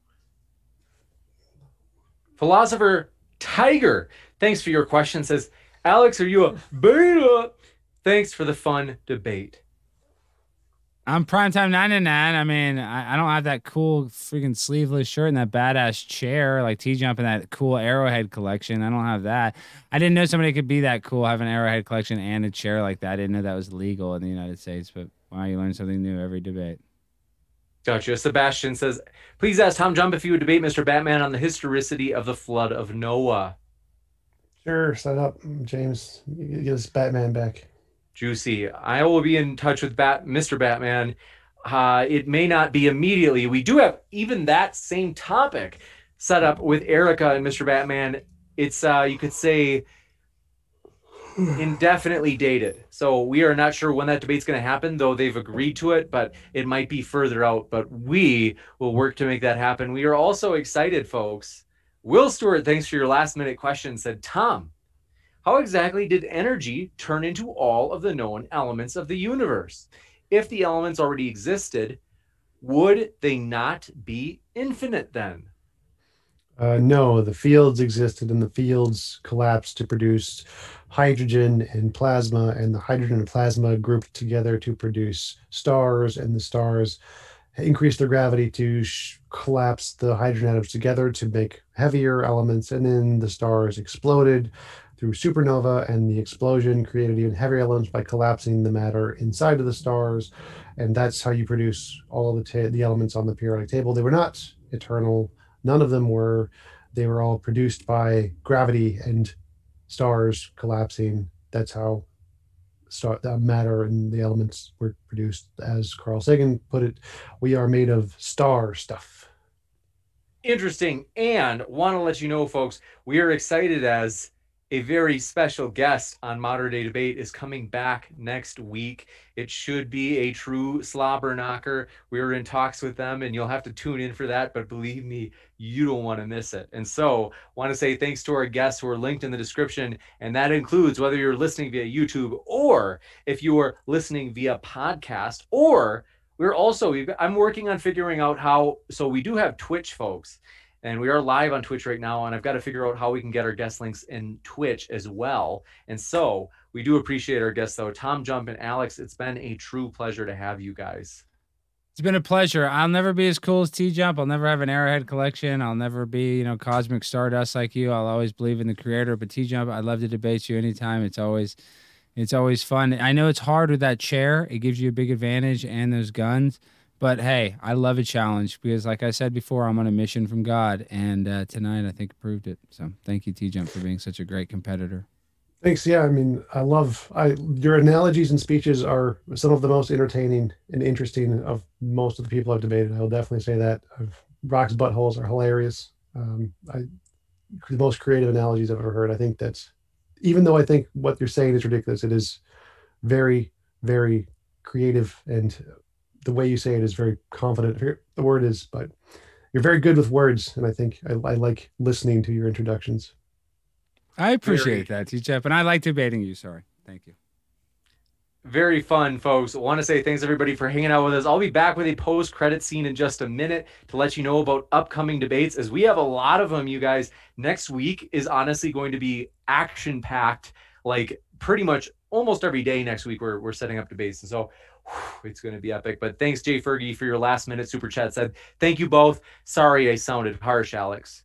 Philosopher Tiger, thanks for your question. Says, Alex, are you a beta? Thanks for the fun debate. I'm primetime 99. I mean, I, I don't have that cool freaking sleeveless shirt and that badass chair like T Jump and that cool Arrowhead collection. I don't have that. I didn't know somebody could be that cool, have an Arrowhead collection and a chair like that. I didn't know that was legal in the United States, but wow, you learn something new every debate. Gotcha. Sebastian says, please ask Tom Jump if you would debate Mr. Batman on the historicity of the flood of Noah. Sure, set up, James. Get us Batman back. Juicy. I will be in touch with Bat- Mr. Batman. Uh, it may not be immediately. We do have even that same topic set up with Erica and Mr. Batman. It's uh, you could say indefinitely dated. So we are not sure when that debate's going to happen, though they've agreed to it, but it might be further out. But we will work to make that happen. We are also excited, folks. Will Stewart, thanks for your last minute question, said, Tom, how exactly did energy turn into all of the known elements of the universe? If the elements already existed, would they not be infinite then? Uh, no, the fields existed and the fields collapsed to produce hydrogen and plasma, and the hydrogen and plasma grouped together to produce stars, and the stars increased their gravity to sh- collapse the hydrogen atoms together to make heavier elements, and then the stars exploded through supernova, and the explosion created even heavier elements by collapsing the matter inside of the stars, and that's how you produce all the ta- the elements on the periodic table. They were not eternal. None of them were. They were all produced by gravity and stars collapsing. That's how star the matter and the elements were produced. As carl sagan put it we are made of star stuff. Interesting. And want to let you know, folks, we are excited as a very special guest on Modern Day Debate is coming back next week. It should be a true slobber knocker. We were in talks with them, and you'll have to tune in for that. But believe me, you don't want to miss it. And so, want to say thanks to our guests who are linked in the description, and that includes whether you're listening via YouTube or if you are listening via podcast, or we're also I'm working on figuring out how. So we do have Twitch, folks and we are live on Twitch right now. And I've got to figure out how we can get our guest links in Twitch as well. And so we do appreciate our guests, though. Tom Jump and Alex, it's been a true pleasure to have you guys. It's been a pleasure. I'll never be as cool as T Jump. I'll never have an Arrowhead collection. I'll never be, you know, cosmic stardust like you. I'll always believe in the creator. But T Jump, I'd love to debate you anytime. It's always, it's always fun. I know it's hard with that chair. It gives you a big advantage and those guns. But hey, I love a challenge because, like I said before, I'm on a mission from God, and uh, tonight I think proved it. So thank you, T Jump, for being such a great competitor. Thanks. Yeah, I mean, I love I your analogies and speeches are some of the most entertaining and interesting of most of the people I've debated. I will definitely say that. I've, Rock's buttholes are hilarious. Um, I the most creative analogies I've ever heard. I think that's even though I think what you're saying is ridiculous, it is very, very creative and the way you say it is very confident. The word is, but you're very good with words, and I think I, I like listening to your introductions. I appreciate that, T Jeff, and I like debating you. Sorry, thank you. very fun, folks. I want to say thanks everybody for hanging out with us. I'll be back with a post credit scene in just a minute to let you know about upcoming debates, as we have a lot of them, you guys. Next week is honestly going to be action packed, like pretty much almost every day next week. We're, we're setting up debates. And so it's going to be epic. But thanks, Jay Fergie, for your last minute super chat. Said, thank you both. Sorry I sounded harsh, Alex.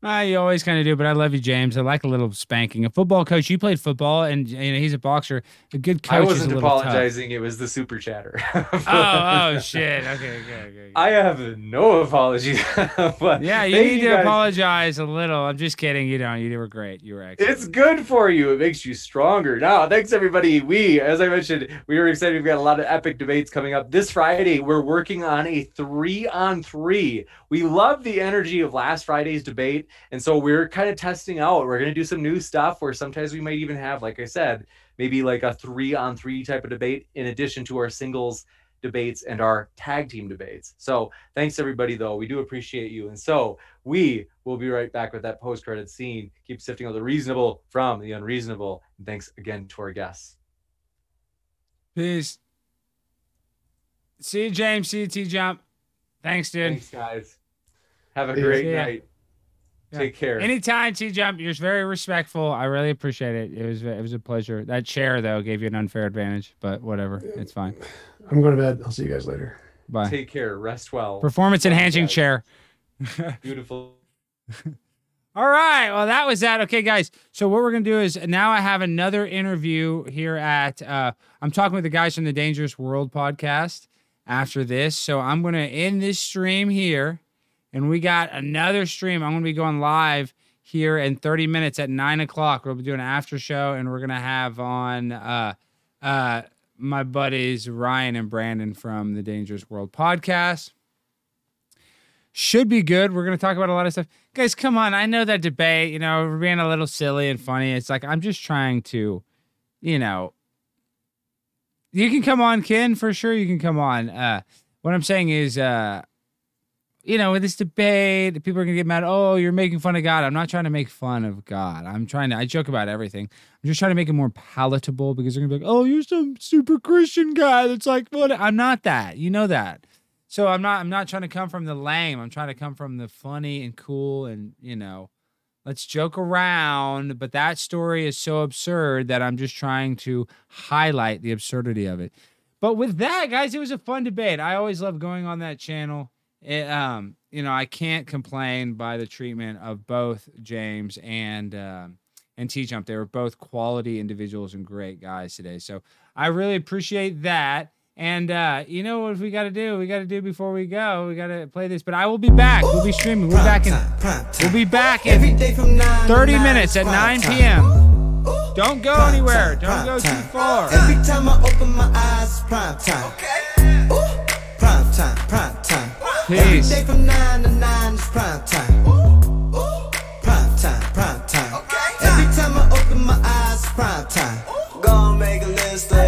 Ah, you always kind of do, but I love you, James. I like a little spanking. A football coach, you played football, and you know he's a boxer. A good coach I wasn't a little tough. apologizing. It was the super chatter. Oh, oh shit. Okay, okay, okay. I have no apologies. but yeah, you need to guys. apologize a little. I'm just kidding. You don't. You were great. You were excellent. It's good for you. It makes you stronger. Now, thanks everybody. We, as I mentioned, we were excited. We've got a lot of epic debates coming up this Friday. We're working on a three on three. We love the energy of last Friday's debate, and so we're kind of testing out. We're going to do some new stuff where sometimes we might even have, like I said, maybe like a three on three type of debate in addition to our singles debates and our tag team debates. So thanks everybody though. We do appreciate you. And so we will be right back with that post credit scene. Keep sifting out the reasonable from the unreasonable. And thanks again to our guests. Peace. See you, James. See you, T Jump. Thanks, dude. Thanks guys. Have a See great See ya. night. Yeah. Take care. Anytime, T Jump. You're very respectful. I really appreciate it. It was it was a pleasure. That chair though gave you an unfair advantage, but whatever. It's fine. I'm going to bed. I'll see you guys later. Bye. Take care. Rest well. Performance enhancing guys. chair. Beautiful. All right. Well, that was that. Okay, guys. So what we're gonna do is now I have another interview here at. Uh, I'm talking with the guys from the Dangerous World podcast after this. So I'm gonna end this stream here, and we got another stream. I'm gonna be going live here in 30 minutes at nine o'clock. We'll be doing an after show, and we're gonna have on uh, uh, my buddies Ryan and Brandon from the Dangerous World podcast should be good. We're going to talk about a lot of stuff. Guys, come on. I know that debate, you know, we're being a little silly and funny. It's like, I'm just trying to, you know, you can come on, Ken, for sure. You can come on. Uh, what I'm saying is, uh, you know, with this debate, people are to get mad. Oh, you're making fun of God. I'm not trying to make fun of God. I'm trying to, I joke about everything. I'm just trying to make it more palatable because they're to be like, oh, you're some super Christian guy. That's like, what? I'm not that. You know that. So I'm not I'm not trying to come from the lame. I'm trying to come from the funny and cool and you know, let's joke around, but that story is so absurd that I'm just trying to highlight the absurdity of it. But with that, guys, it was a fun debate. I always love going on that channel. It, um, you know, I can't complain by the treatment of both James and um and T Jump. They were both quality individuals and great guys today. So I really appreciate that. And uh, you know what we got to do? We got to do before we go. We got to play this. But I will be back. We'll be streaming. We're back in. We'll be back in day from 9 30 9 minutes at prime 9 time. p.m. Don't go anywhere. time, Don't go too far. Every time I open my eyes, prime time. Ooh, prime time, prime time. Every Peace. day from 9 to 9 is prime time. Ooh, prime time, prime time. Every time I open my eyes, prime time. Gonna make a list of the best of